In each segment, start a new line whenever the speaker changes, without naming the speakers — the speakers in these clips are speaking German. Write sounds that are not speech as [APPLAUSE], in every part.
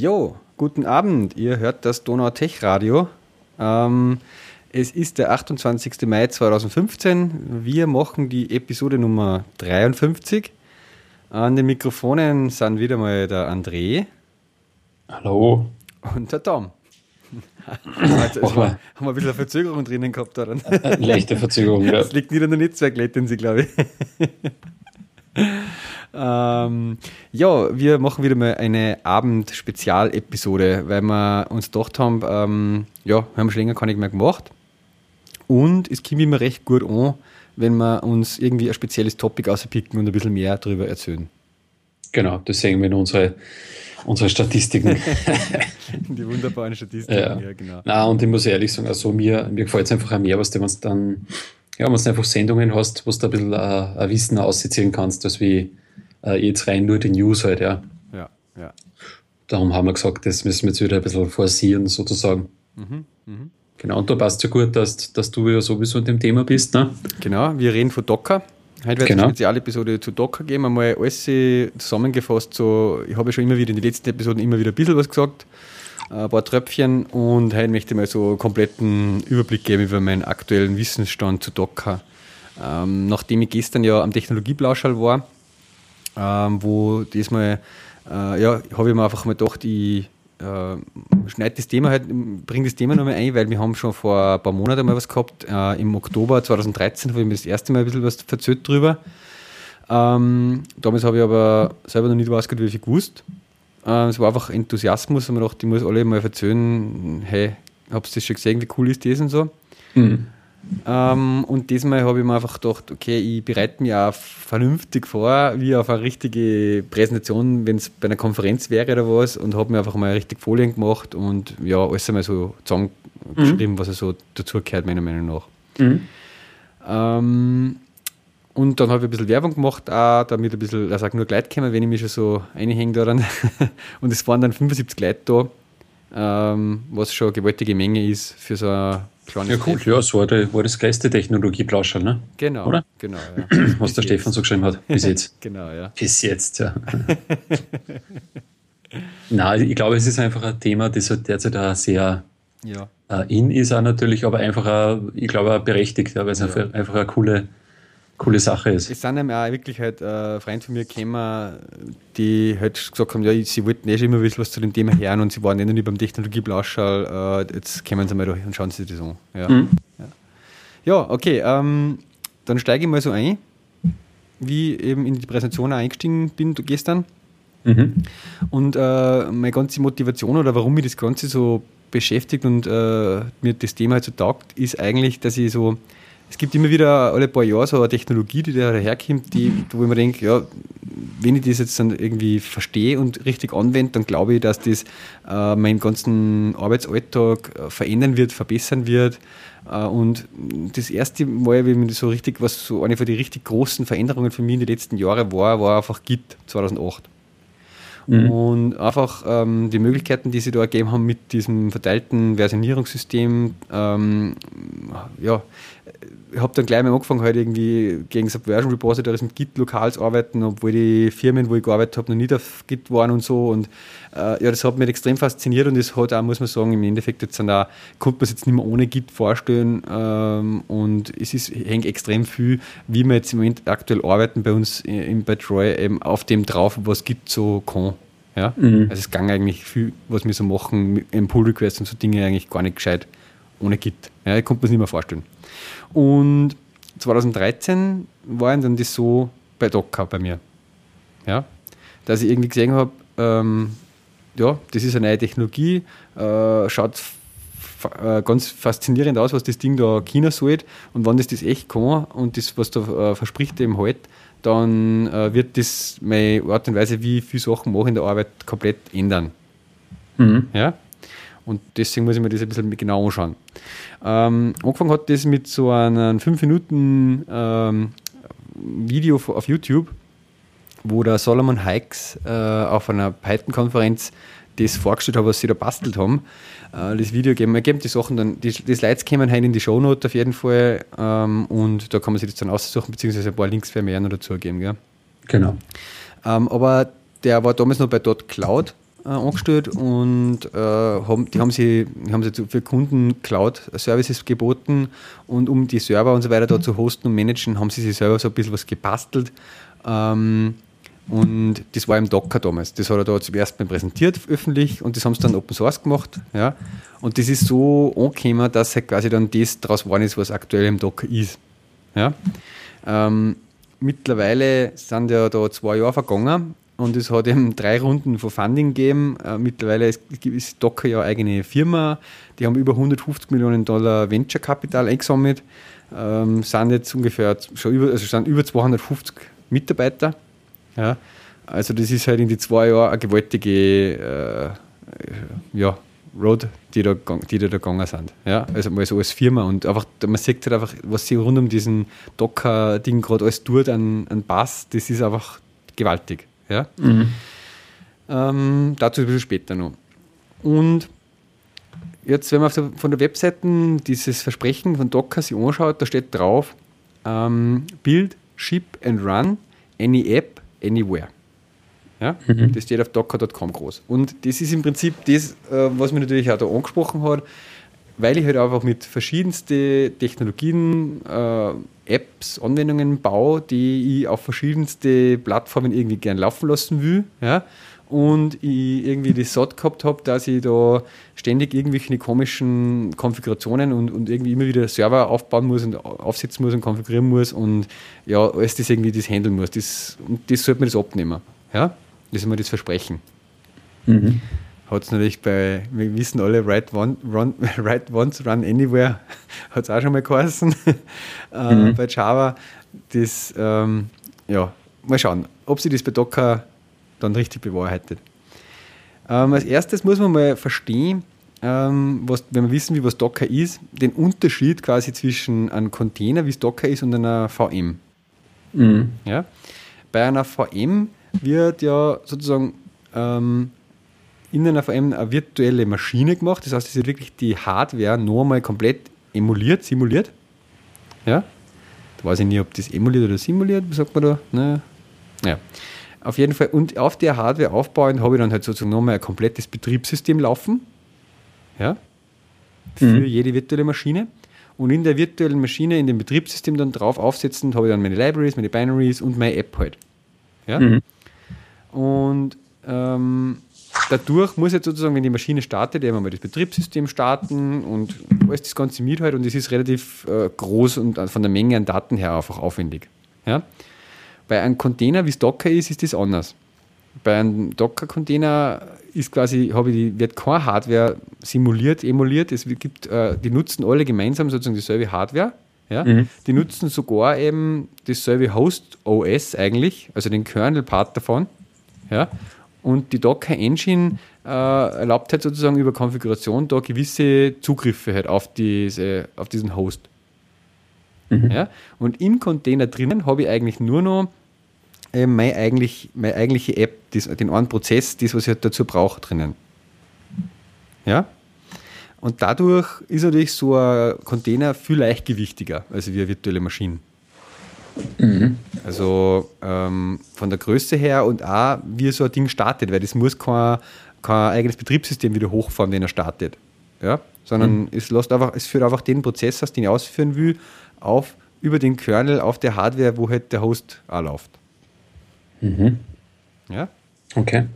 Jo, guten Abend. Ihr hört das Donau Tech Radio. Ähm, es ist der 28. Mai 2015. Wir machen die Episode Nummer 53. An den Mikrofonen sind wieder mal der André.
Hallo.
Und der Tom. [COUGHS] Also, also haben wir ein bisschen Verzögerung drinnen gehabt daran.
Leichte Verzögerung, ja.
Das liegt nicht an der Netzwerklatency, glaube ich. Ähm, ja, wir machen wieder mal eine Abend-Spezial-Episode, weil wir uns gedacht haben, ähm, ja, wir haben schon länger gar nicht mehr gemacht. Und es kommt immer recht gut an, wenn wir uns irgendwie ein spezielles Topic auspicken und ein bisschen mehr darüber erzählen.
Genau, das sehen wir in unsere, unsere Statistiken. [LAUGHS] [LAUGHS]
Die wunderbaren Statistiken,
ja. ja, genau. Na, und ich muss ehrlich sagen, also mir, mir gefällt es einfach auch mehr, was du dann, ja, wenn du einfach Sendungen hast, wo du ein bisschen äh, ein Wissen ausziehen kannst, als wie äh, jetzt rein nur die News halt, ja.
Ja, ja.
Darum haben wir gesagt, das müssen wir jetzt wieder ein bisschen forcieren, sozusagen. Mhm, mh. Genau, und da passt ja gut, dass, dass du ja sowieso in dem Thema bist, ne?
Genau, wir reden von Docker. Heute wird genau. eine Spezialepisode zu Docker geben, einmal alles zusammengefasst. So, ich habe ja schon immer wieder in den letzten Episoden immer wieder ein bisschen was gesagt, ein paar Tröpfchen und heute möchte ich mal so einen kompletten Überblick geben über meinen aktuellen Wissensstand zu Docker. Ähm, nachdem ich gestern ja am Technologieblauschall war, ähm, wo diesmal, äh, ja, habe ich mir einfach mal gedacht, ich äh, schneide das Thema halt, bringe das Thema nochmal ein, weil wir haben schon vor ein paar Monaten mal was gehabt. Äh, Im Oktober 2013 habe ich mir das erste Mal ein bisschen was verzählt drüber. Ähm, damals habe ich aber selber noch nicht ausgehört, wie viel gewusst. Äh, es war einfach Enthusiasmus und man dachte, ich muss alle mal erzählen, hey, hab's das schon gesehen, wie cool ist das und so. Mhm. Ähm, und diesmal habe ich mir einfach gedacht, okay, ich bereite mich auch vernünftig vor, wie auf eine richtige Präsentation, wenn es bei einer Konferenz wäre oder was, und habe mir einfach mal richtig Folien gemacht und ja, alles einmal so zusammengeschrieben, mhm. was so dazugehört, meiner Meinung nach. Mhm. Ähm, und dann habe ich ein bisschen Werbung gemacht, auch, damit ein bisschen, also nur Leute kommen, wenn ich mich schon so einhänge daran. [LAUGHS] und es waren dann 75 Leute da, ähm, was schon eine gewaltige Menge ist für so eine
kleines. Ja, cool, Stefan. ja, es war, der, war das geilste Technologie-Plauscher, ne?
Genau.
Oder?
Genau,
ja. [CLEARS THROAT] Was der Stefan so geschrieben hat, bis jetzt. [LAUGHS]
genau, ja.
Bis jetzt, ja. [LAUGHS] Nein, ich glaube, es ist einfach ein Thema, das halt derzeit auch sehr ja. uh, in ist, auch natürlich, aber einfach, auch, ich glaube, auch berechtigt, ja, weil es ja. einfach, einfach eine coole coole Sache ist.
Es sind einem auch wirklich halt äh, Freunde von mir gekommen, die halt gesagt haben, ja, sie wollten eh schon immer wissen, was zu dem Thema hören und sie waren eh noch nicht beim Technologieblauschall, äh, jetzt kommen sie mal durch und schauen sie sich das an. Ja, mhm. ja. ja okay, ähm, dann steige ich mal so ein, wie eben in die Präsentation eingestiegen bin gestern. Mhm. Und äh, meine ganze Motivation oder warum mich das Ganze so beschäftigt und äh, mir das Thema halt so taugt, ist eigentlich, dass ich so es gibt immer wieder alle paar Jahre so eine Technologie, die daherkommt, die, wo ich mir denke, ja, wenn ich das jetzt dann irgendwie verstehe und richtig anwende, dann glaube ich, dass das äh, meinen ganzen Arbeitsalltag äh, verändern wird, verbessern wird. Äh, und das erste Mal, wie mir so richtig, was so eine von den richtig großen Veränderungen für mich in den letzten Jahren war, war einfach Git 2008. Mhm. Und einfach ähm, die Möglichkeiten, die sie da ergeben haben mit diesem verteilten Versionierungssystem, ähm, ja, habe dann gleich mal angefangen, halt irgendwie gegen Subversion Repositories mit Git lokal zu arbeiten, obwohl die Firmen, wo ich gearbeitet habe, noch nicht auf Git waren und so. Und äh, ja, das hat mich extrem fasziniert und das hat auch, muss man sagen, im Endeffekt jetzt auch, konnte man es jetzt nicht mehr ohne Git vorstellen. Ähm, und es ist, hängt extrem viel, wie wir jetzt im Moment aktuell arbeiten bei uns im bei Troy, eben auf dem drauf, was Git so kann. Ja? Mhm. Also es ging eigentlich viel, was wir so machen, im Pull Request und so Dinge eigentlich gar nicht gescheit ohne Git. Ja, ich konnte mir das nicht mehr vorstellen. Und 2013 war dann das so bei Docker bei mir. Ja? Dass ich irgendwie gesehen habe, ähm, ja, das ist eine neue Technologie, äh, schaut äh, ganz faszinierend aus, was das Ding da China soll. Und wenn das das echt kann und das, was da äh, verspricht, eben halt, dann äh, wird das meine Art und Weise, wie ich viele Sachen mache in der Arbeit, komplett ändern. Mhm. Ja? Und deswegen muss ich mir das ein bisschen genau anschauen. Ähm, angefangen hat das mit so einem 5 Minuten ähm, Video auf YouTube, wo der Solomon Hikes äh, auf einer Python-Konferenz das vorgestellt hat, was sie da bastelt haben. Äh, das Video geben wir geben die Sachen dann, die, die Slides kommen halt in die Shownote auf jeden Fall ähm, und da kann man sich das dann aussuchen, beziehungsweise ein paar Links für mehr noch dazu geben. Gell?
Genau.
Ähm, aber der war damals noch bei Dot Cloud äh, angestellt und äh, haben, die haben sie, haben sie für Kunden Cloud-Services geboten und um die Server und so weiter da zu hosten und managen, haben sie sich selber so ein bisschen was gebastelt. Ähm, und das war im Docker damals. Das hat er da zum ersten Mal präsentiert öffentlich und das haben sie dann Open Source gemacht. Ja. Und das ist so angekommen, dass halt quasi dann das daraus geworden ist, was aktuell im Docker ist. Ja. Ähm, mittlerweile sind ja da zwei Jahre vergangen und es hat eben drei Runden von Funding gegeben. Äh, mittlerweile ist, Docker ja eine eigene Firma. Die haben über 150 Millionen Dollar Venture-Kapital eingesammelt. Ähm, sind jetzt ungefähr schon über, also sind über 250 Mitarbeiter. Ja. Also das ist halt in die zwei Jahre eine gewaltige äh, ja, Road, die da, die da, gegangen sind. Ja? Also mal so als Firma und einfach, man sieht halt einfach, was sie rund um diesen Docker-Ding gerade alles tut an, an Bass, das ist einfach gewaltig. Ja? Mhm. Ähm, dazu ein bisschen später noch. Und jetzt, wenn man der, von der Webseite dieses Versprechen von Docker sich anschaut, da steht drauf, ähm, Build, Ship and Run any App, anywhere. Ja? Mhm. Das steht auf docker.com groß. Und das ist im Prinzip das, äh, was mich natürlich auch da angesprochen hat, weil ich halt einfach mit verschiedensten Technologien, äh, Apps, Anwendungen baue, die ich auf verschiedenste Plattformen irgendwie gern laufen lassen will. Ja? Und ich irgendwie das Sort gehabt habe, dass ich da ständig irgendwelche komischen Konfigurationen und, und irgendwie immer wieder Server aufbauen muss und aufsetzen muss und konfigurieren muss und ja, alles das irgendwie das handeln muss. Das, und das sollte mir das abnehmen. Ja? Das ist immer das Versprechen. Mhm. Hat es natürlich bei, wir wissen alle, write, one, run, [LAUGHS] write once, run anywhere, [LAUGHS] hat es auch schon mal geheißen [LAUGHS] äh, mhm. bei Java. Das, ähm, ja, mal schauen, ob sich das bei Docker dann richtig bewahrheitet. Ähm, als erstes muss man mal verstehen, ähm, was, wenn wir wissen, wie was Docker ist, den Unterschied quasi zwischen einem Container, wie es Docker ist, und einer VM. Mhm. Ja? Bei einer VM wird ja sozusagen ähm, in einer VM eine virtuelle Maschine gemacht. Das heißt, es wird wirklich die Hardware nur mal komplett emuliert, simuliert. Ja? Da weiß ich nicht, ob das emuliert oder simuliert, wie sagt man da? Ne? Ja. Auf jeden Fall. Und auf der Hardware aufbauend habe ich dann halt sozusagen nochmal ein komplettes Betriebssystem laufen. Ja. Für mhm. jede virtuelle Maschine. Und in der virtuellen Maschine, in dem Betriebssystem dann drauf aufsetzen, habe ich dann meine Libraries, meine Binaries und meine App halt. Ja. Mhm. Und ähm, dadurch muss jetzt sozusagen, wenn die Maschine startet, eben mal das Betriebssystem starten und alles das Ganze mit halt und es ist relativ äh, groß und von der Menge an Daten her einfach aufwendig. Ja? Bei einem Container, wie es Docker ist, ist das anders. Bei einem Docker-Container ist quasi, habe ich wird keine Hardware simuliert, emuliert. Es gibt, äh, die nutzen alle gemeinsam sozusagen dieselbe Hardware. Ja? Mhm. Die nutzen sogar eben dasselbe Host OS eigentlich, also den Kernel-Part davon. Ja? Und die Docker Engine äh, erlaubt halt sozusagen über Konfiguration da gewisse Zugriffe halt auf, diese, auf diesen Host. Mhm. Ja? Und im Container drinnen habe ich eigentlich nur noch äh, meine, eigentlich, meine eigentliche App, das, den einen Prozess, das, was ich halt dazu brauche, drinnen. Ja? Und dadurch ist natürlich so ein Container viel leichtgewichtiger als wie eine virtuelle Maschine. Mhm. Also ähm, von der Größe her und auch, wie so ein Ding startet, weil das muss kein, kein eigenes Betriebssystem wieder hochfahren, wenn er startet. Ja? Sondern mhm. es, lässt einfach, es führt einfach den Prozess aus, den ich ausführen will, auf, über den Kernel auf der Hardware, wo halt der Host auch läuft.
Mhm. Ja? Okay.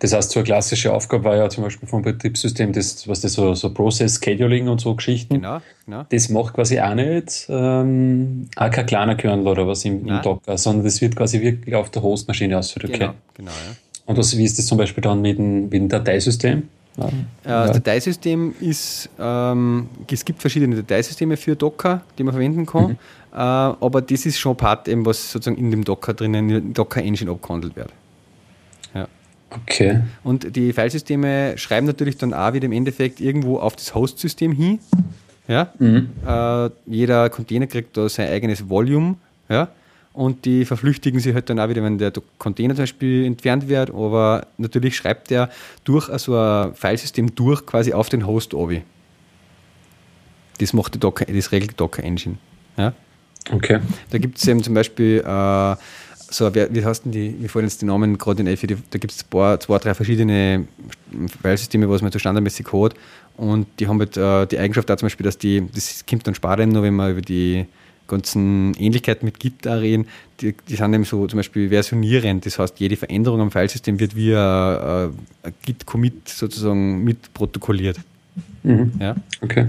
Das heißt, so eine klassische Aufgabe war ja zum Beispiel vom Betriebssystem, das, was das so, so Process Scheduling und so Geschichten. Genau, genau. Das macht quasi auch nicht ähm, auch kein kleiner Kernel oder was im, im, Docker, sondern das wird quasi wirklich auf der Hostmaschine ausgeführt. Okay. Genau, genau ja. Und was, wie ist das zum Beispiel dann mit dem, mit dem Dateisystem?
Äh, das Dateisystem ist, ähm, es gibt verschiedene Dateisysteme für Docker, die man verwenden kann, mhm. äh, aber das ist schon Part, eben, was sozusagen in dem Docker drinnen, in der Docker Engine abgehandelt wird.
Okay.
Und die Filesysteme schreiben natürlich dann auch wieder im Endeffekt irgendwo auf das Host-System hin. Ja? Mhm. Äh, jeder Container kriegt da sein eigenes Volume. Ja? Und die verflüchtigen sich halt dann auch wieder, wenn der Container zum Beispiel entfernt wird. Aber natürlich schreibt er durch so ein Filesystem durch quasi auf den Host obi. Das macht die Docker, das regelt Docker Engine. Ja?
Okay.
Da gibt es eben zum Beispiel äh, so, wer, wie heißt denn die, wie fallen jetzt die Namen gerade in Elfi, da gibt es zwei, zwei, drei verschiedene Filesysteme, was man so standardmäßig hat und die haben halt äh, die Eigenschaft da zum Beispiel, dass die, das kommt dann später noch, wenn man über die ganzen Ähnlichkeiten mit Git da reden, die, die sind eben so zum Beispiel versionierend, das heißt, jede Veränderung am Filesystem wird via äh, ein Git-Commit sozusagen mitprotokolliert.
Mhm. Ja? Okay.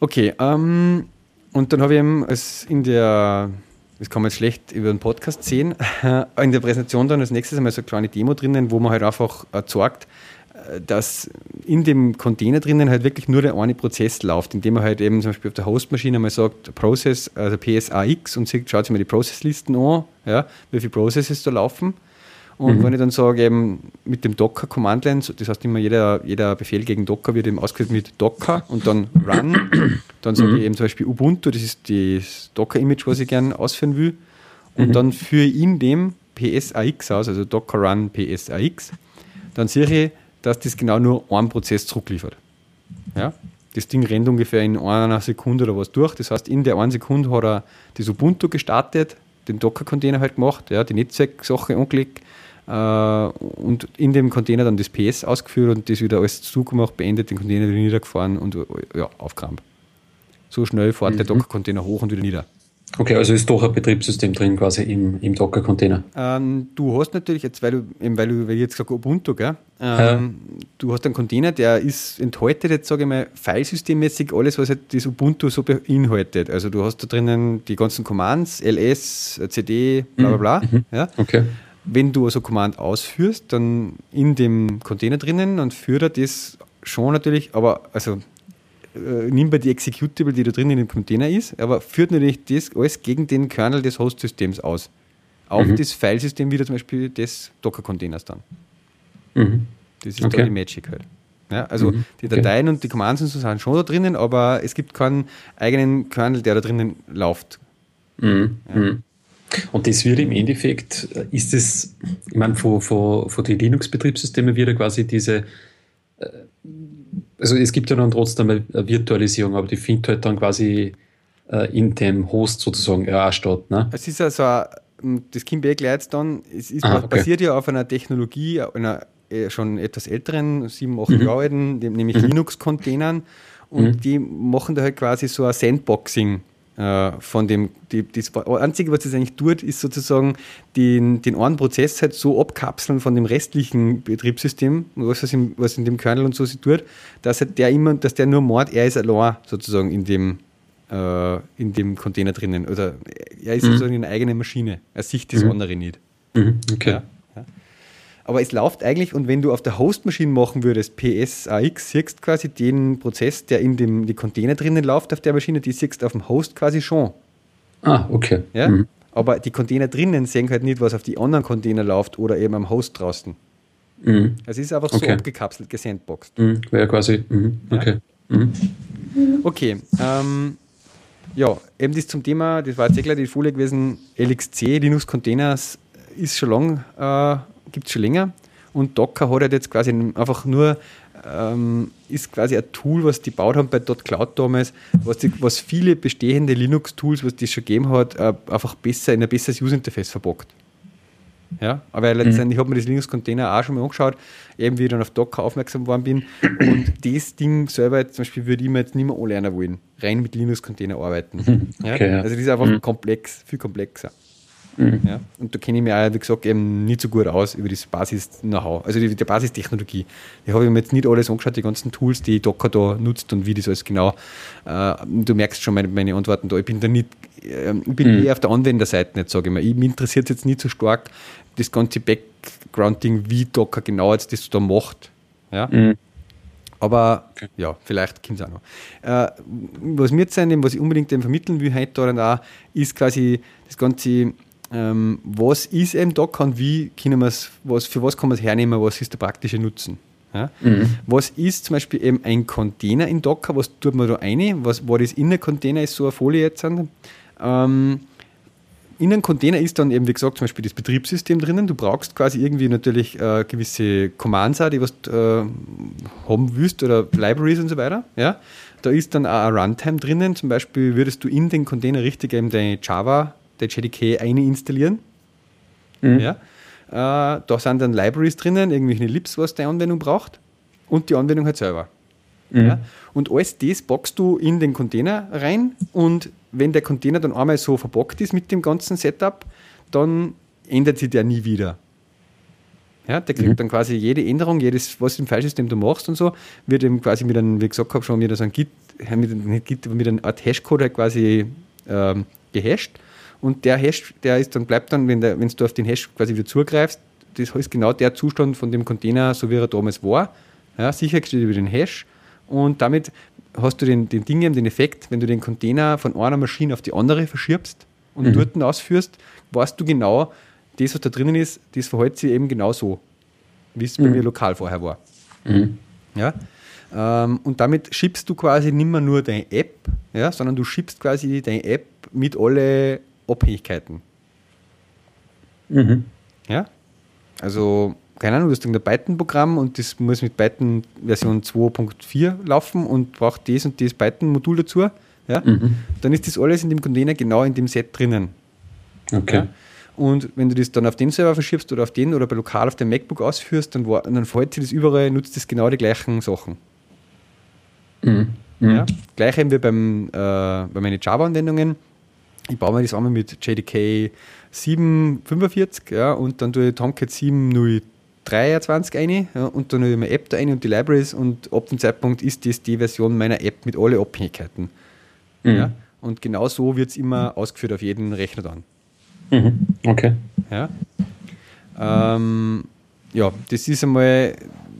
Okay, ähm, und dann habe ich eben als in der das kann man jetzt schlecht über den Podcast sehen. [LAUGHS] In der Präsentation dann als nächstes einmal so eine kleine Demo drinnen, wo man halt einfach zeigt, äh, dass in dem Container drinnen halt wirklich nur der eine Prozess läuft, indem man halt eben zum Beispiel auf der Hostmaschine mal sagt, Process, also PSAX und schaut sich mal die Processlisten an, ja, wie viele Processes da laufen und mhm. wenn ich dann sage, eben mit dem Docker Command Line, das heißt immer jeder, jeder Befehl gegen Docker wird eben ausgeführt mit Docker und dann Run. Dann sage mhm. ich eben zum Beispiel Ubuntu, das ist das Docker-Image, was ich gerne ausführen will. Und mhm. dann führe ich in dem PSAX aus, also Docker Run PSAX. Dann sehe ich, dass das genau nur einen Prozess zurückliefert. Ja? Das Ding rennt ungefähr in einer Sekunde oder was durch. Das heißt, in der einen Sekunde hat er das Ubuntu gestartet, den Docker-Container halt gemacht, ja, die Netzwerksache angelegt, und in dem Container dann das PS ausgeführt und das wieder alles zugemacht, beendet, den Container wieder niedergefahren und ja, aufgerammt. So schnell fährt mhm. der Docker-Container hoch und wieder nieder.
Okay, also ist doch ein Betriebssystem drin quasi im, im Docker-Container.
Ähm, du hast natürlich jetzt, weil du, eben weil du weil ich jetzt gesagt Ubuntu, gell? Ähm, ja. du hast einen Container, der ist enthaltet jetzt, sage ich mal, filesystemmäßig alles, was halt das Ubuntu so beinhaltet. Also du hast da drinnen die ganzen Commands, ls, cd, bla bla bla. Mhm. Ja?
Okay
wenn du also Command ausführst, dann in dem Container drinnen und führt er das schon natürlich, aber also äh, nimm bei die Executable, die da drin in dem Container ist, aber führt natürlich das alles gegen den Kernel des Host-Systems aus. Auf mhm. das Filesystem wieder zum Beispiel des Docker-Containers dann.
Mhm.
Das ist okay. da die Magic halt. Ja, also mhm. die Dateien okay. und die Commands und so sind schon da drinnen, aber es gibt keinen eigenen Kernel, der da drinnen läuft.
Mhm. Ja. Und das wird im Endeffekt, ist es, ich meine, von, von, von den Linux-Betriebssystemen wieder quasi diese, äh, also es gibt ja dann trotzdem eine Virtualisierung, aber die findet halt dann quasi äh, in dem Host sozusagen auch statt. Ne?
Es ist also, das kommt eh gleich dann, es ist, ah, okay. basiert ja auf einer Technologie, einer äh, schon etwas älteren, sieben, acht mhm. Jahre alten, nämlich mhm. Linux-Containern und mhm. die machen da halt quasi so ein Sandboxing äh, von dem, die, das Einzige, was das eigentlich tut, ist sozusagen den, den einen Prozess halt so abkapseln von dem restlichen Betriebssystem, was, was, in, was in dem Kernel und so sie tut, dass halt der immer, dass der nur mord, er ist allein sozusagen in dem, äh, in dem Container drinnen. Oder er ist mhm. sozusagen eine eigene Maschine. Er sieht das mhm. andere nicht.
Mhm. Okay. Ja.
Aber es läuft eigentlich, und wenn du auf der Hostmaschine machen würdest, PSAX, siehst quasi den Prozess, der in dem die Container drinnen läuft auf der Maschine, die siehst auf dem Host quasi schon.
Ah, okay.
Ja? Mhm. Aber die Container drinnen sehen halt nicht, was auf die anderen Container läuft oder eben am Host draußen. Mhm. Es ist einfach okay. so abgekapselt, gesandboxed.
Mhm. Wäre quasi, mhm. okay. Ja? Mhm.
Okay, ähm, ja, eben das zum Thema, das war jetzt eh gleich die Folie gewesen, LXC, Linux Containers, ist schon lang äh, gibt es schon länger. Und Docker hat halt jetzt quasi einfach nur, ähm, ist quasi ein Tool, was die gebaut haben bei .cloud damals, was, die, was viele bestehende Linux-Tools, was die schon gegeben hat, äh, einfach besser in ein besseres User-Interface verbockt. Ja, aber letztendlich mhm. habe mir das Linux-Container auch schon mal angeschaut, eben wie ich dann auf Docker aufmerksam geworden bin. Und das Ding selber, zum Beispiel, würde ich mir jetzt nicht mehr anlernen wollen, rein mit Linux-Container arbeiten. [LAUGHS] Mhm. Okay, ja? Also das ist einfach mhm. komplex, viel komplexer. Mhm. Ja? Und da kenne ich mich auch, wie gesagt, eben nicht so gut aus über das Basis-Know-how, also die, die Basistechnologie. Ich habe mir jetzt nicht alles angeschaut, die ganzen Tools, die Docker da nutzt und wie das alles genau. Äh, du merkst schon meine, meine, Antworten da. Ich bin da nicht, äh, ich bin mhm. eher auf der Anwenderseite nicht, sage ich mal. Ich, mich interessiert jetzt nicht so stark das ganze Background-Ding, wie Docker genau jetzt das da macht. Ja? Mhm. Aber okay. ja, vielleicht kommt es auch noch. Äh, was mir jetzt sein, was ich unbedingt vermitteln will heute daran auch, ist quasi das ganze ähm, was ist eben Docker und wie können was, für was kann man es hernehmen, was ist der praktische Nutzen. Ja? Mhm. Was ist zum Beispiel eben ein Container in Docker, was tut man da rein, was, war das in der Container ist, so eine Folie jetzt. Ähm, in einem Container ist dann eben, wie gesagt, zum Beispiel das Betriebssystem drinnen. Du brauchst quasi irgendwie natürlich äh, gewisse Commands, auch, die was du äh, haben willst oder Libraries und so weiter. Ja? Da ist dann auch ein Runtime drinnen. Zum Beispiel würdest du in den Container richtig eben deine Java der JDK eine installieren. Mhm. Ja? Äh, da sind dann Libraries drinnen, irgendwelche Lips, was die Anwendung braucht und die Anwendung halt selber. Mhm. Ja? Und alles das boxst du in den Container rein und wenn der Container dann einmal so verbockt ist mit dem ganzen Setup, dann ändert sich der nie wieder. Ja, der kriegt mhm. dann quasi jede Änderung, jedes, was im Filesystem du machst und so, wird ihm quasi mit einem, wie gesagt habe, schon wieder so ein Git, mit, nicht Git, mit einer Art Hashcode halt quasi ähm, gehasht. Und der Hash, der ist dann, bleibt dann, wenn, wenn du auf den Hash quasi wieder zugreifst, das ist genau der Zustand von dem Container, so wie er damals war. Ja, sichergestellt über den Hash. Und damit hast du den, den Ding, den Effekt, wenn du den Container von einer Maschine auf die andere verschiebst und mhm. dort ausführst, weißt du genau, das, was da drinnen ist, das verhält sich eben genauso, wie es mhm. bei mir lokal vorher war. Mhm. Ja? Ähm, und damit schiebst du quasi nicht mehr nur deine App, ja, sondern du schiebst quasi deine App mit alle Abhängigkeiten. Mhm. Ja? Also, keine Ahnung, du hast ein Python-Programm und das muss mit Python Version 2.4 laufen und braucht das und das Python-Modul dazu. Ja? Mhm. Dann ist das alles in dem Container genau in dem Set drinnen. Okay. Ja? Und wenn du das dann auf den Server verschiebst oder auf den oder bei lokal auf dem MacBook ausführst, dann, dann fällt sich das überall, nutzt das genau die gleichen Sachen. Mhm. Mhm. Ja? Gleich haben wir beim, äh, bei meinen Java-Anwendungen. Ich baue mir das einmal mit JDK 745 ja, und dann tue ich Tomcat 703 ein ja, und dann habe ich meine App da ein und die Libraries und ab dem Zeitpunkt ist das die Version meiner App mit allen Abhängigkeiten. Mhm. Ja? Und genau so wird es immer ausgeführt auf jeden Rechner dann.
Mhm. Okay.
Ja. Ähm, ja, das ist einmal,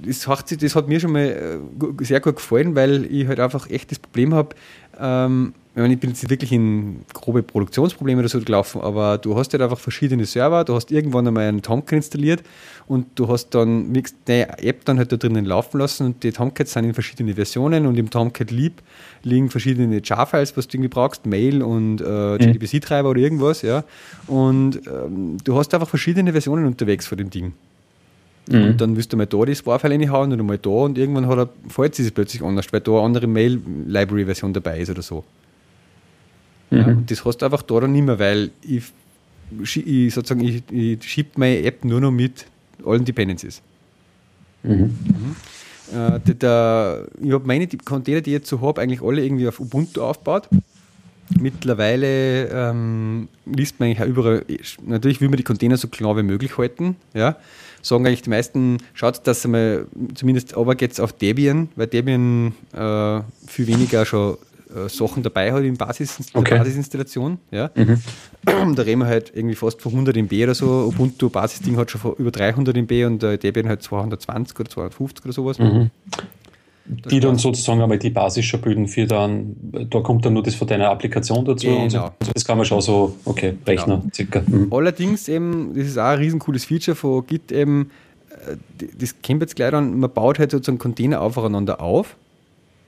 das hat, das hat mir schon mal äh, sehr gut gefallen, weil ich halt einfach echt das Problem habe, ähm, ich, meine, ich bin jetzt wirklich in grobe Produktionsprobleme oder so gelaufen, aber du hast halt einfach verschiedene Server, du hast irgendwann einmal einen Tomcat installiert und du hast dann eine App dann halt da drinnen laufen lassen und die Tomcats sind in verschiedenen Versionen und im Tomcat Leap liegen verschiedene Jar-Files, was du irgendwie brauchst, Mail und äh, JDBC-Treiber oder irgendwas, ja. Und ähm, du hast einfach verschiedene Versionen unterwegs von dem Ding. Mhm. Und dann wirst du mal da das Warfile reinhauen oder mal da und irgendwann hat er, fällt es plötzlich anders, weil da eine andere Mail-Library-Version dabei ist oder so. Mhm. Ja, und das hast du einfach da dann nicht mehr, weil ich, ich sozusagen, ich, ich schiebe meine App nur noch mit allen Dependencies. Mhm. Mhm. Äh, der, der, ich habe meine Container, die ich jetzt so habe, eigentlich alle irgendwie auf Ubuntu aufgebaut. Mittlerweile ähm, liest man eigentlich auch überall, natürlich will man die Container so klar wie möglich halten. Ja. Sagen eigentlich die meisten, schaut, dass einmal zumindest aber geht auf Debian, weil Debian äh, viel weniger schon äh, Sachen dabei hat in Basis, okay. der Basisinstallation. Ja. Mhm. Da reden wir halt irgendwie fast von 100 MB oder so. Ubuntu Basisding hat schon über 300 MB und der Debian halt 220 oder 250 oder sowas. Mhm.
Die dann sozusagen einmal die Basis schon bilden für dann, da kommt dann nur das von deiner Applikation dazu. Genau. So. Das kann man schon so, okay, rechnen, genau. circa.
Mhm. Allerdings eben, das ist auch ein riesen cooles Feature von Git eben, äh, das kommt jetzt gleich an, man baut halt sozusagen Container aufeinander auf.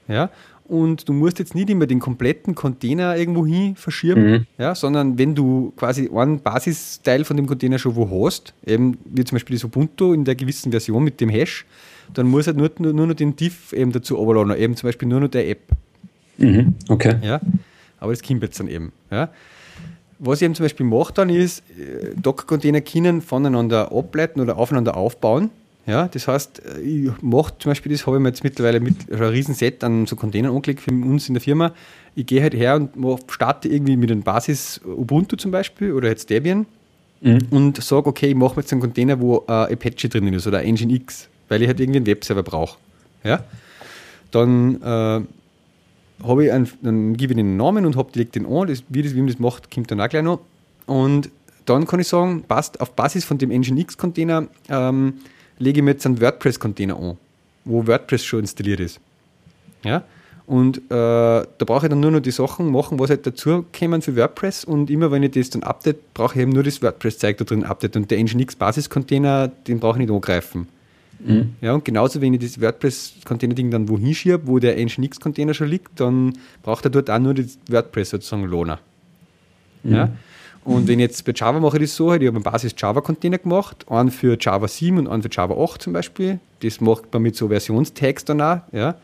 Ja, und du musst jetzt nicht immer den kompletten Container irgendwo hin verschieben, mhm. ja, sondern wenn du quasi einen Basisteil von dem Container schon wo hast, eben wie zum Beispiel das Ubuntu in der gewissen Version mit dem Hash, dann muss halt nur, nur, nur noch den Diff eben dazu runterladen, eben zum Beispiel nur noch der App.
Mhm. Okay.
Ja, aber das kommt jetzt dann eben. Ja. Was ich eben zum Beispiel mache dann ist, äh, Docker-Container können voneinander ableiten oder aufeinander aufbauen ja, das heißt, äh, ich mache zum Beispiel das, habe ich mir jetzt mittlerweile mit also ein Riesenset an so Containern angelegt für uns in der Firma. Ich gehe halt her und mach, starte irgendwie mit einem Basis Ubuntu zum Beispiel oder jetzt Debian mhm. und sage, okay, ich mache jetzt einen Container, wo äh, Apache drinnen ist oder Nginx, weil ich halt irgendwie einen Webserver brauche. Ja? Dann äh, habe ich einen, dann gebe ich den Namen und habe direkt den an. Das, wie, das, wie man das macht, kommt dann auch gleich noch. Und dann kann ich sagen, passt auf Basis von dem Nginx-Container ähm, lege ich mir jetzt einen WordPress-Container an, wo WordPress schon installiert ist. Ja? Und äh, da brauche ich dann nur noch die Sachen machen, was halt dazu kommen für WordPress. Und immer wenn ich das dann update, brauche ich eben nur das WordPress-Zeug da drin update. Und der Nginx-Basis-Container, den brauche ich nicht angreifen. Mhm. Ja, und genauso, wenn ich das WordPress-Container-Ding dann wohin schiebe, wo der Nginx-Container schon liegt, dann braucht er dort auch nur das WordPress sozusagen Lohner. Mhm. Ja? Und wenn jetzt bei Java mache ich das so, halt, ich habe einen Basis-Java-Container gemacht, einen für Java 7 und einen für Java 8 zum Beispiel. Das macht man mit so Versionstags dann auch. Ja.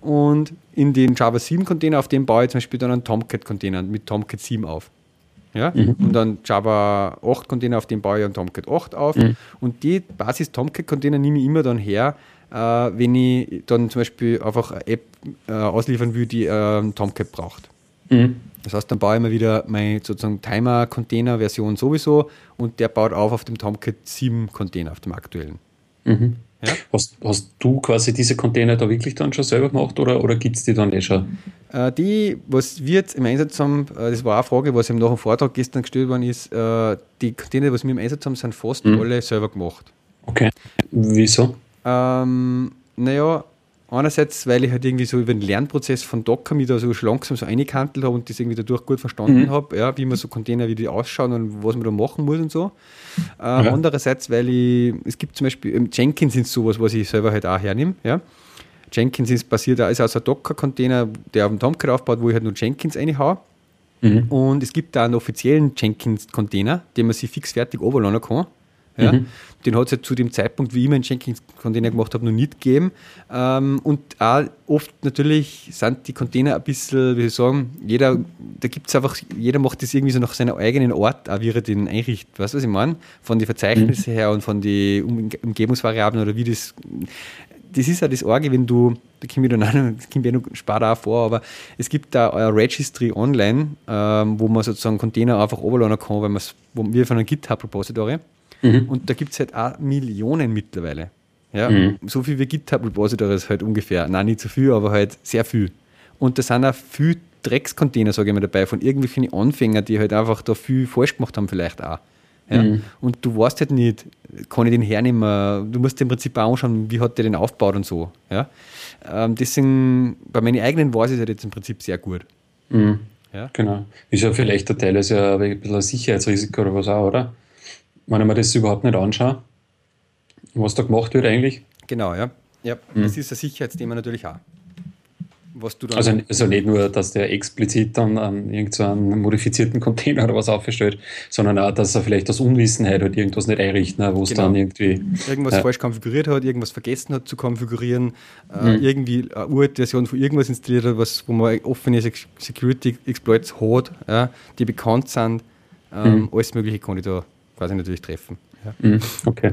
Und in den Java 7-Container, auf dem baue ich zum Beispiel dann einen Tomcat-Container mit Tomcat 7 auf. Ja? Mhm. Und dann Java 8 Container, auf dem baue ich einen Tomcat 8 auf. Mhm. Und die Basis Tomcat Container nehme ich immer dann her, äh, wenn ich dann zum Beispiel einfach eine App äh, ausliefern will, die äh, Tomcat braucht. Mhm. Das heißt, dann baue ich mir wieder meine sozusagen Timer-Container-Version sowieso und der baut auf auf dem Tomcat 7 Container, auf dem aktuellen.
Mhm. Ja? Hast, hast du quasi diese Container da wirklich dann schon selber gemacht oder, oder gibt es die dann eh schon?
Äh, die, was wir jetzt im Einsatz haben, äh, das war eine Frage, was eben nach dem Vortrag gestern gestellt worden ist, äh, die Container, was wir im Einsatz haben, sind fast mhm. alle selber gemacht.
Okay. Wieso?
Ähm, naja, einerseits, weil ich halt irgendwie so über den Lernprozess von Docker mich da so langsam so eingekantelt habe und das irgendwie dadurch gut verstanden mhm. habe, ja, wie man so Container, wie die ausschauen und was man da machen muss und so. Äh, ja. Andererseits, weil ich, es gibt zum Beispiel, Jenkins ist sowas, was ich selber halt auch hernehme, ja. Jenkins ist basiert, also ein Docker-Container, der auf dem Tomcat aufbaut, wo ich halt nur Jenkins reinhaue. Mhm. Und es gibt da einen offiziellen Jenkins-Container, den man sich fix fertig runterladen kann. Ja? Mhm. Den hat es halt zu dem Zeitpunkt, wie ich meinen Jenkins-Container gemacht habe, noch nicht gegeben. Ähm, und auch oft natürlich sind die Container ein bisschen, wie soll ich sagen, jeder, da gibt es einfach, jeder macht das irgendwie so nach seiner eigenen Art, auch wie er den einrichtet. Weißt du, was ich meine? Von den Verzeichnisse mhm. her und von den Umgebungsvariablen oder wie das. Das ist ja das Orge, wenn du, da komme ich dann auch, das kommt ja noch später auch vor, aber es gibt da ein Registry online, ähm, wo man sozusagen Container einfach overladen kann, weil man es, wie von einem GitHub-Repository. Mhm. Und da gibt es halt auch Millionen mittlerweile. Ja, mhm. So viel wie GitHub Repositories halt ungefähr. Nein, nicht so viel, aber halt sehr viel. Und da sind auch viel Dreckscontainer, sage ich mal, dabei, von irgendwelchen Anfängern, die halt einfach da viel falsch gemacht haben, vielleicht auch. Ja? Mhm. Und du weißt halt nicht, kann ich den hernehmen? Du musst dir im Prinzip auch anschauen, wie hat der den aufgebaut und so. Ja? Ähm, deswegen, bei meinen eigenen weiß ich es halt jetzt im Prinzip sehr gut.
Mhm. Ja? Genau. Ist ja vielleicht der Teil, ist ja ein bisschen ein Sicherheitsrisiko oder was auch, oder? Wenn ich mir das überhaupt nicht anschaue, was da gemacht wird eigentlich.
Genau, ja. ja mhm. Das ist ein Sicherheitsthema natürlich auch.
Was du also, also nicht nur, dass der explizit dann an irgendeinen modifizierten Container oder was aufgestellt, sondern auch, dass er vielleicht aus Unwissenheit halt irgendwas nicht einrichten, wo es genau. dann irgendwie.
Irgendwas ja. falsch konfiguriert hat, irgendwas vergessen hat zu konfigurieren, äh, mhm. äh, irgendwie eine uralte Version von irgendwas installiert hat, was, wo man offene Security Exploits hat, ja, die bekannt sind. Ähm, mhm. Alles Mögliche kann ich da quasi natürlich treffen.
Ja. Mhm, okay.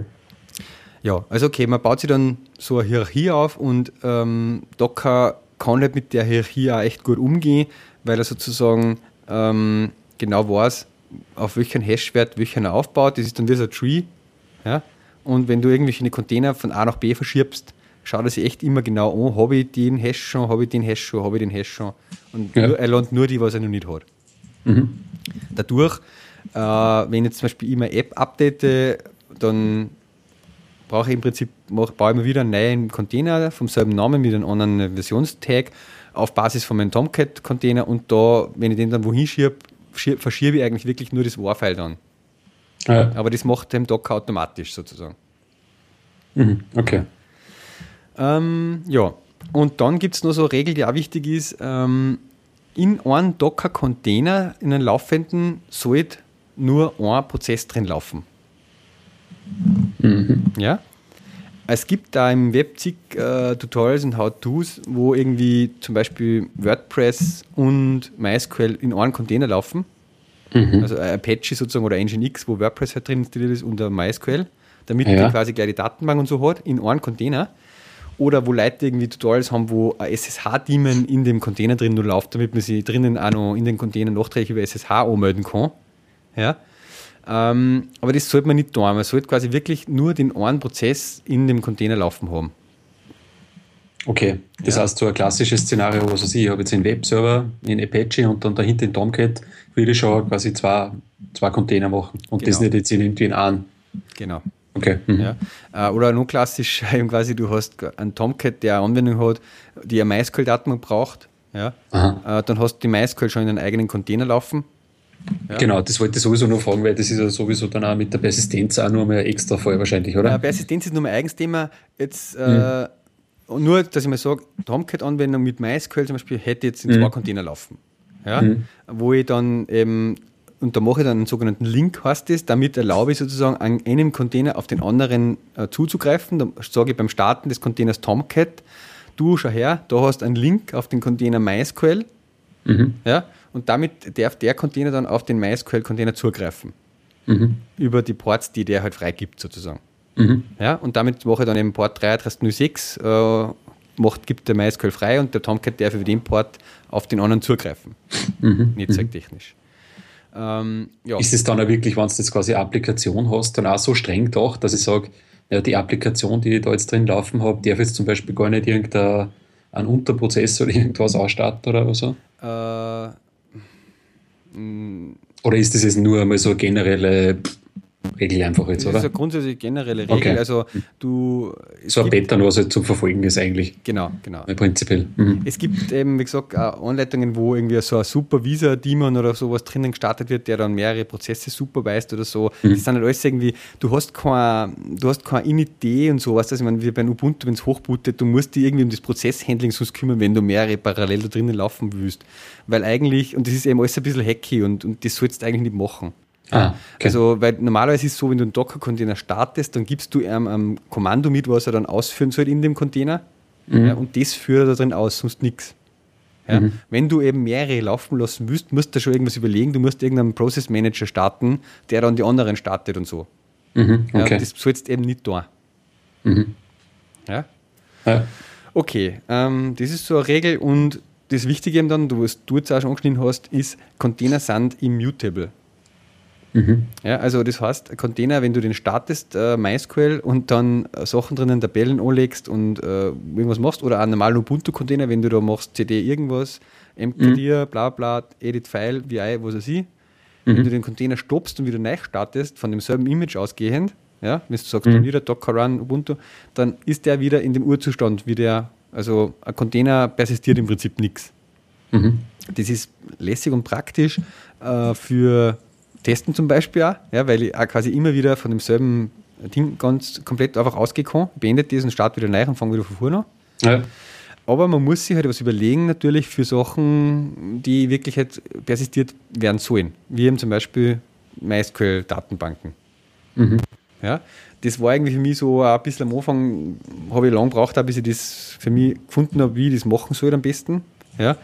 Ja, also okay, man baut sich dann so eine Hierarchie auf und ähm, Docker kann halt mit der Hierarchie auch echt gut umgehen, weil er sozusagen ähm, genau weiß, auf welchen Hashwert welcher er aufbaut. Das ist dann wie so ein Tree. Ja? Und wenn du irgendwelche Container von A nach B verschiebst, schaut er sich echt immer genau an, habe ich den Hash schon, habe ich den Hash schon, habe ich den Hash schon. Und ja. nur, er lernt nur die, was er noch nicht hat. Mhm. Dadurch äh, wenn ich jetzt zum Beispiel immer App update, dann brauche ich im Prinzip, mach, baue ich mir wieder einen neuen Container vom selben Namen mit einem anderen Versionstag auf Basis von meinem Tomcat-Container und da, wenn ich den dann wohin schiebe, verschiebe ich eigentlich wirklich nur das War-File dann. Ja. Aber das macht dem Docker automatisch sozusagen.
Mhm, okay.
Ähm, ja, und dann gibt es noch so eine Regel, die auch wichtig ist. Ähm, in einem Docker-Container, in einem laufenden, sollte nur ein Prozess drin laufen. Mhm. Ja? Es gibt da im Web zig äh, Tutorials und How-Tos, wo irgendwie zum Beispiel WordPress und MySQL in einem Container laufen. Mhm. Also Apache sozusagen oder Nginx, wo WordPress halt drin installiert ist unter MySQL, damit ja. die quasi gleich die Datenbank und so hat, in einem Container. Oder wo Leute irgendwie Tutorials haben, wo SSH-Daemon in dem Container drin nur läuft, damit man sich drinnen auch noch in den Container nachträglich über SSH anmelden kann. Ja? Ähm, aber das sollte man nicht tun. Man sollte quasi wirklich nur den einen Prozess in dem Container laufen haben.
Okay, das ja. heißt, so ein klassisches Szenario, was weiß ich, ich habe jetzt einen Webserver in Apache und dann dahinter in Tomcat, würde ich schon quasi zwei, zwei Container machen und genau. das nicht jetzt irgendwie in einen.
Genau.
Okay.
Mhm. Ja. Äh, oder noch klassisch, [LAUGHS] quasi, du hast einen Tomcat, der eine Anwendung hat, die eine MySQL-Datenbank braucht. Ja. Äh, dann hast du die MySQL schon in einen eigenen Container laufen
ja. Genau, das wollte ich sowieso nur fragen, weil das ist ja sowieso dann auch mit der Persistenz auch nur mal extra Fall wahrscheinlich, oder? Ja,
Persistenz ist nur mein eigenes Thema. Jetzt, äh, mhm. nur, dass ich mal sage, Tomcat-Anwendung mit MySQL zum Beispiel hätte jetzt in mhm. zwei Container laufen. Ja? Mhm. Wo ich dann eben, und da mache ich dann einen sogenannten Link, heißt das, damit erlaube ich sozusagen an einem Container auf den anderen äh, zuzugreifen. Da sage ich beim Starten des Containers Tomcat, du schau her, da hast einen Link auf den Container MySQL. Mhm. Ja, Und damit darf der Container dann auf den MySQL-Container zugreifen. Mhm. Über die Ports, die der halt freigibt, sozusagen. Mhm. Ja, und damit mache ich dann eben Port 3306, äh, macht, gibt der MySQL frei und der Tomcat darf über den Port auf den anderen zugreifen. Mhm. Netzwerktechnisch.
Ähm, ja. Ist es dann auch wirklich, wenn du jetzt quasi Applikation hast, dann auch so streng gedacht, dass ich sage, ja, die Applikation, die ich da jetzt drin laufen habe, darf jetzt zum Beispiel gar nicht irgendein Unterprozess oder [LAUGHS] irgendwas ausstarten oder so? Äh, oder ist das jetzt nur einmal so generelle Regel einfach jetzt,
oder? Das ist eine grundsätzlich generelle Regel. Okay. Also du,
so ein Pattern, was halt zu verfolgen ist eigentlich.
Genau, genau.
Prinzipiell.
Mhm. Es gibt eben, wie gesagt, Anleitungen, wo irgendwie so ein Supervisor-Daemon oder sowas drinnen gestartet wird, der dann mehrere Prozesse superweist oder so. Mhm. Das sind halt alles irgendwie, du hast keine, du hast keine Idee und sowas. Also, ich meine, wie bei Ubuntu, wenn es hochbootet, du musst dich irgendwie um das Prozesshandling sonst kümmern, wenn du mehrere parallel da drinnen laufen willst. Weil eigentlich, und das ist eben alles ein bisschen hacky und, und das sollst du eigentlich nicht machen. Ah, okay. Also, weil normalerweise ist es so, wenn du einen Docker-Container startest, dann gibst du ihm ein Kommando mit, was er dann ausführen soll in dem Container. Mhm. Ja, und das führt er da drin aus, sonst nichts. Ja, mhm. Wenn du eben mehrere laufen lassen willst, musst du schon irgendwas überlegen. Du musst irgendeinen Process Manager starten, der dann die anderen startet und so. Mhm, okay. ja, das sollst du eben nicht da. Mhm. Ja? Okay, ähm, das ist so eine Regel und das Wichtige eben dann, was du jetzt auch schon angeschnitten hast, ist, Container sind immutable. Mhm. Ja, also das heißt, Container, wenn du den startest, äh, MySQL und dann Sachen drinnen, Tabellen anlegst und äh, irgendwas machst, oder einen normalen Ubuntu-Container, wenn du da machst, CD irgendwas, mkdir, mhm. bla bla, edit File, VI, was weiß ich. Mhm. Wenn du den Container stoppst und wieder neu startest, von demselben Image ausgehend, ja, wenn du sagst, mhm. wieder Docker Run Ubuntu, dann ist der wieder in dem Urzustand, wie der, also ein Container persistiert im Prinzip nichts. Mhm. Das ist lässig und praktisch äh, für testen zum Beispiel auch, ja, weil ich auch quasi immer wieder von demselben Ding ganz komplett einfach ausgekommen, beendet diesen Start wieder neu und fange wieder von vorne an. Ja. Aber man muss sich halt was überlegen, natürlich für Sachen, die wirklich halt persistiert werden sollen. Wie eben zum Beispiel MySQL-Datenbanken. Mhm. Ja, das war irgendwie für mich so ein bisschen am Anfang, habe ich lange gebraucht, bis ich das für mich gefunden habe, wie ich das machen soll am besten. Ja,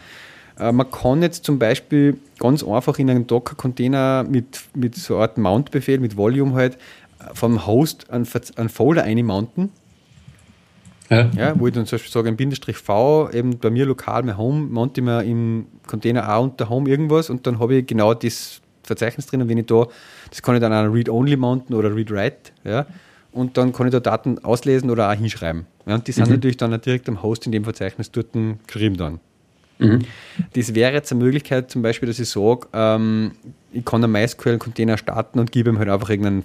man kann jetzt zum Beispiel ganz einfach in einem Docker-Container mit, mit so einer Art Mount-Befehl, mit Volume halt, äh, vom Host einen, einen Folder einmounten. Ja. ja. wo ich dann zum Beispiel sage, ein Bindestrich V, eben bei mir lokal mein Home, monte ich mir im Container A unter Home irgendwas und dann habe ich genau das Verzeichnis drin und wenn ich da, das kann ich dann an Read-Only mounten oder Read-Write, ja, und dann kann ich da Daten auslesen oder auch hinschreiben. Ja, und die sind mhm. natürlich dann direkt am Host in dem Verzeichnis dort geschrieben dann. Mhm. Das wäre jetzt eine Möglichkeit, zum Beispiel, dass ich sage, ähm, ich kann einen MySQL-Container starten und gebe ihm halt einfach irgendeinen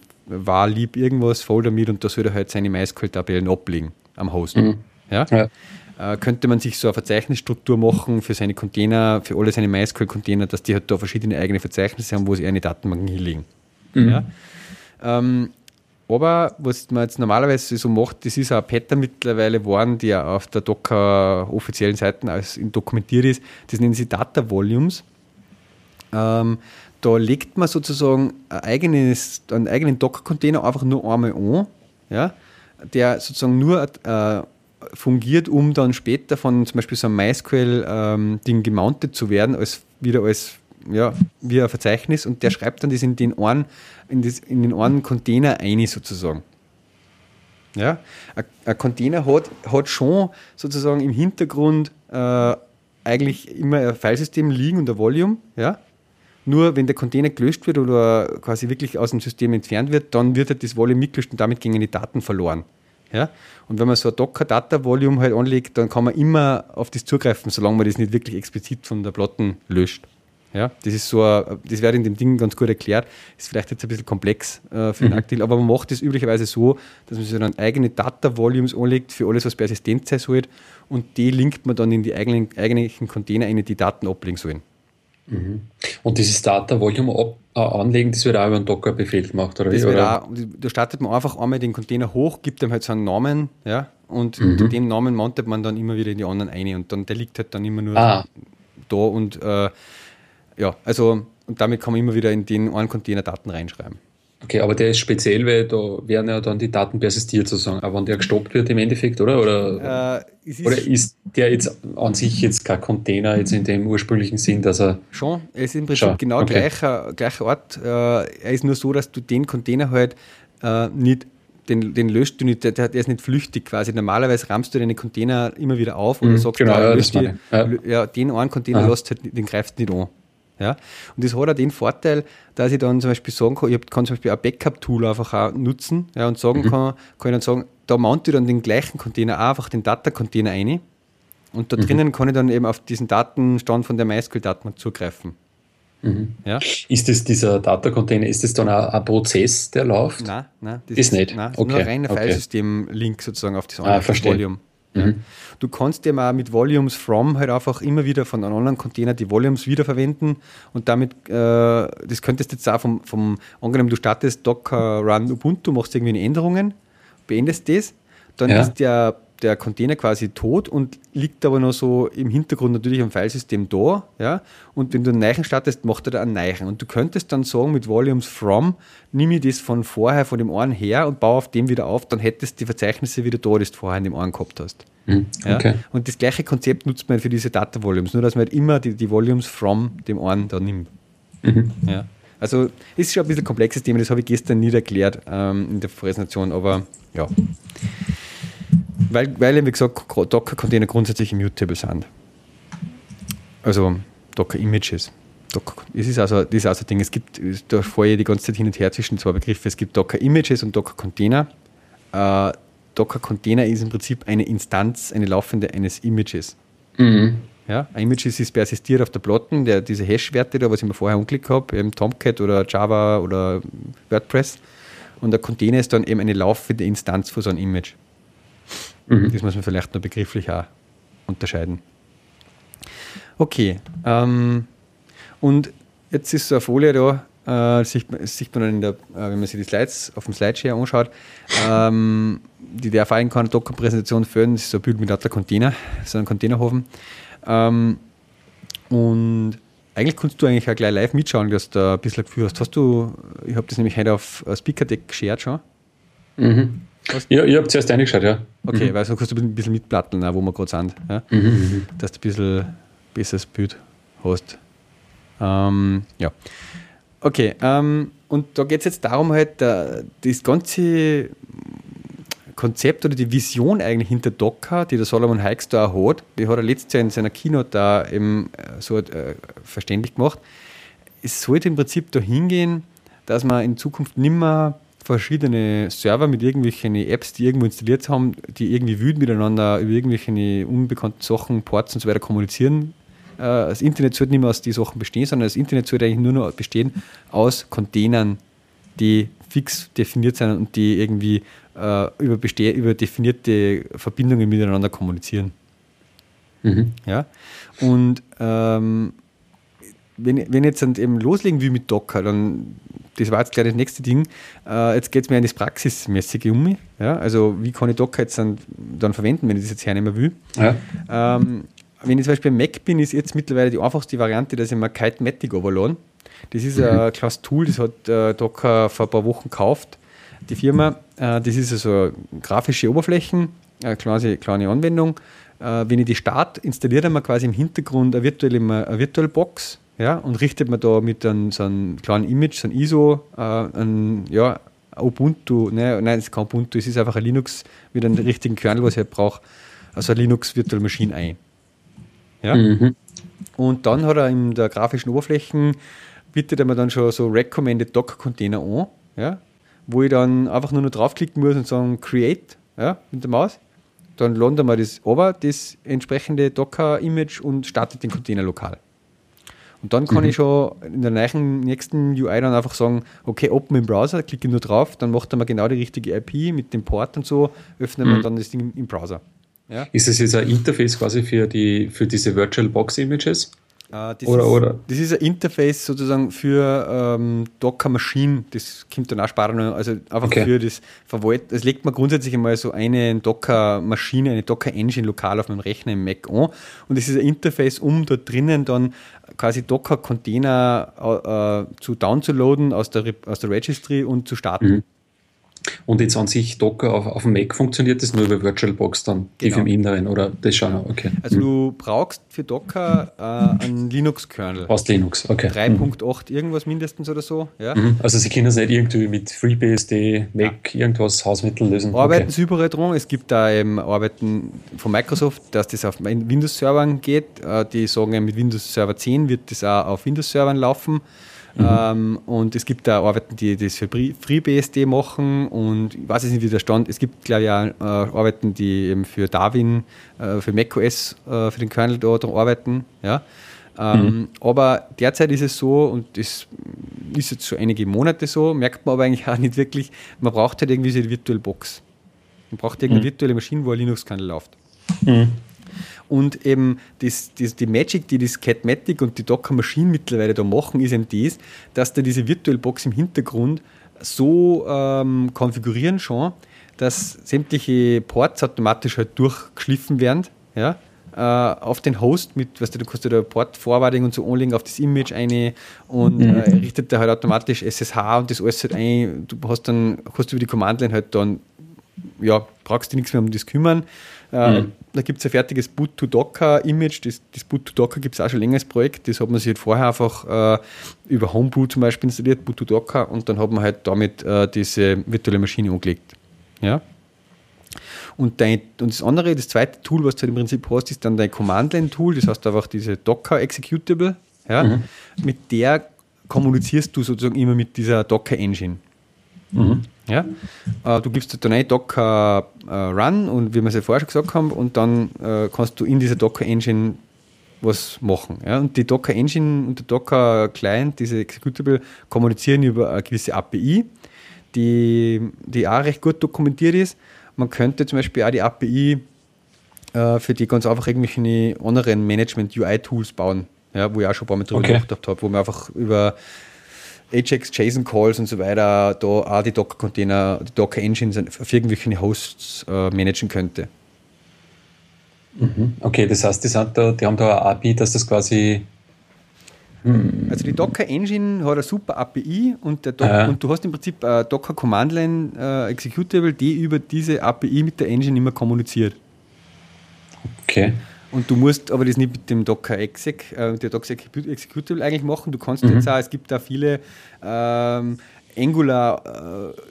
lieb irgendwas Folder mit und da soll er halt seine MySQL-Tabellen ablegen am Host. Mhm. Ja? ja. Äh, könnte man sich so eine Verzeichnisstruktur machen für seine Container, für alle seine MySQL-Container, dass die halt da verschiedene eigene Verzeichnisse haben, wo sie eine Datenbanken hinlegen. Mhm. Ja? Ähm, aber was man jetzt normalerweise so macht, das ist auch ein Pattern mittlerweile geworden, der auf der Docker offiziellen Seiten als dokumentiert ist. Das nennen sie Data Volumes. Ähm, da legt man sozusagen ein eigenes, einen eigenen Docker-Container einfach nur einmal an, ja, der sozusagen nur äh, fungiert, um dann später von zum Beispiel so einem MySQL-Ding ähm, gemountet zu werden, als wieder als ja, wie ein Verzeichnis und der schreibt dann das in den einen, in, das, in den einen Container ein, sozusagen. Ja, ein, Container hat, hat schon sozusagen im Hintergrund äh, eigentlich immer ein Filesystem liegen und ein Volume, ja. Nur wenn der Container gelöscht wird oder quasi wirklich aus dem System entfernt wird, dann wird halt das Volume mitgelöscht und damit gingen die Daten verloren. Ja? Und wenn man so ein Docker-Data-Volume halt anlegt, dann kann man immer auf das zugreifen, solange man das nicht wirklich explizit von der Platte löscht. Ja, das ist so, ein, das wäre in dem Ding ganz gut erklärt. Ist vielleicht jetzt ein bisschen komplex äh, für den mhm. Aktil, aber man macht das üblicherweise so, dass man sich dann eigene Data-Volumes anlegt für alles, was persistent sein soll und die linkt man dann in die eigenen, eigentlichen Container ein, die Daten ablegen sollen.
Mhm. Und dieses Data-Volume ab, äh, anlegen, das wird auch über einen Docker-Befehl gemacht, oder
das wie? Auch, da startet man einfach einmal den Container hoch, gibt ihm halt so einen Namen, ja, und mhm. unter dem Namen mountet man dann immer wieder in die anderen ein und dann der liegt halt dann immer nur ah. da und äh, ja, also und damit kann man immer wieder in den einen Container Daten reinschreiben.
Okay, aber der ist speziell, weil da werden ja dann die Daten persistiert sozusagen, aber wenn der gestoppt wird im Endeffekt, oder? Oder, äh, ist, oder ist der jetzt an sich jetzt kein Container jetzt in dem ursprünglichen Sinn, dass er.
Schon, er ist im Prinzip schon, genau okay. gleicher, gleicher Ort. Äh, er ist nur so, dass du den Container halt äh, nicht den, den löscht du nicht, der, der, ist nicht flüchtig quasi. Normalerweise rammst du deine Container immer wieder auf oder mhm, sagst, genau, ja, die, ja. ja. den einen Container lässt halt, den greifst du nicht an. Ja? Und das hat auch den Vorteil, dass ich dann zum Beispiel sagen kann, ich kann zum Beispiel ein Backup-Tool einfach auch nutzen ja, und sagen mhm. kann, kann ich dann sagen, da mounte ich dann den gleichen Container auch einfach den Data-Container ein und da mhm. drinnen kann ich dann eben auf diesen Datenstand von der MySQL-Datenbank zugreifen.
Mhm. Ja? Ist das dieser Data-Container, ist das dann ein, ein, Prozess, der läuft?
Nein, nein.
Das ist, ist nicht.
Nein, okay. ist nur ein reiner okay. Filesystem-Link sozusagen auf das ah, Volume. Mhm. Du kannst dir mal mit Volumes from halt einfach immer wieder von einem anderen Container die Volumes wiederverwenden und damit, äh, das könntest du jetzt auch vom, vom, angenommen du startest Docker Run Ubuntu, machst irgendwie Änderungen, beendest das, dann ja. ist der der Container quasi tot und liegt aber noch so im Hintergrund natürlich am Filesystem da. Ja? Und wenn du einen Neichen startest, macht er da einen Neichen. Und du könntest dann sagen mit Volumes from, nimm ich das von vorher, von dem einen her und baue auf dem wieder auf, dann hättest du die Verzeichnisse wieder da, die du vorher in dem einen gehabt hast. Mhm, okay. ja? Und das gleiche Konzept nutzt man für diese Data Volumes, nur dass man halt immer die, die Volumes from dem einen da nimmt. Mhm. Ja? Also ist schon ein bisschen ein komplexes Thema, das habe ich gestern nicht erklärt ähm, in der Präsentation, aber ja. Weil, weil wie gesagt, Docker-Container grundsätzlich immutable sind. Also Docker-Images. Docker, es ist also, das ist also ein Ding, es gibt, da fahre ich die ganze Zeit hin und her zwischen zwei Begriffen. Es gibt Docker-Images und Docker-Container. Äh, Docker-Container ist im Prinzip eine Instanz, eine laufende eines Images. Mhm. Ja, ein Image ist persistiert auf der Platte, der, diese Hash-Werte da, was ich mir vorher angeklickt habe, eben Tomcat oder Java oder WordPress. Und der Container ist dann eben eine laufende Instanz von so einem Image. Mhm. Das muss man vielleicht noch begrifflich auch unterscheiden. Okay. Ähm, und jetzt ist so eine Folie da, äh, sieht, sieht, man dann, der, äh, wenn man sich die Slides auf dem Slideshare anschaut, ähm, die darf auch in keine Docker-Präsentation führen. Das ist so ein Bild mit lauter Container, so ein Containerhofen. Ähm, und eigentlich kannst du eigentlich auch gleich live mitschauen, dass du da ein bisschen Gefühl hast. Hast du, ich habe das nämlich heute auf Speaker Deck geshared schon.
Mhm. Ja, ich habe zuerst reingeschaut, ja.
Okay, mhm. weil so kannst du ein bisschen mitplatteln, wo wir gerade sind. Ja? Mhm, mhm, dass du ein bisschen besseres Bild hast. Ähm, ja. Okay, ähm, und da geht es jetzt darum, halt, der, das ganze Konzept oder die Vision eigentlich hinter Docker, die der Solomon Hikes da hat, die hat er letztes Jahr in seiner Keynote da eben äh, so äh, verständlich gemacht. Es sollte im Prinzip dahin gehen, dass man in Zukunft nimmer verschiedene Server mit irgendwelchen Apps, die irgendwo installiert haben, die irgendwie wütend miteinander über irgendwelche unbekannten Sachen, Ports und so weiter kommunizieren. Äh, das Internet sollte nicht mehr aus diesen Sachen bestehen, sondern das Internet sollte eigentlich nur noch bestehen aus Containern, die fix definiert sind und die irgendwie äh, über, über definierte Verbindungen miteinander kommunizieren. Mhm. Ja? Und ähm, wenn, wenn ich jetzt eben loslegen will mit Docker, dann das war jetzt gleich das nächste Ding. Äh, jetzt geht es mir an das Praxismäßige um. Ja? Also wie kann ich Docker jetzt dann, dann verwenden, wenn ich das jetzt hernehmen will. Ja. Ähm, wenn ich zum Beispiel Mac bin, ist jetzt mittlerweile die einfachste Variante, dass ich mir Kitematic overladen. Das ist mhm. ein klasse Tool, das hat äh, Docker vor ein paar Wochen gekauft. Die Firma, äh, das ist also grafische Oberflächen, eine kleine, kleine Anwendung. Äh, wenn ich die start, installiert er mir quasi im Hintergrund eine virtuelle, eine virtuelle Box ja, und richtet man da mit einem, so einem kleinen Image, so ein ISO, äh, ein, ja, Ubuntu, ne, nein, es ist kein Ubuntu, es ist einfach ein Linux mit einem richtigen Kernel, was ich halt brauche, also eine Linux Virtual Machine ein. Ja? Mhm. Und dann hat er in der grafischen Oberfläche, bietet er mir dann schon so Recommended Docker Container an, ja, wo ich dann einfach nur noch draufklicken muss und sagen Create ja, mit der Maus. Dann laden wir das aber, das entsprechende Docker-Image und startet den Container lokal. Und dann kann mhm. ich schon in der nächsten, nächsten UI dann einfach sagen, okay, open im Browser, klicke nur drauf, dann macht er mir genau die richtige IP mit dem Port und so, öffnet mhm. man dann das Ding im Browser.
Ja? Ist das jetzt ein Interface quasi für, die, für diese Virtual Box Images?
Uh, das oder, ist, oder. Das ist ein Interface sozusagen für ähm, Docker Machine. Das kommt dann auch noch. Also einfach okay. für das Verwalten. Das legt man grundsätzlich einmal so eine Docker Maschine, eine Docker Engine lokal auf meinem Rechner im Mac an. Und das ist ein Interface, um dort drinnen dann quasi Docker Container äh, zu downzuladen aus der, aus der Registry und zu starten. Mhm.
Und jetzt an sich Docker auf, auf dem Mac funktioniert das nur über VirtualBox dann, tief genau. im Inneren oder das schon, okay.
Also mhm. du brauchst für Docker äh, einen Linux-Kernel.
Aus Linux, okay.
3.8 mhm. irgendwas mindestens oder so. Ja.
Mhm. Also sie können es nicht irgendwie mit FreeBSD, Mac, ja. irgendwas Hausmittel lösen.
Arbeiten okay. sie überall drum. Es gibt da eben Arbeiten von Microsoft, dass das auf Windows-Servern geht. Äh, die sagen, mit Windows Server 10 wird das auch auf Windows-Servern laufen. Mhm. Ähm, und es gibt da Arbeiten, die das für FreeBSD machen und ich weiß nicht, wie der Stand Es gibt, glaube ich, auch äh, Arbeiten, die eben für Darwin, äh, für macOS, äh, für den Kernel da, da arbeiten. Ja? Ähm, mhm. Aber derzeit ist es so, und das ist jetzt schon einige Monate so, merkt man aber eigentlich auch nicht wirklich, man braucht halt irgendwie so eine virtuelle Box. Man braucht irgendeine mhm. virtuelle Maschine, wo ein Linux-Kernel läuft. Mhm. Und eben das, das, die Magic, die das Catmatic und die Docker Machine mittlerweile da machen, ist eben das, dass da diese VirtualBox im Hintergrund so ähm, konfigurieren schon, dass sämtliche Ports automatisch halt durchgeschliffen werden. Ja? Äh, auf den Host mit, weißt du, du kannst da Port Forwarding und so anlegen auf das Image eine und mhm. äh, richtet da halt automatisch SSH und das alles halt ein. Du hast dann, kannst du über die Command-Line halt dann, ja, brauchst du nichts mehr um das kümmern. Äh, mhm. Da gibt es ein fertiges Boot-to-Docker-Image. Das, das Boot-to-Docker gibt es auch schon länger als Projekt. Das hat man sich halt vorher einfach äh, über Homebrew zum Beispiel installiert, Boot-to-Docker, und dann hat man halt damit äh, diese virtuelle Maschine angelegt. Ja? Und, dein, und das andere, das zweite Tool, was du halt im Prinzip hast, ist dann dein Command-Line-Tool. Das heißt einfach diese Docker-Executable. Ja? Mhm. Mit der kommunizierst du sozusagen immer mit dieser Docker-Engine. Mhm. Ja? Äh, du gibst dann ein Docker äh, Run und wie wir es ja vorher schon gesagt haben, und dann äh, kannst du in dieser Docker Engine was machen. Ja? Und die Docker Engine und der Docker Client, diese Executable, kommunizieren über eine gewisse API, die, die auch recht gut dokumentiert ist. Man könnte zum Beispiel auch die API äh, für die ganz einfach irgendwelche anderen Management-UI-Tools bauen, ja, wo ich auch schon ein paar Mal drüber okay. nachgedacht habe, wo man einfach über Ajax, JSON Calls und so weiter, da auch die Docker-Container, die Docker-Engines auf irgendwelche Hosts äh, managen könnte.
Mhm. Okay, das heißt, die, da, die haben da eine API, dass das quasi.
Hm. Also die Docker Engine hat eine super API und, Docker, und du hast im Prinzip eine Docker Command Line äh, Executable, die über diese API mit der Engine immer kommuniziert.
Okay.
Und du musst aber das nicht mit dem Docker Exec, äh, der Docker Executable eigentlich machen. Du kannst mhm. jetzt auch, es gibt da viele ähm, Angular äh,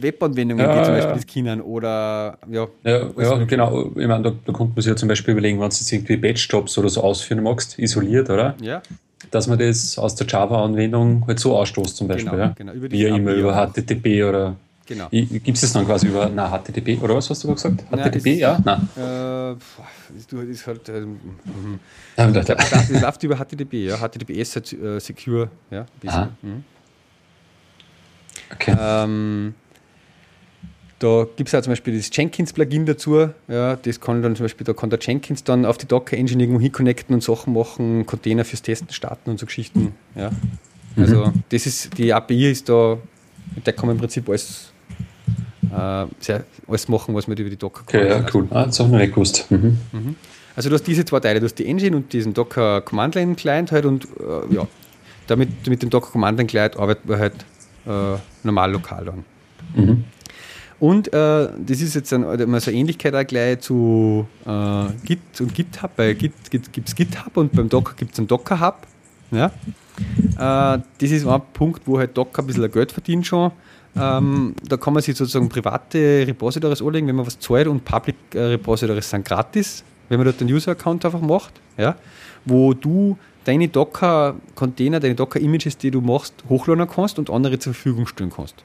Webanwendungen, ja, die zum Beispiel ja. das Kindern oder
ja. Ja, ja genau. Ich meine, da, da kommt man sich ja zum Beispiel überlegen, wenn du jetzt irgendwie Batch-Jobs oder so ausführen magst, isoliert, oder?
Ja.
Dass man das aus der Java-Anwendung halt so ausstoßt, zum Beispiel. Genau, ja? genau. Über Via E-Mail, über HTTP oder Genau. Gibt es das dann quasi über na, HTTP oder was hast du gesagt? HTTP, ja? Nein. Äh,
du, ist halt, äh, mhm. das, das läuft über HTTP, ja. HTTP ist halt äh, secure, ja. Mhm. Okay. Ähm, da gibt es auch zum Beispiel das Jenkins-Plugin dazu. Ja, das kann dann zum Beispiel, da kann der Jenkins dann auf die Docker-Engine irgendwo hinconnecten und Sachen machen, Container fürs Testen starten und so Geschichten. Ja. Also mhm. das ist, die API ist da, mit der kann man im Prinzip alles äh, sehr, alles machen, was man über die Docker
kann. Okay, ja, cool. Ah, das habe ich noch nicht gewusst. Mhm.
Mhm. Also du hast diese zwei Teile, du hast die Engine und diesen Docker Command Line Client halt und äh, ja, damit mit dem Docker Command Line Client arbeiten wir halt äh, normal lokal dann. Mhm. Und äh, das ist jetzt ein, also so eine Ähnlichkeit auch gleich zu äh, Git und GitHub. Bei Git gibt es GitHub und beim Docker gibt es einen Docker Hub. Ja? Äh, das ist ein Punkt, wo halt Docker ein bisschen Geld verdient schon. Ähm, da kann man sich sozusagen private Repositories anlegen, wenn man was zahlt und Public äh, Repositories sind gratis, wenn man dort den User-Account einfach macht, ja, wo du deine Docker-Container, deine Docker-Images, die du machst, hochladen kannst und andere zur Verfügung stellen kannst.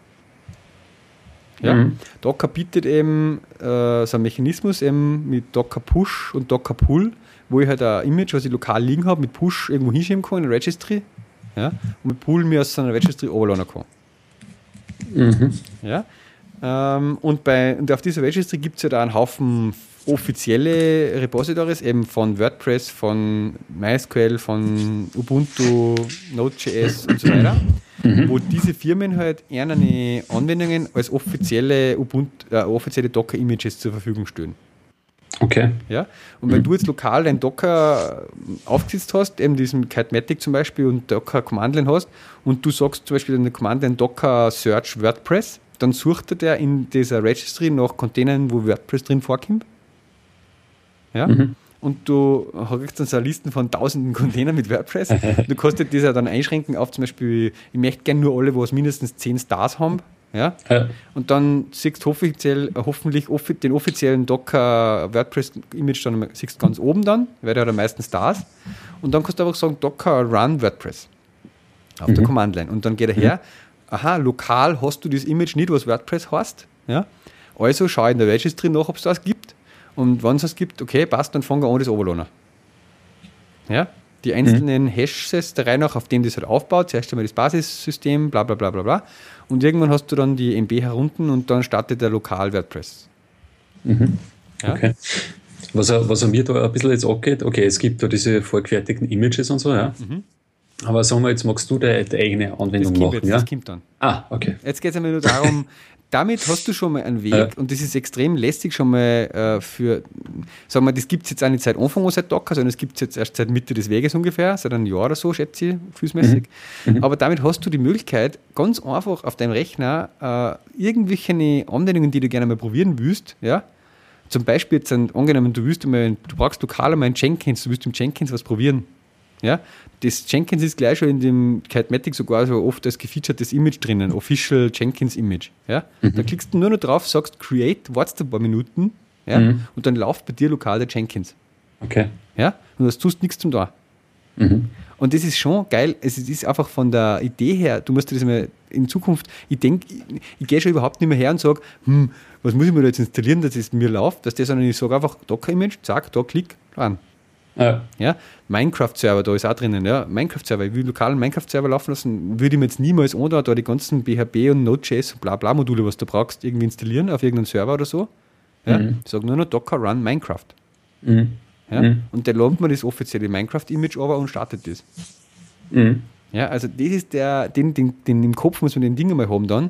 Ja? Mhm. Docker bietet eben äh, so einen Mechanismus eben mit Docker Push und Docker Pull, wo ich halt ein Image, was ich lokal liegen habe, mit Push irgendwo hinschieben kann in eine Registry ja? und mit Pull mir aus so einer Registry overladen kann. Mhm. Ja? Ähm, und, bei, und auf dieser Registry gibt es ja da einen Haufen offizielle Repositories eben von WordPress, von MySQL, von Ubuntu, Node.js und so weiter, mhm. wo diese Firmen halt eher Anwendungen als offizielle, Ubuntu, äh, offizielle Docker-Images zur Verfügung stellen.
Okay.
Ja? Und wenn mhm. du jetzt lokal dein Docker aufgesetzt hast, eben diesen Kitematic zum Beispiel und Docker Command hast und du sagst zum Beispiel in der Command Docker Search WordPress, dann sucht er in dieser Registry nach Containern, wo WordPress drin vorkommt. Ja? Mhm. Und du hast dann so Listen von tausenden [LAUGHS] Containern mit WordPress. [LAUGHS] du kannst das ja dann einschränken auf zum Beispiel, ich möchte gerne nur alle, wo es mindestens 10 Stars haben. Ja? ja. Und dann siehst du offiziell, hoffentlich den offiziellen Docker WordPress-Image dann siehst ganz oben dann, weil der hat am meisten Stars. Und dann kannst du einfach sagen, Docker Run WordPress auf mhm. der Command-Line. Und dann geht er her, mhm. aha, lokal hast du das Image nicht, was WordPress heißt. Ja? Also schau in der Registry nach, ob es das gibt. Und wenn es das gibt, okay, passt, dann fangen wir an das Overlohner. Ja? Die einzelnen mhm. Hashes der Reihe nach, auf denen das halt aufbaut. Zuerst einmal das Basissystem, bla bla bla bla bla. Und irgendwann hast du dann die MB herunten und dann startet der Lokal WordPress.
Mhm. Ja? Okay. Was, was mir da ein bisschen jetzt angeht, okay, es gibt da diese vorgefertigten Images und so, ja. Mhm. Aber sagen wir, jetzt magst du deine eigene Anwendung das machen. Jetzt, ja?
Das kommt dann.
Ah, okay.
Jetzt geht es einmal nur darum, [LAUGHS] damit hast du schon mal einen Weg ja. und das ist extrem lästig schon mal äh, für, sagen wir, das gibt es jetzt auch nicht seit Anfang an seit Docker, sondern es gibt es jetzt erst seit Mitte des Weges ungefähr, seit einem Jahr oder so, schätze ich, fußmäßig. Mhm. Mhm. Aber damit hast du die Möglichkeit, ganz einfach auf deinem Rechner äh, irgendwelche Anwendungen, die du gerne mal probieren willst, ja, zum Beispiel jetzt angenommen, du willst mal, du brauchst lokal einmal einen Jenkins, du willst im Jenkins was probieren, ja, das Jenkins ist gleich schon in dem Kitematic sogar so oft als gefeaturedes Image drinnen, Official Jenkins Image. Ja? Mhm. Da klickst du nur noch drauf, sagst Create, wartest ein paar Minuten ja? Mhm. und dann läuft bei dir lokal der Jenkins.
Okay.
Ja? Und das tust nichts zum da. Mhm. Und das ist schon geil. Es ist einfach von der Idee her, du musst dir das mal in Zukunft, ich denke, ich, ich gehe schon überhaupt nicht mehr her und sage, hm, was muss ich mir da jetzt installieren, dass es mir läuft, dass das, sondern ich sage einfach Docker-Image, zack, da klick, dran. Ja. ja? Minecraft-Server, da ist auch drinnen, ja. Minecraft-Server, ich will lokalen Minecraft-Server laufen lassen, würde ich mir jetzt niemals ohne da die ganzen BHB und Node.js und bla bla Module, was du brauchst, irgendwie installieren auf irgendeinen Server oder so. Ja? Mhm. Ich sage nur noch Docker Run Minecraft. Mhm. Ja? Mhm. Und der lohnt mir das offizielle Minecraft-Image aber und startet das. Mhm. Ja, also das ist der, den, den, den im Kopf muss man den Ding mal haben dann,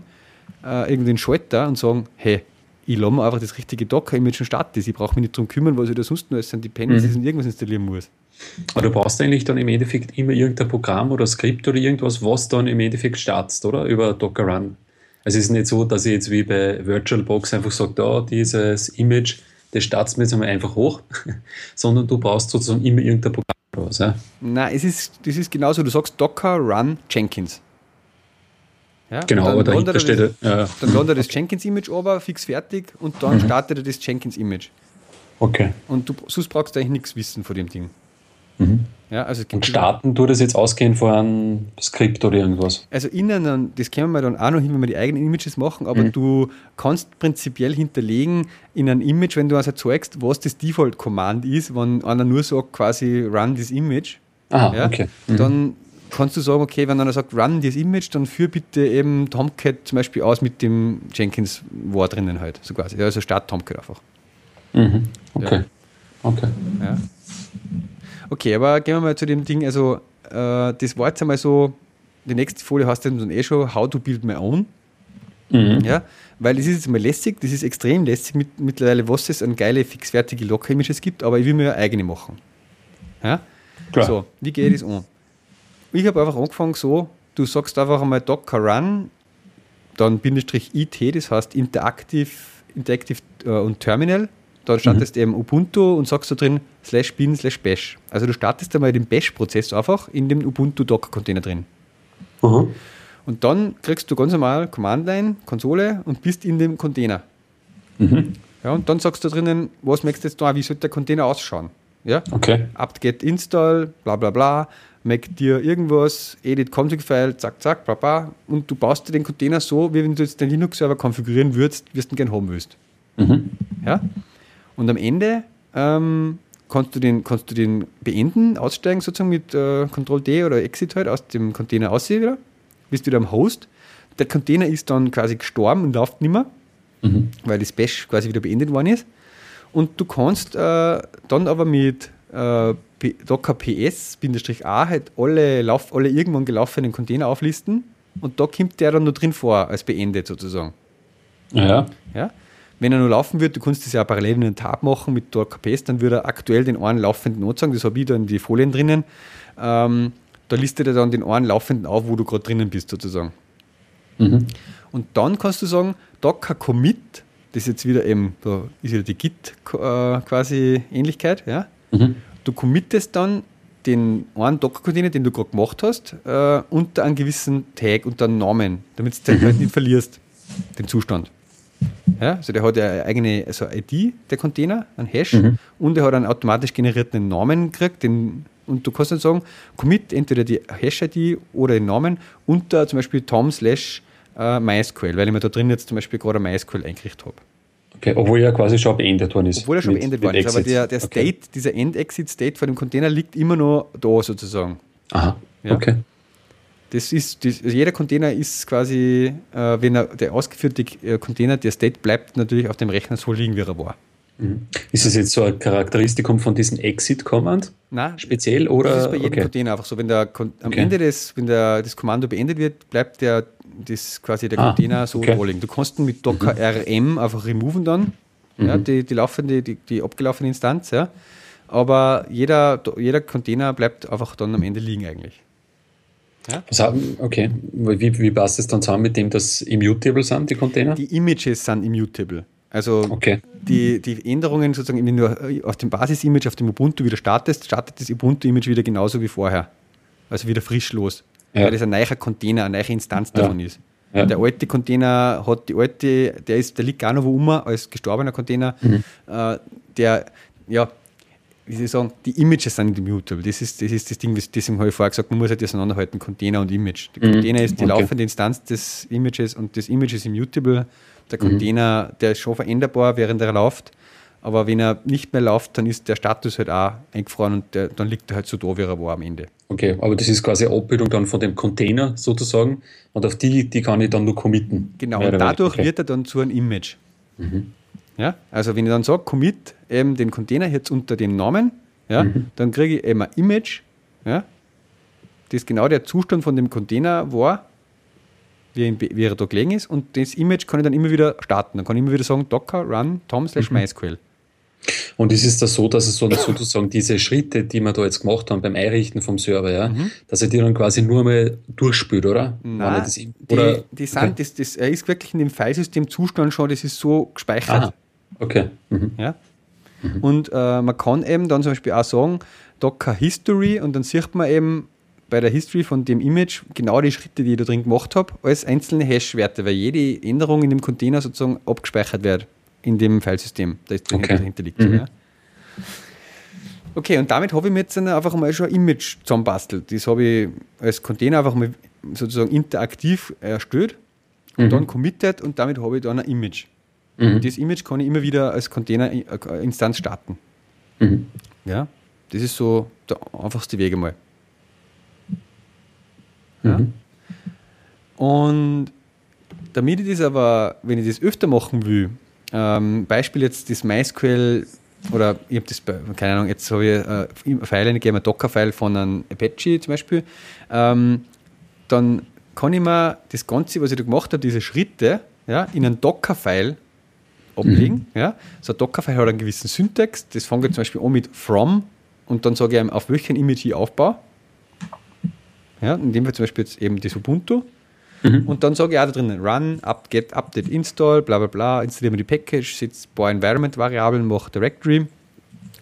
äh, irgendwie den Schalter und sagen, hey, ich lasse mir einfach das richtige Docker-Image und starte das. Ich brauche mich nicht darum kümmern, was ich da sonst noch an Dependencies mhm. und irgendwas installieren muss.
Aber du brauchst eigentlich dann im Endeffekt immer irgendein Programm oder Skript oder irgendwas, was dann im Endeffekt startest, oder? Über Docker Run. Also es ist nicht so, dass ich jetzt wie bei VirtualBox einfach sage, da dieses Image, das startest mir jetzt einmal einfach hoch, [LAUGHS] sondern du brauchst sozusagen immer irgendein Programm oder was. Ja?
Nein, es ist, das ist genauso, du sagst Docker Run Jenkins.
Ja, genau, aber dahinter steht
das, ja. Dann ladet er das Jenkins-Image over, fix fertig und dann mhm. startet er das Jenkins-Image.
Okay.
Und du sonst brauchst du eigentlich nichts wissen von dem Ding.
Mhm. Ja, also und starten tut das jetzt ausgehend von einem Skript oder irgendwas?
Also innen, das können wir dann auch noch hin, wenn wir die eigenen Images machen, aber mhm. du kannst prinzipiell hinterlegen in ein Image, wenn du also erzeugst, was das Default-Command ist, wenn einer nur sagt quasi run this image,
Aha, ja, okay.
Mhm. dann kannst du sagen, okay, wenn einer sagt, run this image, dann führ bitte eben Tomcat zum Beispiel aus mit dem Jenkins-Wort drinnen halt, so quasi. Also start Tomcat einfach.
Mhm. Okay. Ja. Okay.
Ja. Okay, aber gehen wir mal zu dem Ding, also äh, das war jetzt einmal so, die nächste Folie hast du dann eh schon, how to build my own. Mhm. Ja, weil es ist jetzt mal lässig, das ist extrem lässig mit, mittlerweile, was es an geile, fixfertige Locker-Images gibt, aber ich will mir eigene machen. Ja? Klar. So, wie geht das an? Ich habe einfach angefangen so, du sagst einfach einmal Docker Run, dann Bindestrich IT, das heißt Interactive, Interactive äh, und Terminal. Dann startest du mhm. eben Ubuntu und sagst da drin slash bin slash bash. Also du startest einmal den Bash-Prozess einfach in dem Ubuntu Docker-Container drin. Mhm. Und dann kriegst du ganz normal Command-Line, Konsole und bist in dem Container. Mhm. Ja, und dann sagst du drinnen, was möchtest du jetzt da, wie soll der Container ausschauen? Ja?
Okay.
apt-get install, bla bla bla Mac dir irgendwas, edit config-File, zack, zack, bla, und du baust dir den Container so, wie wenn du jetzt den Linux-Server konfigurieren würdest, wie du den gerne haben willst. Mhm. Ja? Und am Ende ähm, kannst, du den, kannst du den beenden, aussteigen sozusagen mit äh, Ctrl-D oder Exit halt aus dem Container aussehen wieder, bist wieder am Host. Der Container ist dann quasi gestorben und läuft nicht mehr, mhm. weil das Bash quasi wieder beendet worden ist. Und du kannst äh, dann aber mit äh, Docker PS-A halt alle, Lauf, alle irgendwann gelaufenen Container auflisten und da kommt der dann nur drin vor, als beendet sozusagen.
Ja.
ja? Wenn er nur laufen wird, du kannst das ja parallel in einen Tab machen mit Docker PS, dann würde er aktuell den einen laufenden anzeigen, das habe ich da in die Folien drinnen. Ähm, da listet er dann den einen laufenden auf, wo du gerade drinnen bist sozusagen. Mhm. Und dann kannst du sagen, Docker Commit, das ist jetzt wieder eben, da ist wieder die Git äh, quasi Ähnlichkeit, ja. Mhm. Du committest dann den einen Docker-Container, den du gerade gemacht hast, äh, unter einen gewissen Tag, unter einen Namen, damit du den halt nicht verlierst, den Zustand. Ja, also der hat eine eigene also ID, der Container, einen Hash, mhm. und er hat einen automatisch generierten Namen gekriegt, den, und du kannst dann sagen, commit entweder die Hash-ID oder den Namen unter zum Beispiel tom slash äh, MySQL, weil ich mir da drin jetzt zum Beispiel gerade MySQL eingerichtet habe.
Okay, obwohl er quasi schon beendet worden ist.
Obwohl er schon mit, beendet worden ist, aber der, der State, okay. dieser End-Exit-State von dem Container liegt immer noch da sozusagen.
Aha, ja? okay.
Das ist, das, also jeder Container ist quasi, äh, wenn er, der ausgeführte äh, Container, der State bleibt natürlich auf dem Rechner so liegen, wie er war.
Mhm. Ist das jetzt so ein Charakteristikum von diesem Exit-Command?
Nein.
Speziell oder? Das
ist bei jedem okay. Container einfach so. Wenn der, am okay. Ende des, wenn der, das Kommando beendet wird, bleibt der, das quasi der ah, Container so okay. rolling. Du kannst mit Docker mhm. rm einfach removen dann, mhm. ja, die, die laufende, die, die abgelaufene Instanz, ja. Aber jeder, jeder Container bleibt einfach dann am Ende liegen eigentlich.
Ja? Haben, okay, wie, wie passt es dann zusammen mit dem, dass immutable sind, die Container?
Die Images sind immutable. Also
okay.
die, die Änderungen sozusagen, wenn du auf dem Basis-Image, auf dem Ubuntu wieder startest, startet das Ubuntu-Image wieder genauso wie vorher. Also wieder frisch los. Ja. Weil das ein neuer Container, eine neue Instanz davon ist. Der alte Container hat die alte, der ist, der liegt gar noch wo um als gestorbener Container. Mhm. Äh, der, ja, wie soll ich sagen, die Images sind immutable. Das ist, das ist das Ding, deswegen habe ich vorher gesagt, man muss halt auseinanderhalten, Container und Image. Der mhm. Container ist die okay. laufende Instanz des Images und das Image ist immutable. Der mhm. Container, mhm. der ist schon veränderbar, während er läuft. Aber wenn er nicht mehr läuft, dann ist der Status halt auch eingefroren und der, dann liegt er halt so da, wie er war am Ende.
Okay, aber das ist quasi eine Abbildung dann von dem Container sozusagen und auf die, die kann ich dann nur committen.
Genau, und dadurch okay. wird er dann zu einem Image. Mhm. Ja, also wenn ich dann sage, commit eben den Container jetzt unter dem Namen, ja, mhm. dann kriege ich eben ein Image, ja, das genau der Zustand von dem Container war, wie, ihn, wie er da gelegen ist. Und das Image kann ich dann immer wieder starten. Dann kann ich immer wieder sagen, Docker run tom slash mhm. MySQL.
Und ist es da so, dass es so sozusagen diese Schritte, die wir da jetzt gemacht haben beim Einrichten vom Server, ja, mhm. dass er die dann quasi nur mal durchspült, oder?
Nein, das, oder? Die, die sind, okay. das, das, er ist wirklich in dem Filesystem Zustand schon, das ist so gespeichert. Aha.
Okay. Mhm.
Ja? Mhm. Und äh, man kann eben dann zum Beispiel auch sagen, Docker History und dann sieht man eben bei der History von dem Image genau die Schritte, die ich da drin gemacht habe, als einzelne Hash-Werte, weil jede Änderung in dem Container sozusagen abgespeichert wird in dem Filesystem, das okay. dahinter liegt. Mhm. Ja. Okay, und damit habe ich mir jetzt einfach mal schon ein Image zusammenbastelt. Das habe ich als Container einfach mal sozusagen interaktiv erstellt und mhm. dann committed und damit habe ich dann ein Image. Mhm. Und das Image kann ich immer wieder als Container-Instanz starten. Mhm. Ja, das ist so der einfachste Weg einmal. Ja? Mhm. Und damit ich das aber, wenn ich das öfter machen will, ähm, Beispiel jetzt das MySQL oder ich habe das, keine Ahnung, jetzt habe ich äh, File eingegeben, ein Docker-File von einem Apache zum Beispiel, ähm, dann kann ich mir das Ganze, was ich da gemacht habe, diese Schritte, ja, in ein Docker-File ablegen. Mhm. Ja. So ein Docker-File hat einen gewissen Syntax. Das fängt zum Beispiel an mit from und dann sage ich einem, auf welchen Image ich aufbaue. Ja, in dem Fall zum Beispiel jetzt eben das Ubuntu. Mhm. Und dann sage ich auch da drinnen, run, up, get, update, install, bla bla bla, installieren wir die Package, setze ein paar Environment-Variablen, mache Directory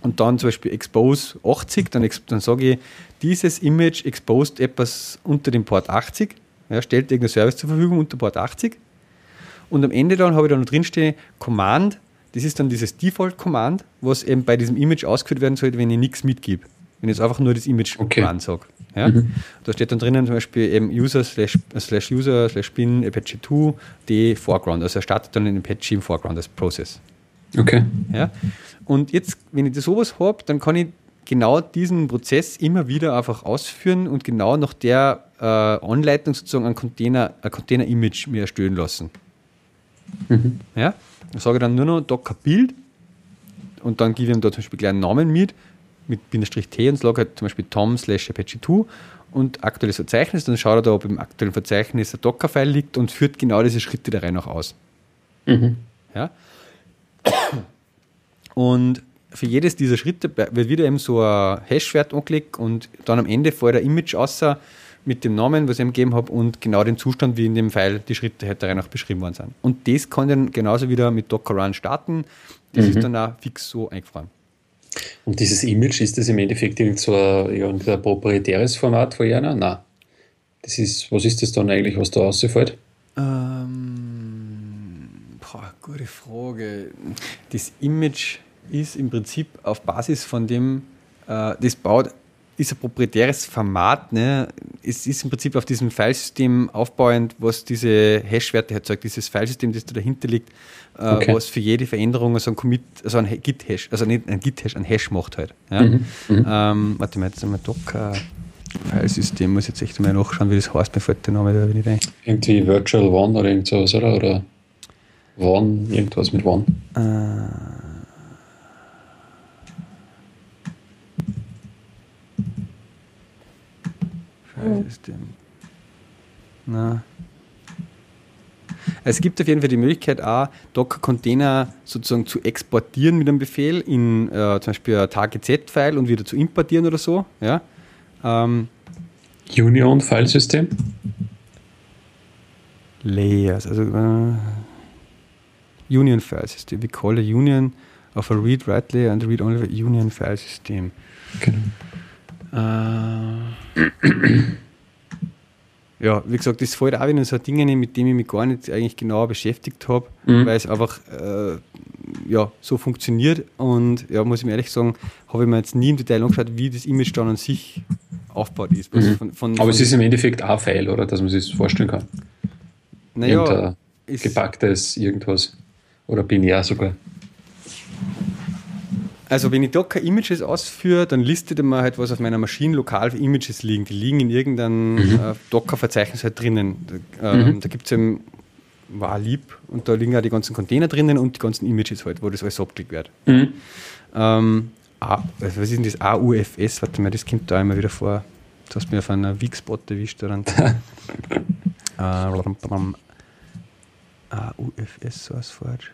und dann zum Beispiel expose 80, dann, dann sage ich, dieses Image exposed etwas unter dem Port 80, ja, stellt irgendein Service zur Verfügung unter Port 80 und am Ende dann habe ich da noch drinstehen Command, das ist dann dieses Default-Command, was eben bei diesem Image ausgeführt werden sollte, wenn ich nichts mitgebe. Wenn ich jetzt einfach nur das Image okay. ansage. Ja? Mhm. Da steht dann drinnen zum Beispiel eben User slash, slash User slash bin Apache 2 D Foreground. Also er startet dann in Apache im Foreground als Process.
Okay.
Ja? Und jetzt, wenn ich das sowas habe, dann kann ich genau diesen Prozess immer wieder einfach ausführen und genau nach der äh, Anleitung sozusagen ein Container, ein Container-Image mir erstellen lassen. Mhm. Ja? Ich sage dann nur noch Docker Build und dann gebe ich ihm da zum Beispiel gleich einen Namen mit, mit Bindestrich T und sage halt zum Beispiel Tom slash Apache 2 und aktuelles Verzeichnis, dann schaut er da, ob im aktuellen Verzeichnis ein Docker-File liegt und führt genau diese Schritte da rein auch aus. Mhm. Ja? Und für jedes dieser Schritte wird wieder eben so ein Hash-Wert angelegt und dann am Ende fällt ein Image außer mit dem Namen, was ich ihm gegeben habe und genau dem Zustand, wie in dem File die Schritte halt darin auch beschrieben worden sind. Und das kann dann genauso wieder mit Docker Run starten. Das mhm. ist dann auch fix so eingefroren.
Und dieses Image, ist das im Endeffekt irgend so ein, ein proprietäres Format von Jana? Nein. Das ist, was ist das dann eigentlich, was da rausfällt?
Ähm, boah, gute Frage. Das Image ist im Prinzip auf Basis von dem, äh, das baut ist ein proprietäres Format. Ne? Es ist im Prinzip auf diesem Filesystem aufbauend, was diese Hash-Werte erzeugt, dieses Filesystem, das da dahinter liegt, äh, okay. was für jede Veränderung so ein Commit, also ein Git-Hash, also nicht ein Git-Hash, ein Hash macht halt. Ja? Mhm. Mhm. Ähm, warte mal, jetzt einmal Docker. Filesystem, muss jetzt echt mal nachschauen, wie das heißt, mir fällt der Name da
nicht ein. Irgendwie Virtual One oder irgend sowas, oder? Oder One, irgendwas mit One. Äh,
Filesystem. Na. Es gibt auf jeden Fall die Möglichkeit, auch Docker-Container sozusagen zu exportieren mit einem Befehl in äh, zum Beispiel ein Target-Z-File und wieder zu importieren oder so. Ja. Ähm,
Union-Filesystem?
Layers, also äh, Union-File-System. We call a union of a read-write layer and read-only Union-File-System. Genau. Äh, ja, wie gesagt, das fällt auch wieder so Dinge, mit denen ich mich gar nicht eigentlich genauer beschäftigt habe, mhm. weil es einfach äh, ja, so funktioniert. Und ja, muss ich mir ehrlich sagen, habe ich mir jetzt nie im Detail angeschaut, wie das Image dann an sich aufgebaut ist.
Mhm. Von, von, Aber es ist im Endeffekt auch File, oder? Dass man sich das vorstellen kann. Naja, gepacktes irgendwas. Oder binär sogar.
Also wenn ich Docker Images ausführe, dann listet er mir halt, was auf meiner Maschine lokal für Images liegen. Die liegen in irgendeinem mhm. äh, Docker-Verzeichnis halt drinnen. Äh, mhm. Da gibt es eben war lieb und da liegen auch die ganzen Container drinnen und die ganzen Images halt, wo das alles abgelegt wird. Mhm. Ähm, A, was ist denn das? AUFS? Warte mal, das kommt da immer wieder vor. Du hast mir auf einer Wix-Spot erwischt. AUFS, [LAUGHS] so was falsch.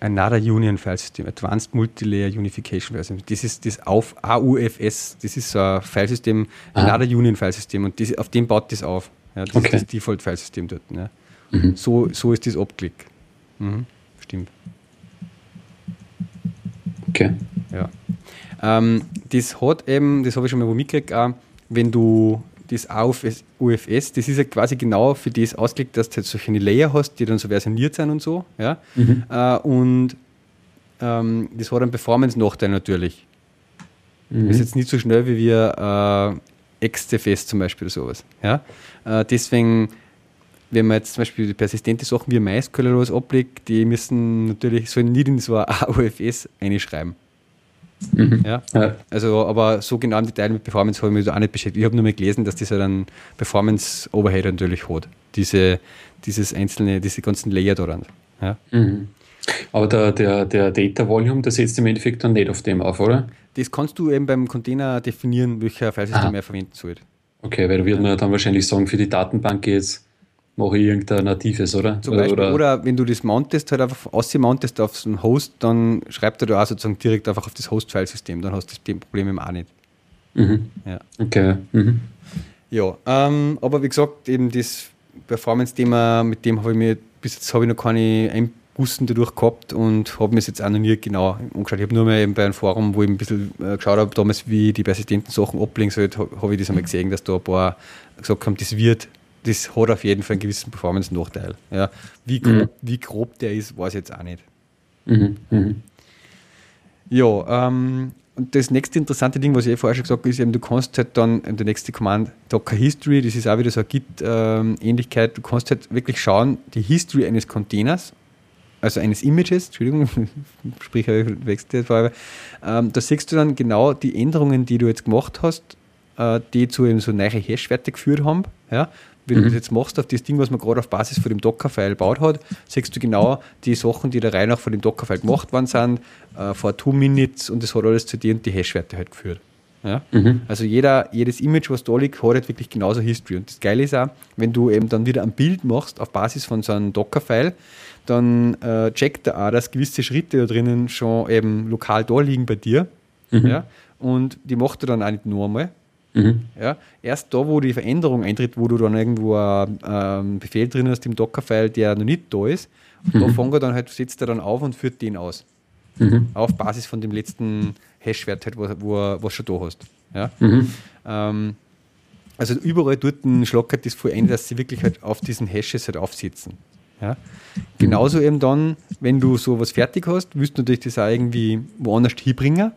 Another Union File System, Advanced Multilayer Unification File System. Das ist das auf AUFS, das ist ein Filesystem, Another Union File System und das, auf dem baut das auf. Ja, das okay. ist das Default File System dort. Ja. Mhm. So, so ist das abgelegt. Mhm. Stimmt.
Okay.
Ja. Ähm, das hat eben, das habe ich schon mal wo mitgekriegt, auch, wenn du das AUFS, UFS, das ist ja quasi genau für das ausgelegt, dass du halt solche Layer hast, die dann so versioniert sind und so. Ja? Mhm. Äh, und ähm, das hat einen Performance-Nachteil natürlich. Mhm. Ist jetzt nicht so schnell wie wir äh, XCFS zum Beispiel oder sowas. Ja? Äh, deswegen, wenn man jetzt zum Beispiel persistente Sachen wie MySQL oder was ablegt, die müssen natürlich, sollen nicht in so ein [LAUGHS] AUFS einschreiben. Mhm. Ja? ja? Also, aber so genau im Detail mit Performance habe ich mich auch nicht beschäftigt. Ich habe nur mal gelesen, dass das halt einen Performance-Overhead natürlich hat. Diese, dieses einzelne, diese ganzen Layer daran. Ja?
Mhm. Aber der, der, der Data Volume, das setzt im Endeffekt dann nicht auf dem auf, oder?
Das kannst du eben beim Container definieren, welcher Filesystem er verwenden soll.
Okay, weil da wird man dann wahrscheinlich sagen, für die Datenbank jetzt mache ich irgendein natives, oder?
Zum Beispiel, oder, oder wenn du das mountest, halt einfach ausmountest auf einen Host, dann schreibt er da auch sozusagen direkt einfach auf das Host-File-System, dann hast du das Problem eben auch nicht.
Mhm. Ja. Okay. Mhm.
Ja, ähm, aber wie gesagt, eben das Performance-Thema, mit dem habe ich mir bis jetzt habe ich noch keine Einbußen dadurch gehabt und habe mir jetzt auch noch nie genau angeschaut. Ich habe nur mal eben bei einem Forum, wo ich ein bisschen äh, geschaut habe, damals, wie die persistenten Sachen ablegen soll, habe ich das einmal gesehen, dass da ein paar gesagt haben, das wird das hat auf jeden Fall einen gewissen Performance-Nachteil. Ja. Wie, grob, mhm. wie grob der ist, weiß ich jetzt auch nicht. Mhm. Mhm. Ja, ähm, und das nächste interessante Ding, was ich eh vorher schon gesagt habe, ist eben, du kannst halt dann, der nächste Command, Docker History, das ist auch wieder so eine Git-Ähnlichkeit, du kannst halt wirklich schauen, die History eines Containers, also eines Images, Entschuldigung, [LAUGHS] sprich, wechselt jetzt vorher, ähm, da siehst du dann genau die Änderungen, die du jetzt gemacht hast, äh, die zu eben so neue Hash-Werte geführt haben, ja, Wenn mhm. du das jetzt machst auf das Ding, was man gerade auf Basis von dem Docker-File gebaut hat, siehst du genau die Sachen, die der Reihe nach von dem Docker-File gemacht worden sind, äh, vor two Minutes und das hat alles zu dir und die Hashwerte halt geführt. Ja? Mhm. Also jeder, jedes Image, was da liegt, hat halt wirklich genauso History. Und das Geile ist auch, wenn du eben dann wieder ein Bild machst auf Basis von so einem Docker-File, dann äh, checkt er auch, dass gewisse Schritte da drinnen schon eben lokal da liegen bei dir. Mhm. Ja? Und die macht er dann auch nicht nur einmal. Mhm. Ja? Erst da, wo die Veränderung eintritt, wo du dann irgendwo einen Befehl drin hast im Docker-File, der noch nicht da ist, mhm. da fängt er dann halt, setzt er dann auf und führt den aus. Mhm. Auf Basis von dem letzten Hash-Wert, halt, wo, wo, was schon da hast. Ja? Mhm. Ähm, also überall dort schlackert das voll ein, dass sie wirklich halt auf diesen Hashes halt aufsetzen. Ja? Genauso eben dann, wenn du sowas fertig hast, willst du natürlich das auch irgendwie woanders hinbringen.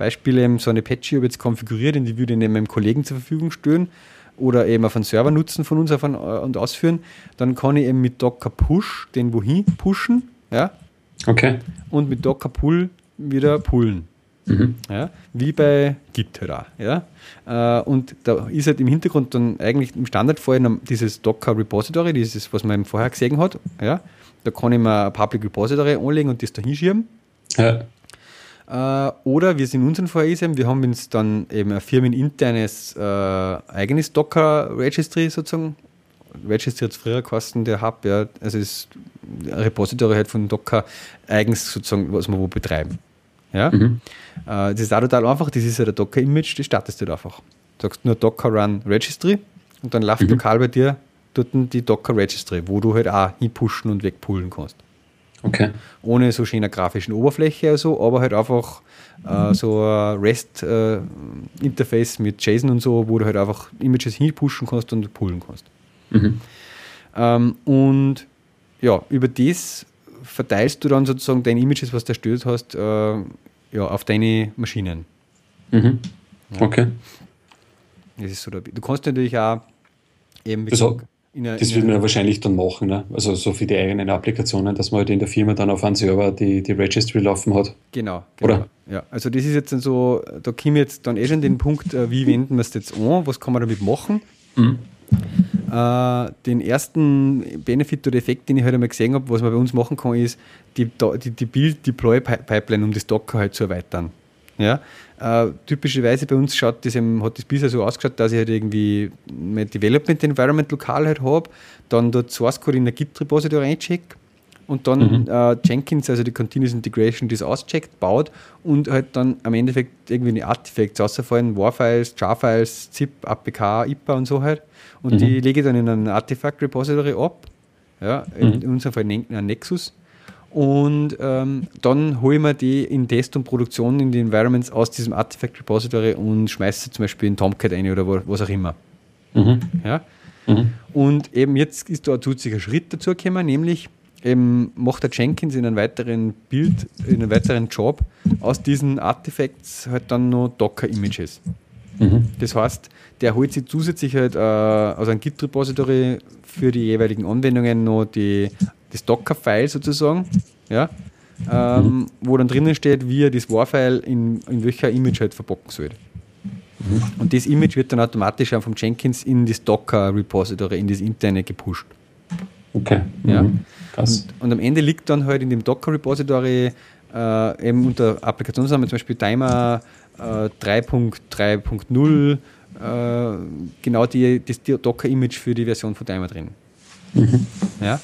Beispiel eben so eine Patchy habe jetzt konfiguriert und die würde ich meinem Kollegen zur Verfügung stellen oder eben auf einen Server nutzen von uns auf einen, äh, und ausführen. Dann kann ich eben mit Docker Push den wohin pushen. Ja?
Okay.
Und mit Docker Pull wieder pullen. Mhm. Ja, wie bei Git halt auch. Ja? Äh, und da ist halt im Hintergrund dann eigentlich im Standardfall dieses Docker Repository, dieses, was man vorher gesehen hat. Ja? Da kann ich mir ein Public Repository anlegen und das da hinschieben. Ja. Äh, oder in unserem Fall ist, wir haben uns dann eben ein firmeninternes äh, eigenes Docker Registry sozusagen. Registry hat es früher gekostet, der Hub, ja, also ist ein Repository halt von Docker eigens sozusagen, was wir wo betreiben. Ja? Mhm. Äh, das ist auch total einfach, das ist ja der Docker-Image, das startest du halt einfach. Du sagst nur Docker Run Registry und dann läuft mhm. lokal bei dir dort die Docker Registry, wo du halt auch hinpushen und wegpullen kannst.
Okay.
Ohne so schöne grafischen Oberfläche also, aber halt einfach äh, so ein REST-Interface äh, mit JSON und so, wo du halt einfach Images hinpushen kannst und pullen kannst. Mhm. Ähm, und ja, über das verteilst du dann sozusagen deine Images, was du erstellt hast, äh, ja, auf deine Maschinen.
Mhm. Ja. Okay.
Das ist so der, du kannst natürlich auch eben
das, gesagt, eine, das wird man ja wahrscheinlich dann machen, ne? also so für die eigenen Applikationen, dass man halt in der Firma dann auf einem Server die, die Registry laufen hat.
Genau, genau. Oder? Ja, also das ist jetzt dann so, da kommen jetzt dann eh schon den Punkt, äh, wie wenden wir es jetzt an, was kann man damit machen. Mhm. Äh, den ersten Benefit oder Effekt, den ich halt einmal gesehen habe, was man bei uns machen kann, ist die, die, die Build-Deploy-Pipeline, um das Docker halt zu erweitern. Ja? Äh, typischerweise bei uns schaut das eben, hat das bisher so ausgeschaut, dass ich halt irgendwie mein Development Environment lokal halt habe, dann dort Source Code in der Git Repository eincheck und dann mhm. äh, Jenkins, also die Continuous Integration, das auscheckt, baut und halt dann am Endeffekt irgendwie eine Artifacts rausfallen, War-Files, Jar-Files, ZIP, APK, IPA und so halt. Und mhm. die lege ich dann in ein Artifact Repository ab. Ja, mhm. in unserem Fall ein Nexus. Und ähm, dann hole ich mir die in Test und Produktion in die Environments aus diesem Artifact Repository und schmeiße zum Beispiel in Tomcat ein oder was auch immer. Mhm. Ja? Mhm. Und eben jetzt ist da ein zusätzlicher Schritt dazu gekommen, nämlich eben macht der Jenkins in einem weiteren Bild, in einem weiteren Job aus diesen Artifacts halt dann noch Docker-Images. Mhm. Das heißt, der holt sich zusätzlich halt äh, aus einem Git-Repository für die jeweiligen Anwendungen noch die, das Docker-File sozusagen, ja, ähm, mhm. wo dann drinnen steht, wie er das War-File in, in welcher Image halt verpacken soll. Mhm. Und das Image wird dann automatisch auch vom Jenkins in das Docker-Repository, in das interne gepusht.
Okay.
Ja. Mhm. Krass. Und, und, am Ende liegt dann halt in dem Docker-Repository äh, eben unter Applikationsnamen zum Beispiel Timer äh, 3.3.0 äh, genau die, das Docker-Image für die Version von Timer drin. Mhm. Ja.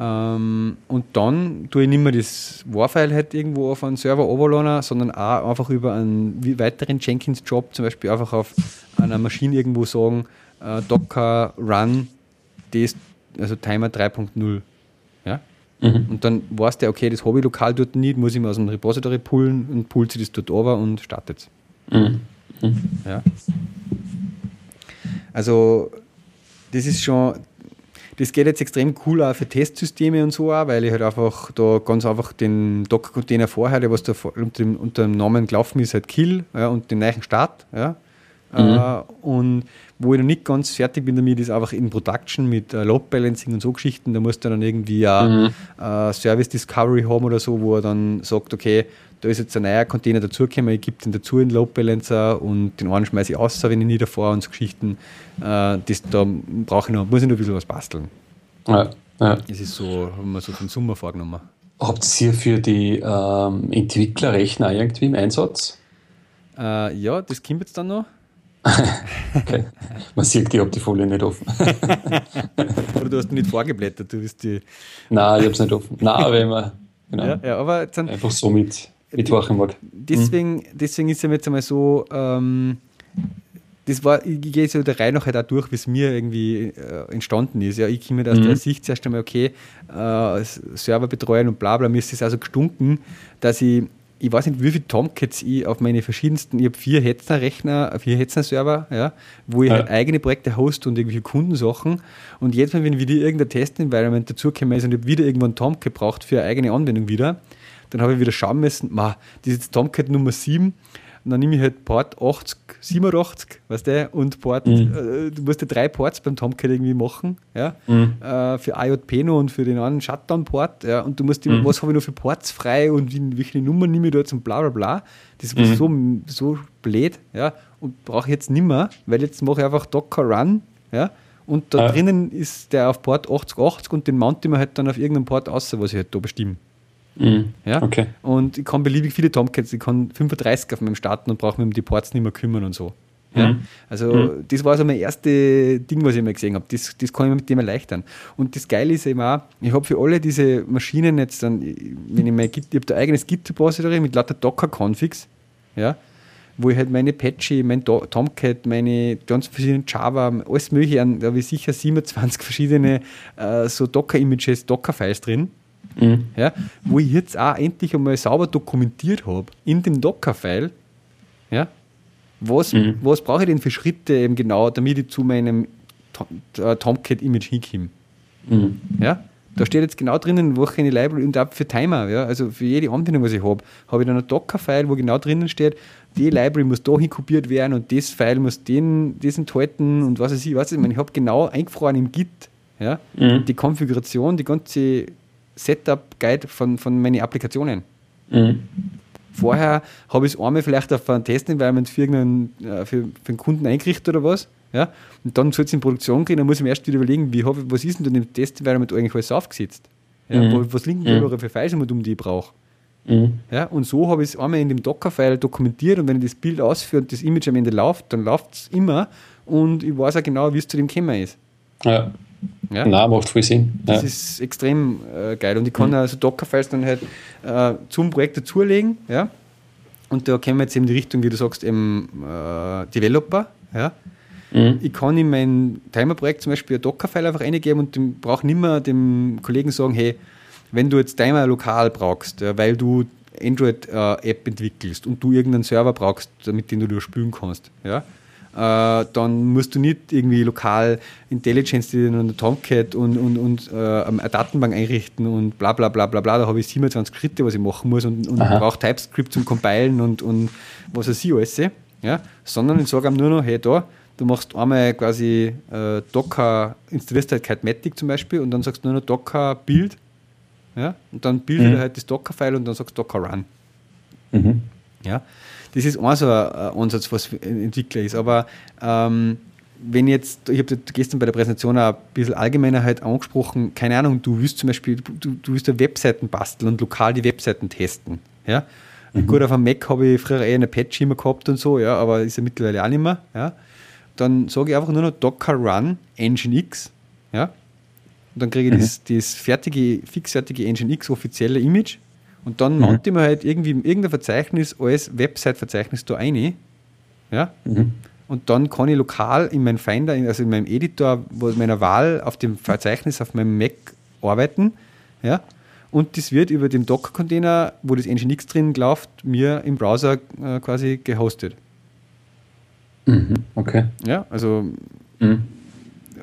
Ähm, und dann tue ich nicht mehr das Warfile halt irgendwo auf einen Server overladen, sondern auch einfach über einen weiteren Jenkins-Job, zum Beispiel einfach auf einer Maschine irgendwo sagen, äh, Docker Run, das, also Timer 3.0. Ja? Mhm. Und dann weißt du, okay, das habe ich lokal dort nicht, muss ich mir aus dem Repository pullen und pullt sich das dort over und startet es. Mhm. Mhm. Ja. Also, das ist schon, das geht jetzt extrem cool auch für Testsysteme und so auch, weil ich halt einfach da ganz einfach den Docker-Container vorher, der was da unter dem, unter dem Namen gelaufen ist, halt Kill ja, und den neuen Start, ja, Mhm. Äh, und wo ich noch nicht ganz fertig bin damit, ist einfach in Production mit äh, Load Balancing und so Geschichten. Da muss dann irgendwie mhm. äh, Service Discovery haben oder so, wo er dann sagt, okay, da ist jetzt ein neuer Container dazugekommen, ich gebe den dazu in Load Balancer und den einen schmeiße ich aus, wenn ich nicht davor und so Geschichten. Äh, das, da brauche ich noch, muss ich noch ein bisschen was basteln. Ja, ja. Das ist so, haben wir so den Sommer vorgenommen.
Habt ihr für die ähm, Entwicklerrechner irgendwie im Einsatz?
Äh, ja, das kommt jetzt dann noch.
Okay. [LAUGHS] Man sieht, ich habe die Folie nicht offen. [LAUGHS]
Oder du hast nicht vorgeblättert, du bist die.
Nein, ich habe es nicht offen. Nein, aber immer.
Genau. Ja, ja, aber
dann, Einfach so mit, mit Wochenmark.
Deswegen, mhm. deswegen ist es jetzt einmal so, ähm, das war, ich, gehe so der Reihe noch halt auch durch, wie es mir irgendwie äh, entstanden ist. Ja, ich komme aus mhm. der Sicht zuerst einmal, okay, äh, Server betreuen und bla bla, mir ist das also gestunken, dass ich ich weiß nicht, wie viele Tomcats ich auf meine verschiedensten, ich habe vier Hetzner-Rechner, vier Hetzner-Server, ja, wo ich ja. halt eigene Projekte host und irgendwelche Kundensachen. Und jetzt, wenn wieder irgendein Test-Environment dazugekommen ist und ich habe wieder irgendwann Tomcat braucht für eine eigene Anwendung wieder, dann habe ich wieder schauen müssen, ma, das ist jetzt Tomcat Nummer 7 und dann nehme ich halt Port 80, 87, weißt du, und Port, mhm. äh, du musst ja drei Ports beim Tomcat irgendwie machen, ja, mhm. äh, für IJP noch und für den anderen Shutdown-Port, ja, und du musst immer, mhm. was habe ich noch für Ports frei und wie, welche Nummer nehme ich da jetzt und bla bla bla. Das ist mhm. so, so blöd, ja, und brauche ich jetzt nicht mehr, weil jetzt mache ich einfach Docker Run, ja, und da ja. drinnen ist der auf Port 8080 und den mount ich mir halt dann auf irgendeinem Port außer, was ich halt da bestimme. Mhm. Ja? Okay. Und ich kann beliebig viele Tomcats, ich kann 35 auf meinem starten und brauche mich um die Ports nicht mehr kümmern und so. Ja? Mhm. Also mhm. das war so mein erstes Ding, was ich mal gesehen habe. Das, das kann ich mir mit dem erleichtern. Und das Geile ist eben auch, ich habe für alle diese Maschinen jetzt dann, wenn ich mein Git, ich habe da eigenes Git-Repository mit lauter Docker-Configs, ja, wo ich halt meine Apache, mein Tomcat, meine ganzen verschiedenen Java, alles mögliche, da habe ich sicher 27 verschiedene äh, so Docker-Images, Docker-Files drin. Mhm. Ja, wo ich jetzt auch endlich einmal sauber dokumentiert habe in dem Docker-File, ja, was, mhm. was brauche ich denn für Schritte eben genau, damit ich zu meinem äh, Tomcat-Image hinkomme. Mhm. Ja, da steht jetzt genau drinnen, wo ich eine Library und auch für Timer, ja, also für jede Anwendung, was ich habe, habe ich dann ein Docker-File, wo genau drinnen steht, die Library muss dahin kopiert werden und das File muss den, das enthalten und was weiß ich, was ich meine, ich habe genau eingefroren im Git, ja, mhm. die Konfiguration, die ganze Setup-Guide von, von meinen Applikationen. Mhm. Vorher habe ich es einmal vielleicht auf ein Test-Environment für, äh, für, für einen Kunden eingerichtet oder was. Ja? Und dann soll es in Produktion gehen, dann muss ich mir erst wieder überlegen, wie was ist denn im Test-Environment eigentlich alles aufgesetzt? Ja? Mhm. Was liegen denn mhm. für Files, die ich brauche? Mhm. Ja, und so habe ich es einmal in dem Docker-File dokumentiert und wenn ich das Bild ausführe und das Image am Ende läuft, dann läuft es immer und ich weiß auch genau, wie es zu dem Thema ist.
Ja. Ja? Nein, macht voll Sinn.
Das ja. ist extrem äh, geil. Und ich kann mhm. also Dockerfiles dann halt äh, zum Projekt dazulegen. Ja? Und da kommen wir jetzt eben in die Richtung, wie du sagst, eben äh, Developer. Ja? Mhm. Ich kann in mein Timer-Projekt zum Beispiel ein Dockerfile einfach eingeben und brauche nicht mehr dem Kollegen sagen, hey, wenn du jetzt Timer lokal brauchst, ja, weil du Android-App äh, entwickelst und du irgendeinen Server brauchst, damit den du spülen kannst, ja, äh, dann musst du nicht irgendwie lokal Intelligence und Tomcat und, und, und äh, eine Datenbank einrichten und bla bla bla bla bla. Da habe ich 27 Schritte, was ich machen muss und, und brauche TypeScript zum Compilen und, und was weiß ich alles. Ja? Sondern ich sage nur noch, hey da, du machst einmal quasi äh, Docker, installierst halt Kitematic zum Beispiel und dann sagst du nur noch Docker Build ja? und dann bildet mhm. er halt das Docker-File und dann sagst du Docker Run. Mhm. Ja? Das ist auch so ein Ansatz, was ein Entwickler ist. Aber ähm, wenn jetzt, ich habe gestern bei der Präsentation auch ein bisschen allgemeiner halt angesprochen, keine Ahnung, du willst zum Beispiel, du, du willst ja Webseiten basteln und lokal die Webseiten testen. Ja? Mhm. Gut, auf einem Mac habe ich früher eher eine Patch immer gehabt und so, ja, aber ist ja mittlerweile auch nicht mehr. Ja? Dann sage ich einfach nur noch Docker Run Nginx. Ja? Und dann kriege ich mhm. das, das fertige, fixfertige Nginx offizielle Image und dann mhm. ich mir halt irgendwie in irgendein Verzeichnis als Website-Verzeichnis da rein. Ja? Mhm. Und dann kann ich lokal in meinem Finder, also in meinem Editor meiner Wahl auf dem Verzeichnis auf meinem Mac arbeiten. Ja? Und das wird über den Docker-Container, wo das Nginx drin läuft, mir im Browser äh, quasi gehostet.
Mhm. Okay.
Ja, also mhm.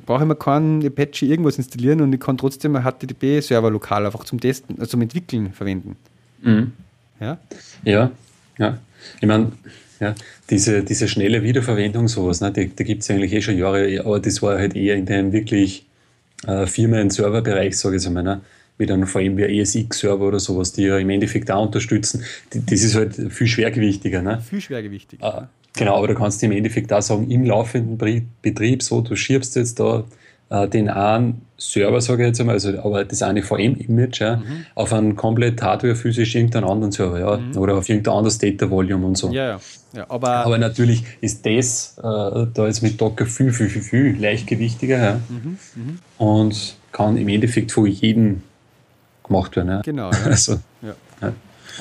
brauche ich mir keinen Apache irgendwas installieren und ich kann trotzdem ein HTTP-Server lokal einfach zum Testen, also zum Entwickeln verwenden.
Mhm. Ja? Ja, ja. Ich meine, Ja, diese, diese schnelle Wiederverwendung, sowas, ne, die, die gibt es eigentlich eh schon Jahre, aber das war halt eher in dem wirklich äh, Firmen-Serverbereich, sage ich jetzt einmal, ne, mit einem VMware ESX-Server oder sowas, die ja im Endeffekt auch unterstützen. Das ist halt viel schwergewichtiger. Ne?
Viel schwergewichtiger.
Äh, genau, aber du kannst im Endeffekt auch sagen, im laufenden Betrieb, so, du schiebst jetzt da äh, den einen Server, sage ich jetzt einmal, also aber das eine VM-Image, ja, mhm. auf einen komplett hardware-physisch irgendeinen anderen Server, ja, mhm. oder auf irgendein anderes Data-Volume und so.
Ja, ja. ja aber,
aber natürlich ist das äh, da jetzt mit Docker viel, viel, viel, viel leichtgewichtiger ja, mhm. mhm. und kann im Endeffekt von jedem gemacht werden. Ja.
Genau. [LAUGHS] Ja. Also, ja.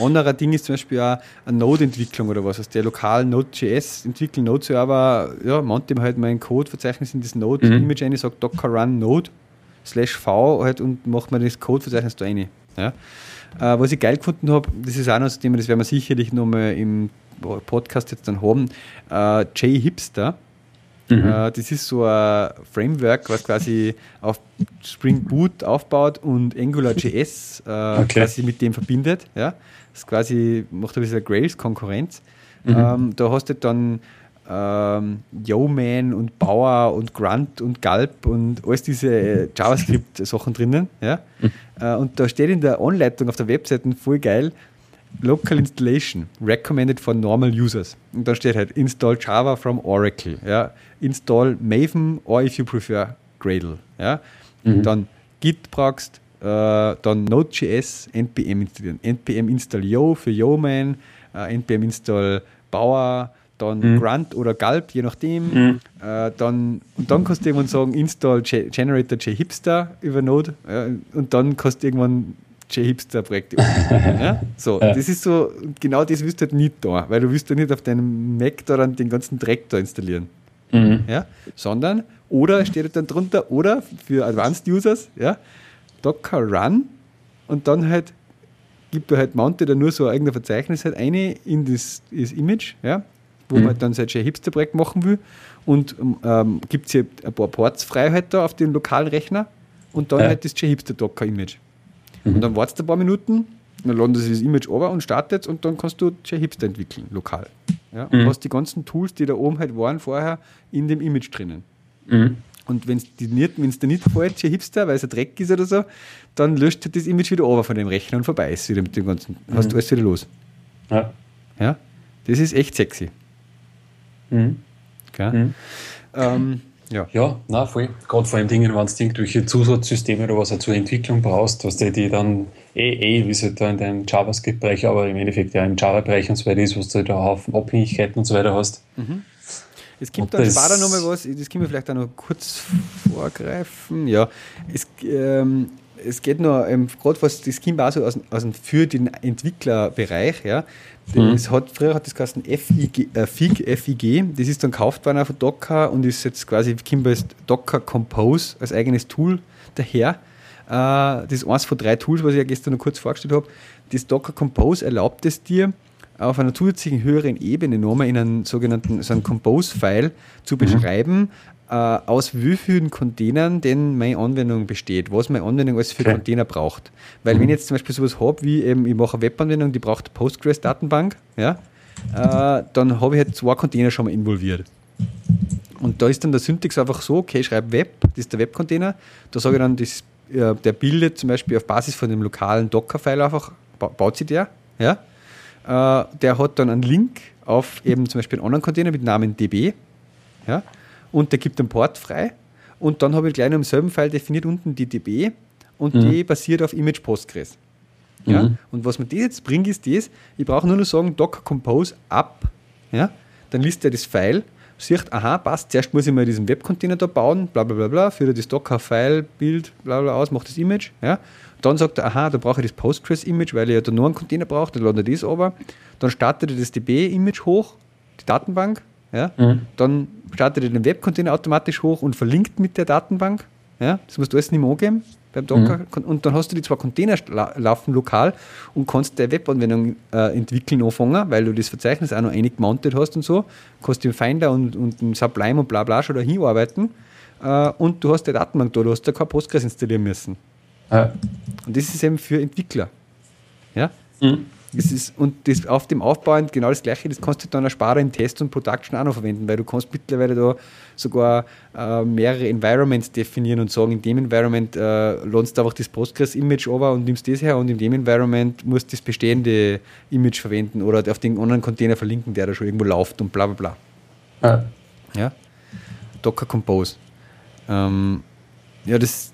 Anderer Ding ist zum Beispiel auch eine Node-Entwicklung oder was. Also der lokalen Node.js entwickeln Node-Server, ja, mannt ihm halt mein Code-Verzeichnis in das Node-Image mhm. ein, sagt Docker Run Node slash V halt und macht man das Code-Verzeichnis da rein. Ja. Äh, was ich geil gefunden habe, das ist auch noch so ein Thema, das werden wir sicherlich nochmal im Podcast jetzt dann haben, äh, J-Hipster. Mhm. Äh, das ist so ein Framework, was quasi auf Spring Boot aufbaut und AngularJS äh, okay. quasi mit dem verbindet. Ja? Das quasi macht ein bisschen Grails-Konkurrenz. Mhm. Ähm, da hast du dann ähm, Yeoman und Bauer und Grunt und Gulp und alles diese [LAUGHS] JavaScript-Sachen drinnen. Ja? Mhm. Äh, und da steht in der Anleitung auf der Webseite voll geil, Local Installation, recommended for normal users. Und dann steht halt Install Java from Oracle. Ja? Install Maven or if you prefer Gradle. Ja? Mhm. Dann Git brauchst, äh, dann Node.js, npm installieren. npm install Yo für Yeoman, äh, npm install Bauer, dann mhm. Grunt oder Gulp, je nachdem. Mhm. Äh, dann, und dann kannst du irgendwann sagen, install J Generator JHipster über Node ja, und dann kannst du irgendwann JHipster-Projekte ja? [LAUGHS] So, ja. das ist so, genau das wirst du halt nicht da, weil du wirst ja nicht auf deinem Mac da den ganzen Dreck da installieren. Mhm. Ja? Sondern, oder steht halt dann drunter, oder für Advanced Users, ja, Docker Run und dann halt gibt er halt mountet er nur so ein eigenes Verzeichnis halt eine in das, das Image, ja, wo mhm. man dann sein Hipster-Projekt machen will und ähm, gibt es hier ein paar Ports frei halt da auf den lokalen Rechner und dann ja. halt das Hipster-Docker-Image. Mhm. Und dann wartest du ein paar Minuten, dann laden sie das Image over und startet und dann kannst du Hipster entwickeln, lokal. Ja? Und mhm. hast die ganzen Tools, die da oben halt waren vorher, in dem Image drinnen. Mhm. Und wenn es dir nicht, nicht gefällt, Hipster, weil es ein Dreck ist oder so, dann löscht halt das Image wieder over von dem Rechner und vorbei ist wieder mit dem ganzen, mhm. hast du alles wieder los. Ja. ja. Das ist echt sexy. Mhm. Mhm. Ähm,
ja, ja na, voll. Gerade vor allem Dingen, wenn du irgendwelche Zusatzsysteme oder was du zur Entwicklung brauchst, was die, die dann eh, eh, wie es halt da in deinem JavaScript-Bereich, aber im Endeffekt ja im Java-Bereich und so weiter ist, was du da auf Abhängigkeiten und so weiter hast. Mhm.
Es gibt dann später nochmal was, das können wir vielleicht auch noch kurz vorgreifen. Ja, es, ähm, es geht noch, ähm, gerade was das kommt auch so aus, aus für den Entwicklerbereich, ja. Das mhm. hat, früher hat das geheißen FIG, äh, FIG, FIG, das ist dann gekauft worden von Docker und ist jetzt quasi Kimber ist Docker Compose als eigenes Tool daher. Äh, das ist eines von drei Tools, was ich ja gestern noch kurz vorgestellt habe. Das Docker Compose erlaubt es dir, auf einer zusätzlichen höheren Ebene nochmal in einen sogenannten so einen Compose-File zu mhm. beschreiben, mhm aus wie vielen Containern denn meine Anwendung besteht, was meine Anwendung alles für. Container braucht. Weil mhm. wenn ich jetzt zum Beispiel sowas habe, wie eben, ich mache eine Webanwendung, die braucht Postgres-Datenbank, ja, äh, dann habe ich halt zwei Container schon mal involviert. Und da ist dann der Syntax einfach so, okay, ich schreibe Web, das ist der Web-Container, da sage ich dann, das, äh, der bildet zum Beispiel auf Basis von dem lokalen Docker-File einfach, baut sich der, ja, äh, der hat dann einen Link auf eben zum Beispiel einen anderen Container mit Namen db, ja, und der gibt den Port frei. Und dann habe ich gleich noch im selben File definiert unten die DB und mhm. die basiert auf Image Postgres. Ja? Mhm. Und was mir das jetzt bringt, ist das, ich brauche nur noch sagen, Docker Compose up, ja? dann liest er das File, sieht, aha, passt, zuerst muss ich mal diesen Webcontainer da bauen, bla bla bla bla, führe das Docker-File, Bild, bla bla aus, macht das Image, ja? Dann sagt er, aha, da brauche ich das Postgres-Image, weil ich ja da nur einen Container brauche, dann ladet er das aber. Dann startet er das DB-Image hoch, die Datenbank, ja? Mhm. Dann startet er den Webcontainer automatisch hoch und verlinkt mit der Datenbank. Ja? Das musst du alles nicht mehr angeben beim Docker. Mhm. Und dann hast du die zwei Container laufen lokal und kannst deine Webanwendung äh, entwickeln anfangen, weil du das Verzeichnis auch noch einig gemountet hast und so. Kannst den Finder und, und den Sublime und bla bla schon da hinarbeiten. Äh, und du hast die Datenbank da, du hast da kein Postgres installieren müssen. Ja. Und das ist eben für Entwickler. Ja? Mhm. Das ist, und das auf dem aufbauend genau das gleiche, das kannst du dann als Sparer in Test und Production auch noch verwenden, weil du kannst mittlerweile da sogar äh, mehrere Environments definieren und sagen, in dem Environment äh, lohnst du einfach das Postgres-Image over und nimmst das her und in dem Environment musst du das bestehende Image verwenden oder auf den anderen Container verlinken, der da schon irgendwo läuft und bla bla bla. Ja. ja? Docker Compose. Ähm, ja, das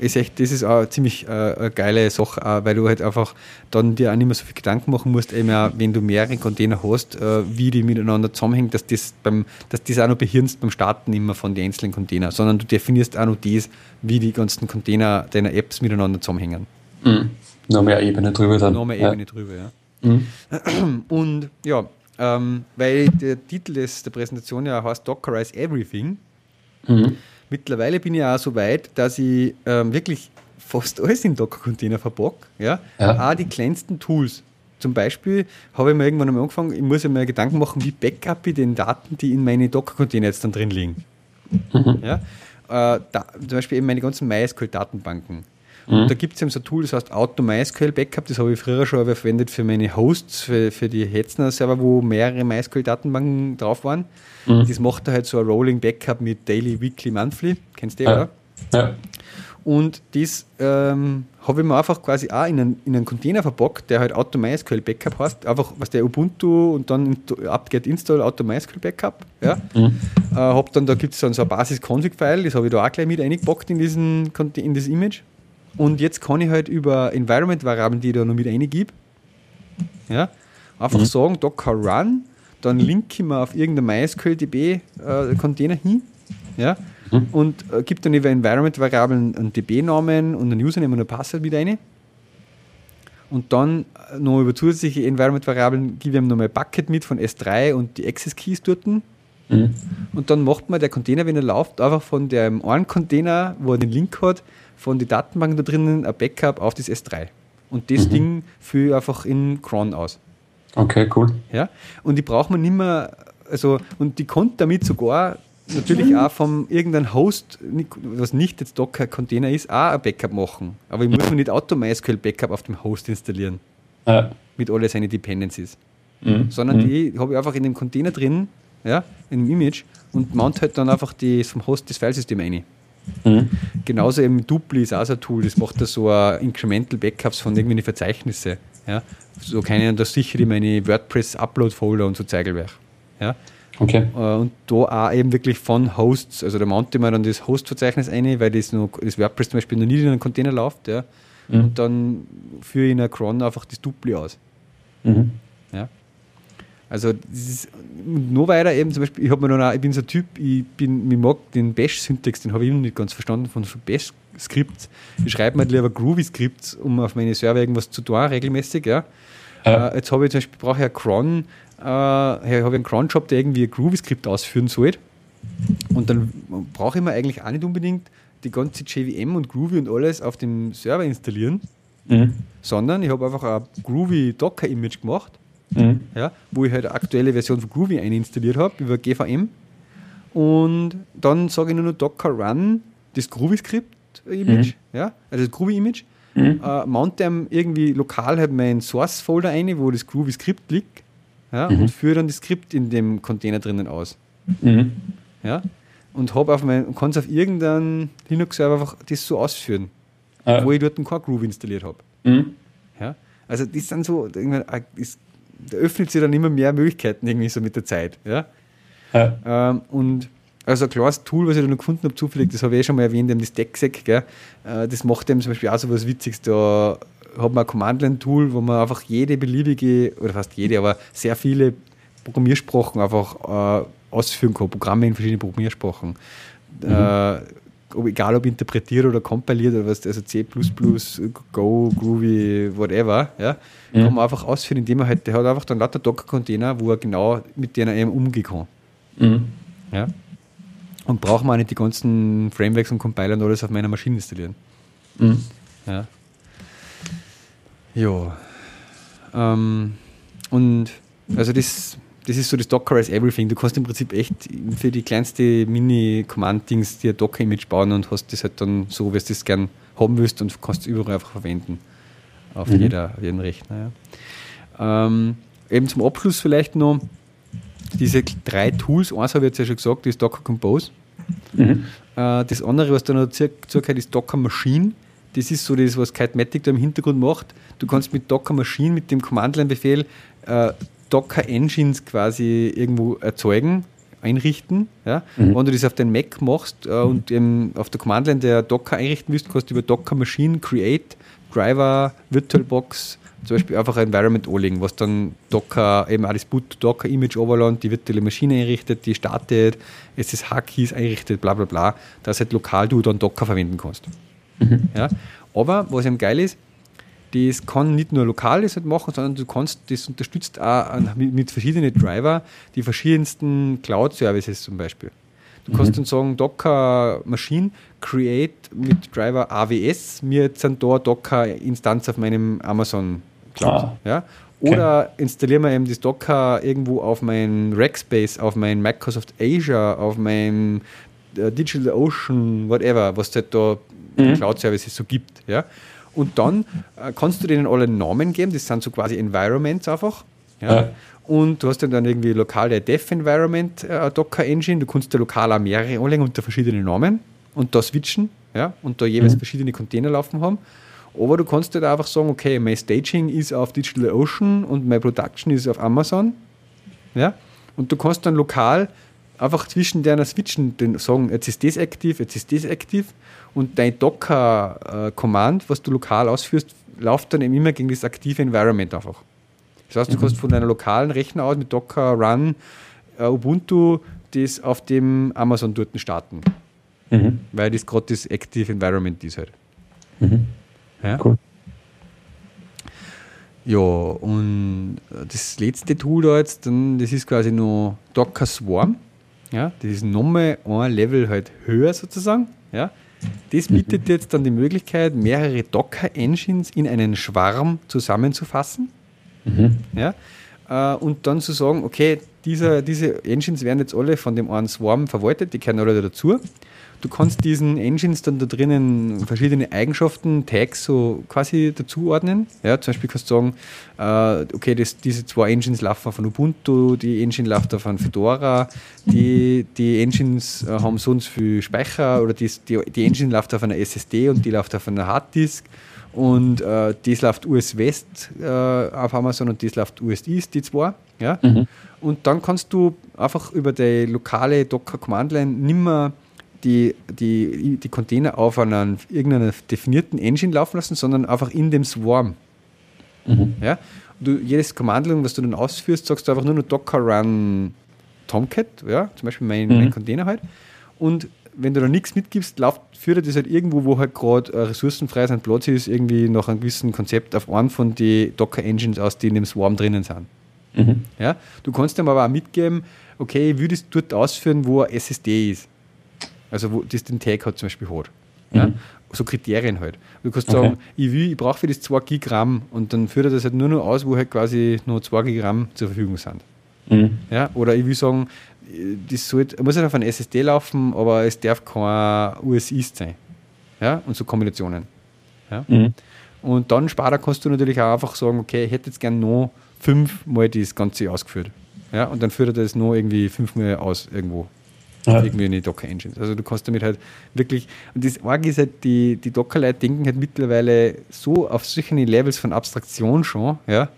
ist echt, das ist auch ziemlich äh, eine geile Sache, auch, weil du halt einfach dann dir auch nicht mehr so viel Gedanken machen musst, eben auch, wenn du mehrere Container hast, äh, wie die miteinander zusammenhängen, dass das beim, dass das auch noch behirnst beim Starten immer von den einzelnen Containern, sondern du definierst auch noch das, wie die ganzen Container deiner Apps miteinander zusammenhängen.
Mhm. Noch mehr Ebene drüber dann.
Noch mehr Ebene ja. drüber, ja. Mhm. Und ja, ähm, weil der Titel des, der Präsentation ja heißt Dockerize Everything. Mhm Mittlerweile bin ich auch so weit, dass ich ähm, wirklich fast alles in Docker-Container verpacke. Ja? ja? Auch die kleinsten Tools. Zum Beispiel habe ich mir irgendwann einmal angefangen, ich muss mir Gedanken machen, wie backup ich den Daten, die in meine Docker-Container jetzt dann drin liegen. Mhm. Ja? Äh, da, zum Beispiel eben meine ganzen MySQL-Datenbanken. Und mhm. da gibt es eben so ein Tool, das heißt AutoMySQL Backup, das habe ich früher schon verwendet für meine Hosts, für, für die Hetzner-Server, wo mehrere MySQL-Datenbanken drauf waren. Mhm. Das macht er halt so ein Rolling Backup mit Daily, Weekly, Monthly. Kennst du, ja. oder? Ja. Und das ähm, habe ich mir einfach quasi auch in einen, in einen Container verpackt, der halt AutoMySQL Backup heißt. Einfach, was der Ubuntu und dann apt-get install AutoMySQL Backup. Ja. Mhm. Äh, hab dann, da gibt es dann so ein Basis-Config-File, das habe ich da auch gleich mit eingepackt in, diesen, in das Image. Und jetzt kann ich halt über Environment-Variablen, die ich da noch mit reingebe, ja, einfach mhm. sagen, Docker run, dann linke ich mir auf irgendeinen MySQL-DB-Container äh, hin, ja, mhm. und äh, gebe dann über Environment-Variablen einen DB-Namen und einen Username und ein Passwort mit rein. Und dann äh, noch über zusätzliche Environment-Variablen gebe ich ihm nochmal Bucket mit von S3 und die Access-Keys dort. Mhm. Und dann macht man der Container, wenn er läuft, einfach von dem einen Container, wo er den Link hat, von den Datenbanken da drinnen ein Backup auf das S3. Und das mhm. Ding führe ich einfach in Cron aus.
Okay, cool.
Ja? Und die braucht man nicht mehr, also, und die konnte damit sogar natürlich auch vom irgendeinem Host, was nicht jetzt Docker-Container ist, auch ein Backup machen. Aber ich muss mir nicht Auto-MySQL-Backup auf dem Host installieren. Ja. Mit all seinen Dependencies. Mhm. Sondern mhm. die habe ich einfach in dem Container drin, ja, in dem Image und mount halt dann einfach die, vom Host das Filesystem ein. Mhm. Genauso eben Dupli ist auch so ein Tool, das macht da so Incremental Backups von irgendwelchen Verzeichnisse. Ja? So kann ich dann sicher in meine WordPress-Upload-Folder und so Zeigelwerk. Ja? Okay. Äh, und da auch eben wirklich von Hosts, also da mounte man dann das Host-Verzeichnis ein, weil das, noch, das WordPress zum Beispiel noch nie in einem Container läuft. Ja? Mhm. Und dann führe ich in einer Cron einfach das Dupli aus. Mhm. Also ist noch weiter eben zum Beispiel, ich habe mir auch, ich bin so ein Typ, ich bin, ich mag den Bash-Syntax, den habe ich immer nicht ganz verstanden von so Bash-Skripts. Ich schreibe mir halt lieber Groovy-Skripts, um auf meine Server irgendwas zu tun, regelmäßig, ja. ja. Äh, jetzt habe ich zum Beispiel, brauche ich einen Cron, äh, habe einen Cron-Job, der irgendwie ein Groovy-Skript ausführen soll. Und dann brauche ich mir eigentlich auch nicht unbedingt die ganze JVM und Groovy und alles auf dem Server installieren, mhm. sondern ich habe einfach ein Groovy Docker-Image gemacht mhm. ja, wo ich halt eine aktuelle Version von Groovy einstalliert habe über GVM. Und dann sage ich nur noch Docker Run, das Groovy-Skript-Image, mhm. ja, also das Groovy-Image. Mhm. Äh, mount dem irgendwie lokal halt mein Source-Folder ein, wo das Groovy-Skript liegt. Ja, mhm. Und führe dann das Skript in dem Container drinnen aus. Mhm. Ja, und habe auf mein, kann es auf irgendeinem Linux-Server einfach das so ausführen, ah. wo ich dort einen Core Groovy installiert habe. Mhm. Ja, also das sind so, ist da öffnet sich dann immer mehr Möglichkeiten irgendwie so mit der Zeit. Ja? ja. Ähm, und also ein klares Tool, was ich da noch gefunden habe, zufällig, das habe ich eh schon mal erwähnt, das DeckSec, gell? Äh, das macht eben zum Beispiel auch so was Witziges. Da hat man ein Command-Line-Tool, wo man einfach jede beliebige, oder fast jede, aber sehr viele Programmiersprachen einfach äh, ausführen kann, Programme in verschiedenen Programmiersprachen. Mhm. Äh, ob, egal ob interpretiert oder kompiliert oder was, also C, Go, Groovy, whatever, ja, mhm. kann man einfach ausführen, indem man halt, der hat einfach dann lauter Docker-Container, wo er genau mit denen eben umgehen kann. Mhm. Ja. Und braucht man auch nicht die ganzen Frameworks und Compiler und alles auf meiner Maschine installieren. Mhm. Ja. Ja. Ähm, und also das das ist so das Docker as Everything. Du kannst im Prinzip echt für die kleinste Mini-Command-Dings dir Docker-Image bauen und hast das halt dann so, wie du das gern haben willst und kannst es überall einfach verwenden. auf mhm. jeder, jeden Rechner. Ja. Ähm, eben zum Abschluss vielleicht noch diese drei Tools. Eins habe ich jetzt ja schon gesagt, das ist Docker Compose. Mhm. Äh, das andere, was da noch zugehört, ist Docker Machine. Das ist so das, was Kitematic da im Hintergrund macht. Du kannst mit Docker Machine, mit dem Command-Line-Befehl, äh, Docker Engines quasi irgendwo erzeugen, einrichten. Ja? Mhm. Wenn du das auf den Mac machst äh, und ähm, auf der Command-Line der Docker einrichten willst, kannst du über Docker Machine Create, Driver, VirtualBox, zum Beispiel einfach ein Environment anlegen, was dann Docker, eben alles Boot Docker Image Overland, die virtuelle Maschine einrichtet, die startet, SSH-Keys einrichtet, bla bla bla, dass halt lokal du dann Docker verwenden kannst. Mhm. Ja? Aber was eben geil ist, das kann nicht nur lokal das halt machen, sondern du kannst, das unterstützt auch mit verschiedenen Driver die verschiedensten Cloud-Services zum Beispiel. Du kannst mhm. dann sagen, Docker Machine create mit Driver AWS, mir jetzt sind da Docker Instanz auf meinem Amazon Cloud. Ah. Ja? Oder okay. installieren wir eben das Docker irgendwo auf mein Rackspace, auf mein Microsoft Azure, auf mein äh, Digital Ocean, whatever, was es halt da mhm. Cloud-Services so gibt. Ja? Und dann äh, kannst du denen alle Namen geben, das sind so quasi Environments einfach. Ja? ja. Und du hast dann, irgendwie lokale Dev Environment äh, Docker Engine. Du kannst da lokal auch mehrere anlegen unter verschiedenen Namen und da switchen ja, und da jeweils mhm. verschiedene Container laufen haben. Aber du kannst halt einfach sagen, okay, mein Staging ist auf Digital Ocean und mein Production ist auf Amazon. Ja? Und du kannst dann lokal einfach zwischen deiner switchen, den sagen, jetzt ist das aktiv, jetzt ist das aktiv und dein Docker-Command, was du lokal ausführst, läuft dann immer gegen das aktive Environment einfach. Das heißt, du mhm. kannst von deiner lokalen Rechner aus mit Docker Run äh, Ubuntu das auf dem Amazon dort starten. Mhm. Weil das gerade das Active Environment ist halt. Mhm. Ja? Cool. Ja, und das letzte Tool da jetzt, dann, das ist quasi noch Docker Swarm. Ja, das ist nochmal ein Level halt höher sozusagen. Ja. Das bietet mhm. jetzt dann die Möglichkeit, mehrere Docker-Engines in einen Schwarm zusammenzufassen. Mhm. Ja? Äh, und dann zu sagen, okay, dieser, diese Engines werden jetzt alle von dem einen Swarm verwaltet, die gehören alle dazu. Du kannst diesen Engines dann da drinnen verschiedene Eigenschaften, Tags so quasi dazuordnen. Ja, zum Beispiel kannst du sagen, äh, okay, das, diese zwei Engines laufen von Ubuntu, die Engine läuft auf von Fedora, die, die Engines äh, haben sonst viel Speicher oder die, die, die Engine läuft auf einer SSD und die läuft auf einer Harddisk und äh, das läuft US West äh, auf Amazon und das läuft US East, die zwei. Ja? Mhm. Und dann kannst du einfach über die lokale Docker Command Line nimmer die, die, die Container auf einer irgendeiner definierten Engine laufen lassen, sondern einfach in dem Swarm. Mhm. Ja? Du, jedes Command was du dann ausführst, sagst du einfach nur noch Docker Run Tomcat, ja? zum Beispiel mein, mhm. mein Container halt. Und wenn du da nichts mitgibst, läuft, führt das halt irgendwo, wo halt gerade äh, ressourcenfrei sein Platz ist, irgendwie nach einem gewissen Konzept auf einen von den Docker-Engines aus, die in dem Swarm drinnen sind. Mhm. Ja? Du kannst dem aber auch mitgeben, okay, ich würde es dort ausführen, wo ein SSD ist. Also wo das den Tag hat zum Beispiel hat. Ja? Mhm. So Kriterien halt. Du kannst okay. sagen, ich will, ich brauche für das 2 Gigramm und dann führt er das halt nur noch aus, wo halt quasi nur 2 Gigramm zur Verfügung sind. Mhm. Ja? Oder ich will sagen, das sollte, muss halt auf ein SSD laufen, aber es darf kein US-East sein. Ja? Und so Kombinationen. Ja? Mhm. Und dann später kannst du natürlich auch einfach sagen, okay, ich hätte jetzt gerne noch fünfmal das Ganze ausgeführt. Ja? Und dann führt er das noch irgendwie fünfmal aus irgendwo. Ja. Irgendwie in die Docker-Engines. Also du kannst damit halt wirklich, und das Org ist halt, die, die Docker-Leute denken halt mittlerweile so auf solche Levels von Abstraktion schon, ja,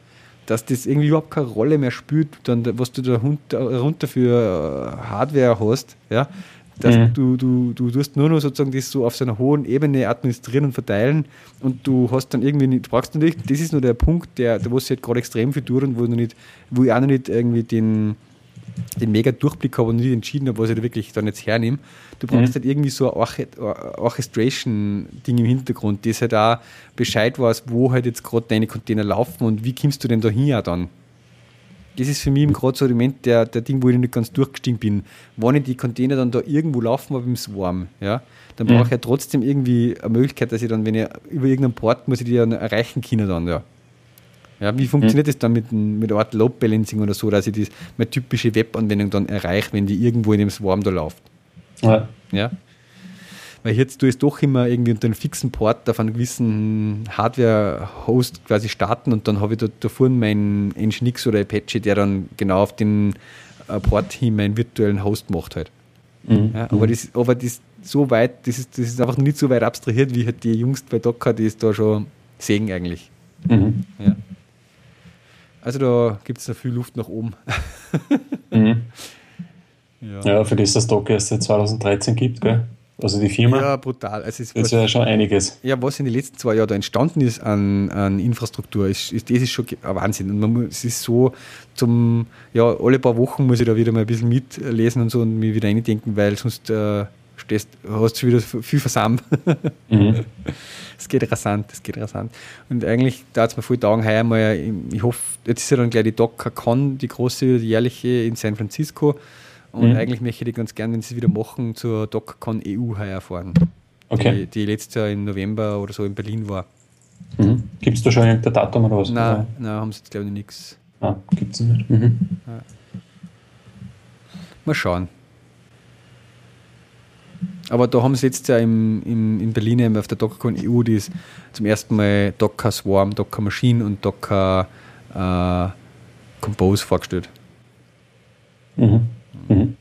dass das irgendwie überhaupt keine Rolle mehr spielt, dann, was du da runter für äh, Hardware hast, ja, dass mhm. du, du, du tust nur noch sozusagen das so auf so einer hohen Ebene administrieren und verteilen und du hast dann irgendwie nicht, du brauchst natürlich, das ist nur der Punkt, der, der wo es halt gerade extrem viel tun, wo, nicht, wo ich auch noch nicht irgendwie den, den mega Durchblick habe und nicht entschieden habe, was ich da wirklich dann jetzt hernehme. Du brauchst mhm. halt irgendwie so ein Orchestration-Ding im Hintergrund, das halt auch Bescheid weiß, wo halt jetzt gerade deine Container laufen und wie kommst du denn da hin dann? Das ist für mich gerade so Element der, der Ding, wo ich nicht ganz durchgestiegen bin. Wenn ich die Container dann da irgendwo laufen habe im Swarm, ja, dann mhm. brauche ich ja trotzdem irgendwie eine Möglichkeit, dass ich dann, wenn ich über irgendeinen Port muss ich die dann erreichen können dann, ja. Ja, wie funktioniert mhm. das dann mit, mit Art Load Balancing oder so, dass ich das, meine typische Webanwendung dann erreiche, wenn die irgendwo in dem Swarm da läuft? Ja. ja? weil jetzt du es doch immer irgendwie unter einem fixen Port auf einem gewissen Hardware-Host quasi starten und dann habe ich da, da vorne meinen Nginx oder Apache, der dann genau auf den äh, Port hin meinen virtuellen Host macht halt. Mhm. Ja, aber, das, aber das so weit, das ist, das ist einfach nicht so weit abstrahiert, wie halt die Jungs bei Docker, die es da schon sehen eigentlich. Mhm. Ja. Also da gibt es noch viel Luft nach oben. [LAUGHS]
mhm. ja. ja. für das das Docker erst seit 2013 gibt, gell? Also die Firma.
Ja, brutal. Also
das ist ja schon einiges.
Ja, was in den letzten zwei Jahren da entstanden ist an, an Infrastruktur, ist, ist, das ist schon ein Wahnsinn. Und man muss, es ist so, zum, ja, alle paar Wochen muss ich da wieder mal ein bisschen mitlesen und so und mich wieder eindenken, weil sonst äh, stehst, hast du wieder viel versammelt. Mhm. Es geht rasant, es geht rasant. Und eigentlich da hat es mir voll Tagen heuer mal, ich hoffe, jetzt ist ja dann gleich die DockerCon, die große, die jährliche in San Francisco. Und mhm. eigentlich möchte ich ganz gerne, wenn sie es wieder machen, zur DockerCon EU heuer fahren. Okay. Die, die letztes Jahr im November oder so in Berlin war.
Mhm. Gibt es da schon ein Datum oder was?
Nein, nein haben sie jetzt glaube ich nichts.
Ah, gibt es nicht. Mhm.
Mal schauen. Aber da haben sie jetzt ja im, im, in Berlin auf der DockerCon EU die ist zum ersten Mal Docker Swarm, Docker Machine und Docker äh, Compose vorgestellt. Mhm. Mhm.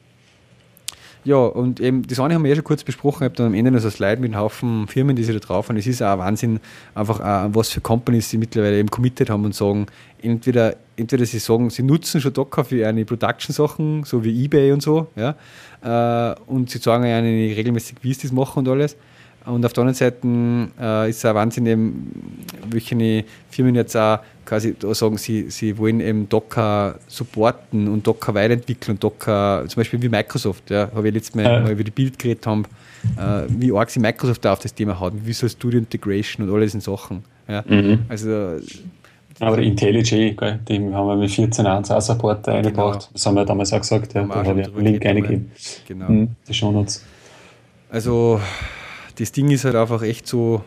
Ja, und eben, das eine haben wir ja schon kurz besprochen, ich habe dann am Ende noch so Slide mit einem Haufen Firmen, die sie da drauf haben. Es ist auch Wahnsinn, einfach auch, was für Companies sie mittlerweile eben committed haben und sagen, entweder, entweder sie sagen, sie nutzen schon Docker für eine Production-Sachen, so wie Ebay und so, ja, äh, und sie sagen ja regelmäßig, wie sie das machen und alles. Und auf der anderen Seite äh, ist es auch Wahnsinn, eben, welche Firmen jetzt auch quasi da sagen, sie, sie wollen eben Docker supporten und Docker weiterentwickeln und Docker, zum Beispiel wie Microsoft, ja, habe ich letztes Mal, ja. mal über die Bild geredet haben, äh, wie arg sie Microsoft da auf das Thema hat, Visual Studio Integration und all diese Sachen. Ja. Mhm. Also
aber die IntelliJ, die haben wir mit 14.1 auch Support eingebracht. Genau. Das haben wir damals auch gesagt, ja, da habe ich einen Link eingegeben. Genau. Mhm, die Shownotes.
Also, das Ding ist halt einfach echt so,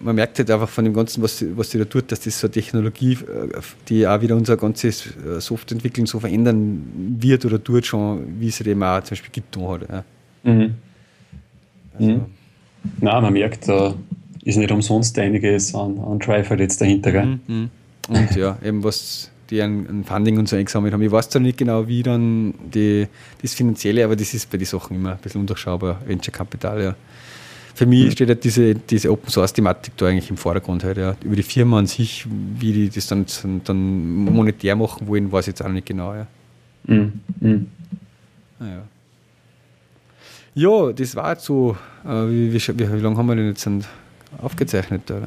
man merkt halt einfach von dem Ganzen, was, was sie da tut, dass das so eine Technologie, äh, die auch wieder unser ganzes äh, Softwareentwicklung so verändern wird oder tut schon, wie es eben auch zum Beispiel getan hat. Ja. Mhm.
Also. Mhm. Nein, man merkt, da ist nicht umsonst einiges an, an halt jetzt dahinter. Gell? Mhm.
mhm. Und ja, eben was die ein, ein Funding und so eingesammelt haben. Ich weiß zwar nicht genau, wie dann die, das Finanzielle, aber das ist bei den Sachen immer ein bisschen undurchschaubar, Venture Capital, ja. Für mich mhm. steht halt diese, diese Open Source Thematik da eigentlich im Vordergrund halt, ja. Über die Firma an sich, wie die das dann, dann monetär machen wollen, weiß ich jetzt auch nicht genau, ja. Mhm. Mhm. Naja. Ja, das war jetzt so, äh, wie, wie, wie, lange haben wir denn jetzt aufgezeichnet? Da?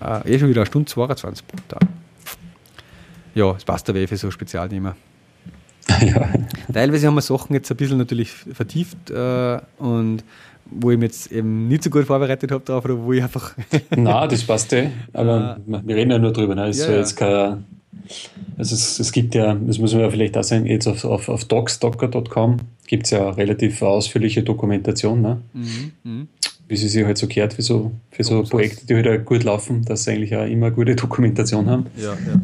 Ah, eh schon wieder eine Stunde 22 pro Tag. Ja, es passt aber eh für so Spezialthema. [LAUGHS] Ja. Teilweise haben wir Sachen jetzt ein bisschen natürlich vertieft äh, und wo ich mich jetzt eben nicht so gut vorbereitet habe darauf, oder wo ich einfach. [LAUGHS]
Nein, das passt eh. Aber äh, wir reden ja nur drüber. Ne? Es, ja, jetzt kein, also es, es, gibt ja, das muss man ja vielleicht auch sagen, jetzt auf, auf, auf docs.docker.com gibt es ja relativ ausführliche Dokumentation. Ne? Mhm, mh wie sie sich halt so gehört für so, für so Projekte, die halt gut laufen, dass sie eigentlich auch immer gute Dokumentation haben.
Ja, ja.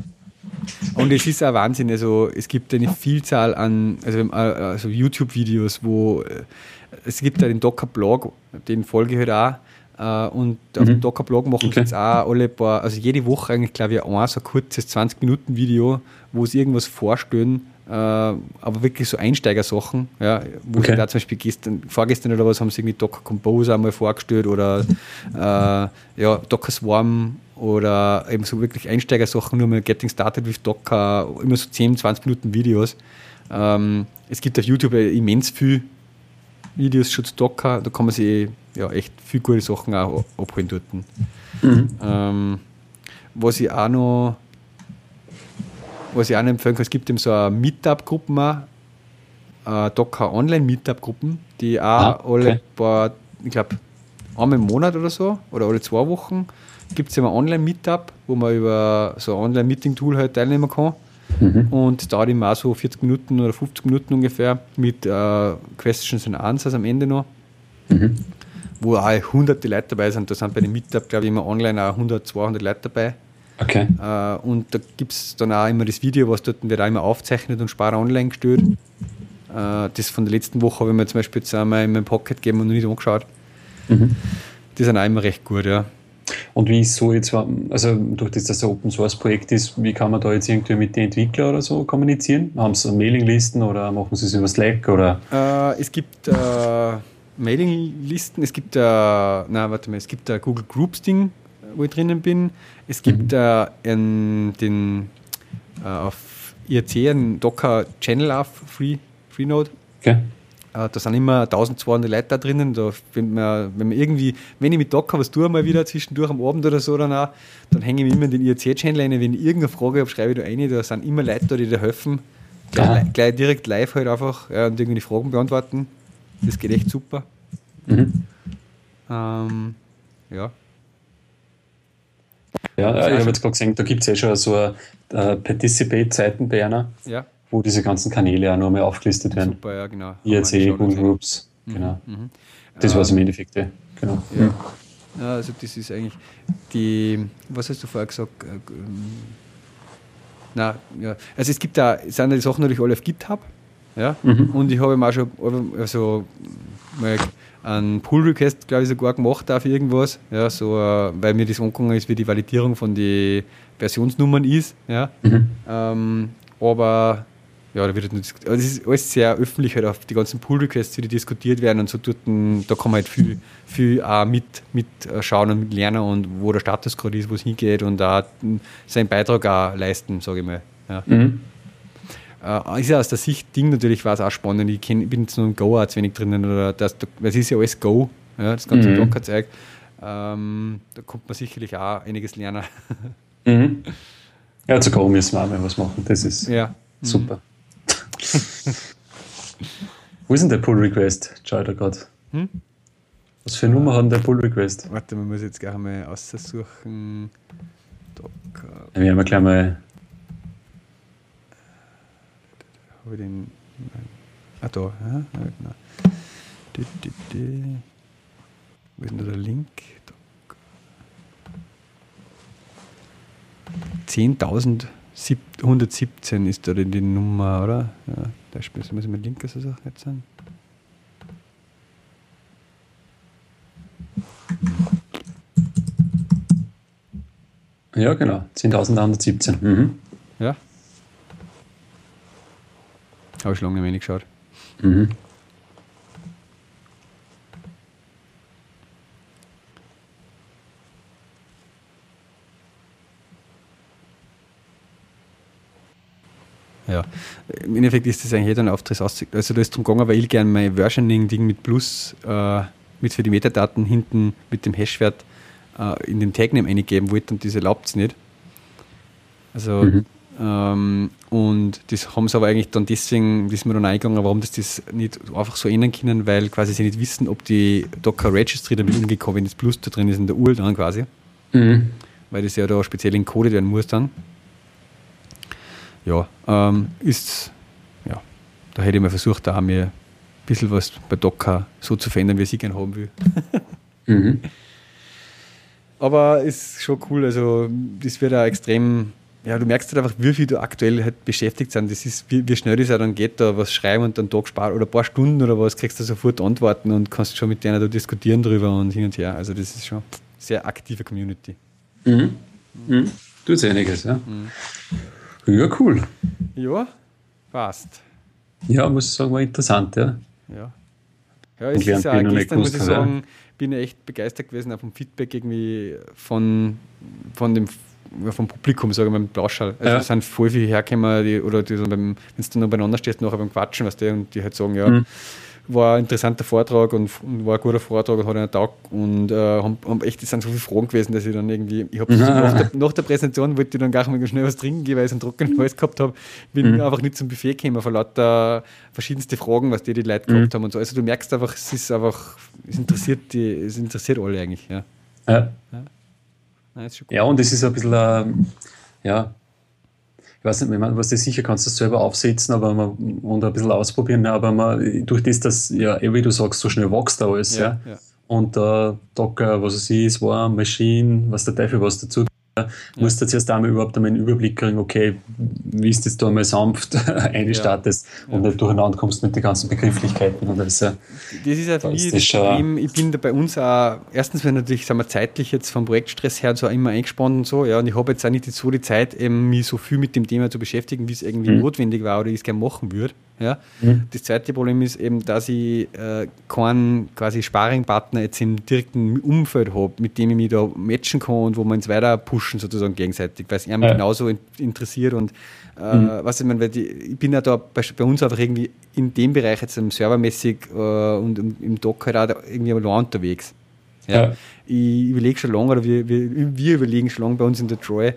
Und es ist auch Wahnsinn, also es gibt eine Vielzahl an also, äh, also YouTube-Videos, wo äh, es gibt da den Docker-Blog, den folge ich halt auch. Äh, und auf mhm. dem Docker-Blog machen okay. jetzt auch alle paar, also jede Woche eigentlich, glaube ich, ein so kurzes 20-Minuten-Video, wo sie irgendwas vorstellen, äh, aber wirklich so Einsteigersachen, ja, wo okay. sie da zum Beispiel gestern, vorgestern oder was haben sie irgendwie Docker Compose einmal vorgestellt oder [LAUGHS] äh, ja, Docker Swarm oder eben so wirklich Einsteigersachen, nur mal Getting Started with Docker, immer so 10, 20 Minuten Videos. Ähm, es gibt auf YouTube immens viel Videos schon zu Docker, da kann man sich ja, echt viel gute Sachen auch abholen dort. Mhm. Ähm, was ich auch noch was ich auch empfehlen kann, es gibt eben so eine Meetup-Gruppen auch, äh, Docker Online-Meetup-Gruppen, die auch ah, okay. alle paar, ich glaube, einmal im Monat oder so, oder alle zwei Wochen, gibt es immer Online-Meetup, wo man über so ein Online-Meeting-Tool halt teilnehmen kann. Mhm. Und dauert immer so 40 Minuten oder 50 Minuten ungefähr mit äh, Questions and Answers am Ende noch. Mhm. Wo auch hunderte Leute dabei sind. Da sind bei den Meetup, glaube ich, immer online auch 100, 200 Leute dabei.
Okay.
Äh, und da gibt es dann auch immer das Video, was dort wird auch immer aufzeichnet und Sparer online gestellt. Äh, das von der letzten Woche habe ich mir zum Beispiel jetzt einmal in meinem Pocket gegeben und noch nicht angeschaut. Mhm. Die sind auch immer recht gut, ja.
Und wie ist so jetzt, also durch das, dass das ein Open Source Projekt ist, wie kann man da jetzt irgendwie mit den Entwicklern oder so kommunizieren? Haben sie Mailinglisten oder machen sie es über Slack oder?
Äh, es gibt äh, Mailinglisten, es gibt äh, na warte mal, es gibt ein Google Groups Ding, wo ich drinnen bin. Es gibt mhm. äh, in den äh, auf IRC einen Docker Channel auf Free, Freenode. Okay. Äh, da sind immer 1200 Leute da drinnen. Da, wenn, man, wenn man irgendwie, wenn ich mit Docker was tue, mal wieder zwischendurch am Abend oder so, dann, auch, dann hänge ich mich immer in den IRC-Channel ein. Wenn ich irgendeine Frage habe, schreibe ich da rein. Da sind immer Leute da, die da helfen. Gleich, gleich, direkt live halt einfach ja, und irgendwie die Fragen beantworten. Das geht echt super. Mhm. Ähm, ja.
Ja, ich habe jetzt gerade gesehen, da gibt es ja schon so eine äh, Participate-Seiten bei einer. Ja wo diese ganzen Kanäle auch nochmal aufgelistet werden. Super, ja, genau. IRC, Google Groups, mhm. genau. Mhm. Das war es im Endeffekt, ja. genau.
Ja. ja. also das ist eigentlich die, was hast du vorher gesagt? Äh, ähm, na, ja. Also es gibt da, sind die Sachen natürlich alle auf GitHub, ja, mhm. und ich habe auch schon, also mal einen Pull-Request, glaube ich, sogar gemacht auf irgendwas, ja, so, äh, weil mir das angegangen ist, wie die Validierung von den Versionsnummern ist, ja, mhm. ähm, aber ja, da wird nicht, das ist alles sehr öffentlich, halt auf die ganzen Pull-Requests, die diskutiert werden und so dort, da kann man halt viel, viel auch mit, mit schauen und mit lernen und wo der Status gerade ist, wo es hingeht und auch seinen Beitrag auch leisten, sage ich mal. Ja. Mhm. Äh, ist ja aus der Sicht Ding natürlich war es auch spannend. Ich, kenn, bin jetzt nur ein Go zu wenig drinnen, oder das, das ist ja alles Go, ja, das ganze mhm. Docker-Zeug. Ähm, da kommt man sicherlich auch einiges lernen. [LAUGHS]
Mhm. Ja, zu Go müssen wir auch mal was machen, das ist ja. super. Wo ist denn der Pull Request? Schau da gerade. Hm? Was für eine Nummer hat denn der Pull Request?
Warte, man muss jetzt gleich mal aussuchen. Docker.
Ja, wir haben gleich mal.
Habe ich den. Ah, da. Ja, genau. Wo ist denn da der Link? 10.000 117 ist da die Nummer, oder? Ja, da spielst du mit linker Sache jetzt sein.
Ja, genau. 10.117. Mhm.
Ja. Habe ich lange nicht mehr geschaut. Mhm. Ja, im Endeffekt ist das eigentlich jeder ein Auftritt Also da ist drum gegangen, weil ich gerne mein Versioning-Ding mit Plus, äh, mit für die Metadaten hinten mit dem Hashwert äh, in den Tagname eingeben wollte und das erlaubt es nicht. Also, mhm. ähm, und das haben sie aber eigentlich dann deswegen, das ist mir dann eingegangen, warum das, das nicht einfach so ändern können, weil quasi sie nicht wissen, ob die Docker Registry damit umgekommen, wenn das Plus da drin ist in der URL dann quasi. Mhm. Weil das ja da speziell encoded werden muss dann ja, ähm, ist, ja, da hätte ich mal versucht, da mir ein bisschen was bei Docker so zu verändern, wie ich es gerne haben will. [LAUGHS] mhm. Aber ist schon cool, also das wird auch extrem, ja, du merkst halt einfach, wie viel du aktuell halt beschäftigt sind. Das ist, wie, wie schnell das auch dann geht, da was schreiben und dann Tag sparen oder ein paar Stunden oder was, kriegst du sofort Antworten und kannst schon mit denen da diskutieren drüber und hin und her. Also das ist schon eine sehr aktive Community.
Mhm. Mhm. Tut einiges, ja. Mhm. Ja, cool.
Ja, passt.
Ja, muss ich sagen, war interessant, ja.
Ja. Ja, es ist ja gestern, muss ich sagen, bin ich echt begeistert gewesen auch vom Feedback irgendwie von, von dem vom Publikum, sage ich mal, mit Blauschall. Also ja. es sind voll viele hergekommen, die, oder die so beim, wenn du noch beieinander stehst, nachher beim Quatschen, weißt du, und die halt sagen, ja, mhm war ein interessanter Vortrag und, war ein guter Vortrag und hat einen Tag und äh, haben, haben, echt, es sind so viele Fragen gewesen, dass ich dann irgendwie, ich habe [LAUGHS] nach, nach der Präsentation wollte ich dann gar nicht schnell was trinken gehen, weil ich einen trockenen Hals gehabt habe, bin mhm. einfach nicht zum Buffet gekommen vor lauter verschiedenste Fragen, was die die Leute gehabt mhm. haben und so. Also du merkst einfach, es ist einfach, es interessiert die, es interessiert alle eigentlich, ja.
Ja, ja. ja und es ist ein bisschen, äh, ja, weiß nicht, man, was du sicher kannst das selber aufsetzen aber man, und ein bisschen ausprobieren, aber man, durch das, dass, ja, eh wie du sagst, so schnell wächst alles, ja. ja. ja. Und äh, Docker, was es ist, Warm, Machine, was der Teufel was dazu ja. musst du jetzt einmal überhaupt einmal einen Überblick kriegen, okay, wie ist das da mal sanft [LAUGHS] einstartest ja. und nicht durcheinander kommst mit den ganzen Begrifflichkeiten. Und das, das
ist ja für mich das Problem, ich bin da bei uns auch, erstens, wenn natürlich, sagen wir, zeitlich jetzt vom Projektstress her so immer eingespannt und so, ja, und ich habe jetzt auch nicht so die Zeit, eben, mich so viel mit dem Thema zu beschäftigen, wie es irgendwie mhm. notwendig war oder ich es gerne machen würde. Ja. Mhm. Das zweite Problem ist eben, dass ich äh, keinen quasi Sparringpartner jetzt im direkten Umfeld habe, mit dem ich mich da matchen kann und wo wir uns weiter pushen sozusagen gegenseitig, weil es ihm ja. genauso interessiert und äh, mhm. was ich meine, weil die, ich bin ja da bei, bei, uns einfach irgendwie in dem Bereich jetzt servermäßig äh, und im, im Dock halt auch irgendwie allein unterwegs. Ja. ja. Ich überlege schon lange, oder wir, wir, wir, überlegen schon lange bei uns in der Troy, äh,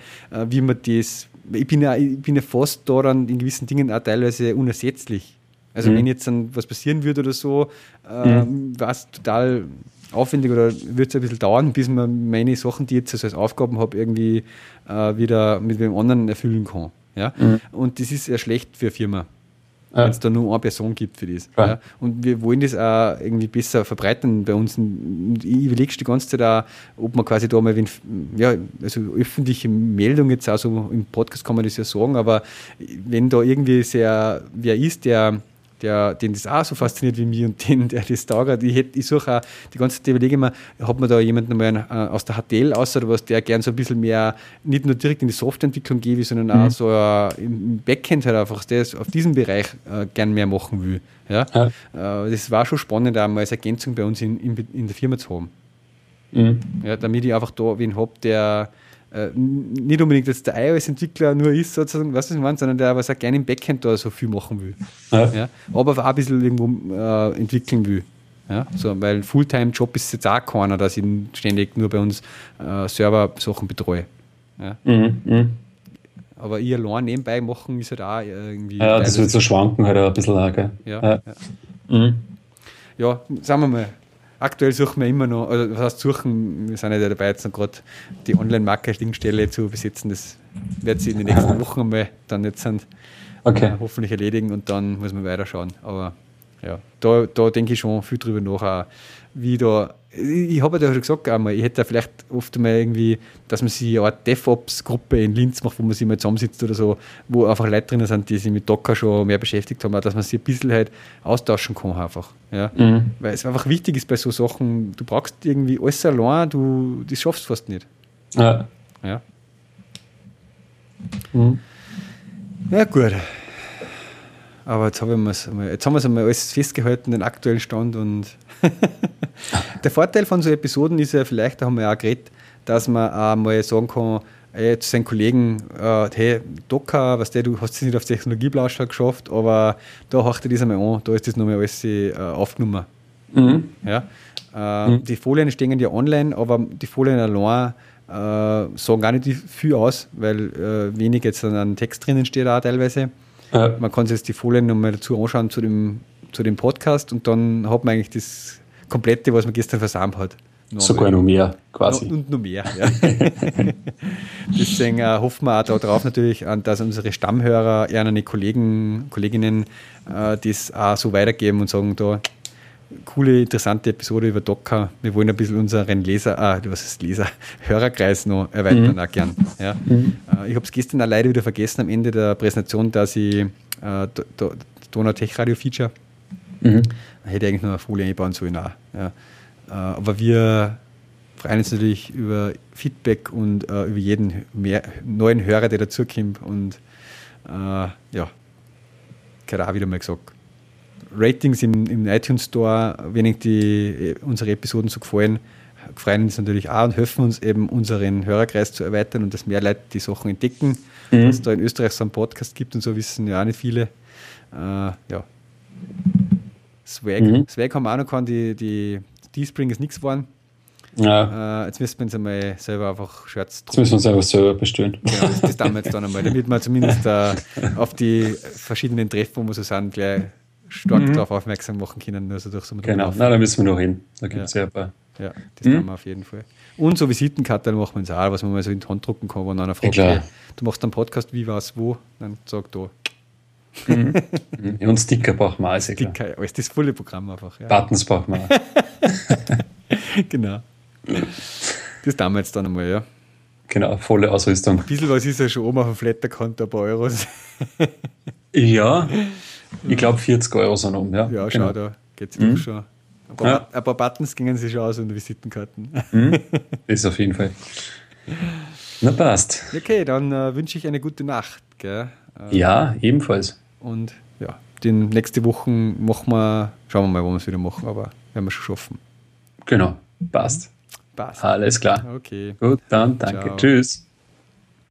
wie man das ich bin ja, ich bin ja fast daran in gewissen Dingen auch teilweise unersetzlich. Also mhm. wenn jetzt dann was passieren würde oder so, äh, mhm. war es total aufwendig oder wird es ein bisschen dauern, bis man meine Sachen, die ich jetzt also als Aufgaben habe, irgendwie äh, wieder mit dem anderen erfüllen kann. Ja? Mhm. Und das ist ja schlecht für eine Firma ja. wenn es da nur eine Person gibt für das. Ja. Ja. Und wir wollen das auch irgendwie besser verbreiten bei uns. Und ich überlege die ganze Zeit auch, ob man quasi da mal, wenn, ja, also öffentliche Meldung jetzt auch so im Podcast kann man das ja sagen, aber wenn da irgendwie sehr wer ist, der der, den das auch so fasziniert wie mich und den, der das taugt. Ich, hätte, ich suche auch die ganze Zeit überlege ich mir, hat man da jemanden mal äh, aus der HTL aus oder was, der gern so ein bisschen mehr, nicht nur direkt in die Softwareentwicklung geht, sondern mhm. auch so uh, im Backend halt einfach, der auf diesem Bereich uh, gern mehr machen will. Ja? ja. Das war schon spannend, auch mal als Ergänzung bei uns in, in, in der Firma zu haben. Mhm. Ja, damit ich einfach da wen habe, der äh, nicht unbedingt jetzt der iOS-Entwickler nur ist, sozusagen, was ich meine, sondern der was auch gerne im Backend da so viel machen will. Ja. ja aber auch ein bisschen irgendwo äh, entwickeln will. Ja, so, weil ein Fulltime-Job ist jetzt auch keiner, dass ich ständig nur bei uns äh, Server-Sachen betreue. Ja. Mhm, mh. Aber ich allein nebenbei machen ist halt auch irgendwie.
Ja, das wird so schwanken halt auch ein bisschen. Auch, gell?
Ja, ja. Ja. Mhm. ja, sagen wir mal, aktuell suchen wir immer noch, also was heißt suchen, wir sind ja dabei, jetzt noch gerade die Online-Marketing-Stelle zu besetzen. Das wird sich in den nächsten [LAUGHS] Wochen einmal dann jetzt sind, okay. äh, hoffentlich erledigen und dann muss man weiterschauen. Aber ja, da, da denke ich schon viel drüber nach, auch, wie da ich habe ja schon gesagt einmal, ich hätte ja vielleicht oft mal irgendwie, dass man sich eine Art DevOps-Gruppe in Linz macht, wo man sich mal zusammensitzt oder so, wo einfach Leute drin sind, die sich mit Docker schon mehr beschäftigt haben, dass man sich ein bisschen halt austauschen kann einfach. Ja? Mhm. Weil es einfach wichtig ist bei so Sachen, du brauchst irgendwie alles allein, du das schaffst fast nicht. Ja. Ja. Mhm. Ja, gut. Aber jetzt, haben wir es jetzt haben wir es einmal alles festgehalten, den aktuellen Stand. Und [LAUGHS] der Vorteil von so Episoden ist ja vielleicht, da haben wir ja auch geredet, dass man auch mal sagen kann, ey, zu seinen Kollegen, äh, hey, Docker, was der, du hast es nicht auf Technologieblauschau geschafft, aber da hacht dir das einmal an, da ist das nochmal alles äh, aufgenommen. Mhm. Ja? Äh, mhm. Die Folien stehen ja online, aber die Folien allein äh, sagen gar nicht viel aus, weil äh, wenig jetzt an Text drinnen steht auch teilweise. Ja. Man kann sich jetzt die Folien nochmal dazu anschauen zu dem, zu dem Podcast und dann hat man eigentlich das Komplette, was man gestern versammelt hat.
Noch Sogar noch mehr, quasi.
No, und noch mehr, ja. [LAUGHS] Deswegen äh, hoffen wir auch darauf natürlich, dass unsere Stammhörer, eher eine Kollegen, Kolleginnen äh, das auch so weitergeben und sagen, da, coole, interessante Episode über Docker. Wir wollen ein bisschen unseren Leser, ah, was ist Leser, [LAUGHS] Hörerkreis noch erweitern, mhm. auch gern. Ja. Mhm. Äh, ich habe es gestern auch leider wieder vergessen am Ende der Präsentation, dass ich äh, Donau Tech Radio Feature mhm. Hätte eigentlich noch eine Folie einbauen sollen. Auch, ja. Äh, aber wir freuen uns natürlich über Feedback und äh, über jeden mehr, neuen Hörer, der dazukommt. Und äh, ja, gerade auch wieder mal gesagt. Ratings im, im iTunes Store, wenn die, unsere Episoden so gefallen, freuen uns natürlich auch und helfen uns eben unseren Hörerkreis zu erweitern und dass mehr Leute die Sachen entdecken. Mhm. Dass es da in Österreich so einen Podcast gibt und so wissen ja auch nicht viele. Äh, ja. Swag. Mhm. Swag haben wir auch noch gehabt, die, die Teespring ist nichts geworden. Ja. Äh, jetzt müssen wir uns einmal selber einfach Shirts
drucken. Jetzt müssen wir uns einfach selber bestellen.
Genau, das, das tun wir jetzt dann einmal, damit wir zumindest äh, auf die verschiedenen Treffen, wo wir so sind, gleich stark mhm. darauf aufmerksam machen können. Also durch so
genau, na, da müssen wir noch hin. Da gibt es ja. ja ein paar.
Ja, das mhm. wir auf jeden Fall. Und so Visitenkarten machen wir uns auch, was man mal so in die Hand drucken kann, wenn einer fragt, ja, hey, du machst einen Podcast, wie, was, wo, dann sag da.
Mhm. [LAUGHS] Und Sticker brauchen wir alles.
Sticker, alles das volle Programm einfach.
Ja. Buttons brauchen wir [LAUGHS]
genau. Das jetzt dann einmal, ja.
genau, volle Ausrüstung.
Ein bisschen was ist ja schon oben auf dem Flatterkonto, ein paar Euros. [LAUGHS]
ja, ich glaube 40 Euro sind um, ja.
Ja, schau, genau. da geht es mhm. schon. Ein paar, ja. ein paar, Buttons gingen sich schon aus und Visitenkarten.
Mhm. Das auf jeden Fall. Na passt.
Okay, dann äh, wünsche ich eine gute Nacht. Gell?
Äh, ja, ebenfalls.
Und ja, die nächste Woche machen wir, schauen wir mal, wo wir es wieder machen, aber werden wir schon schaffen.
Genau, passt.
Passt.
Alles klar.
Okay.
Gut, dann danke. Ciao. Tschüss.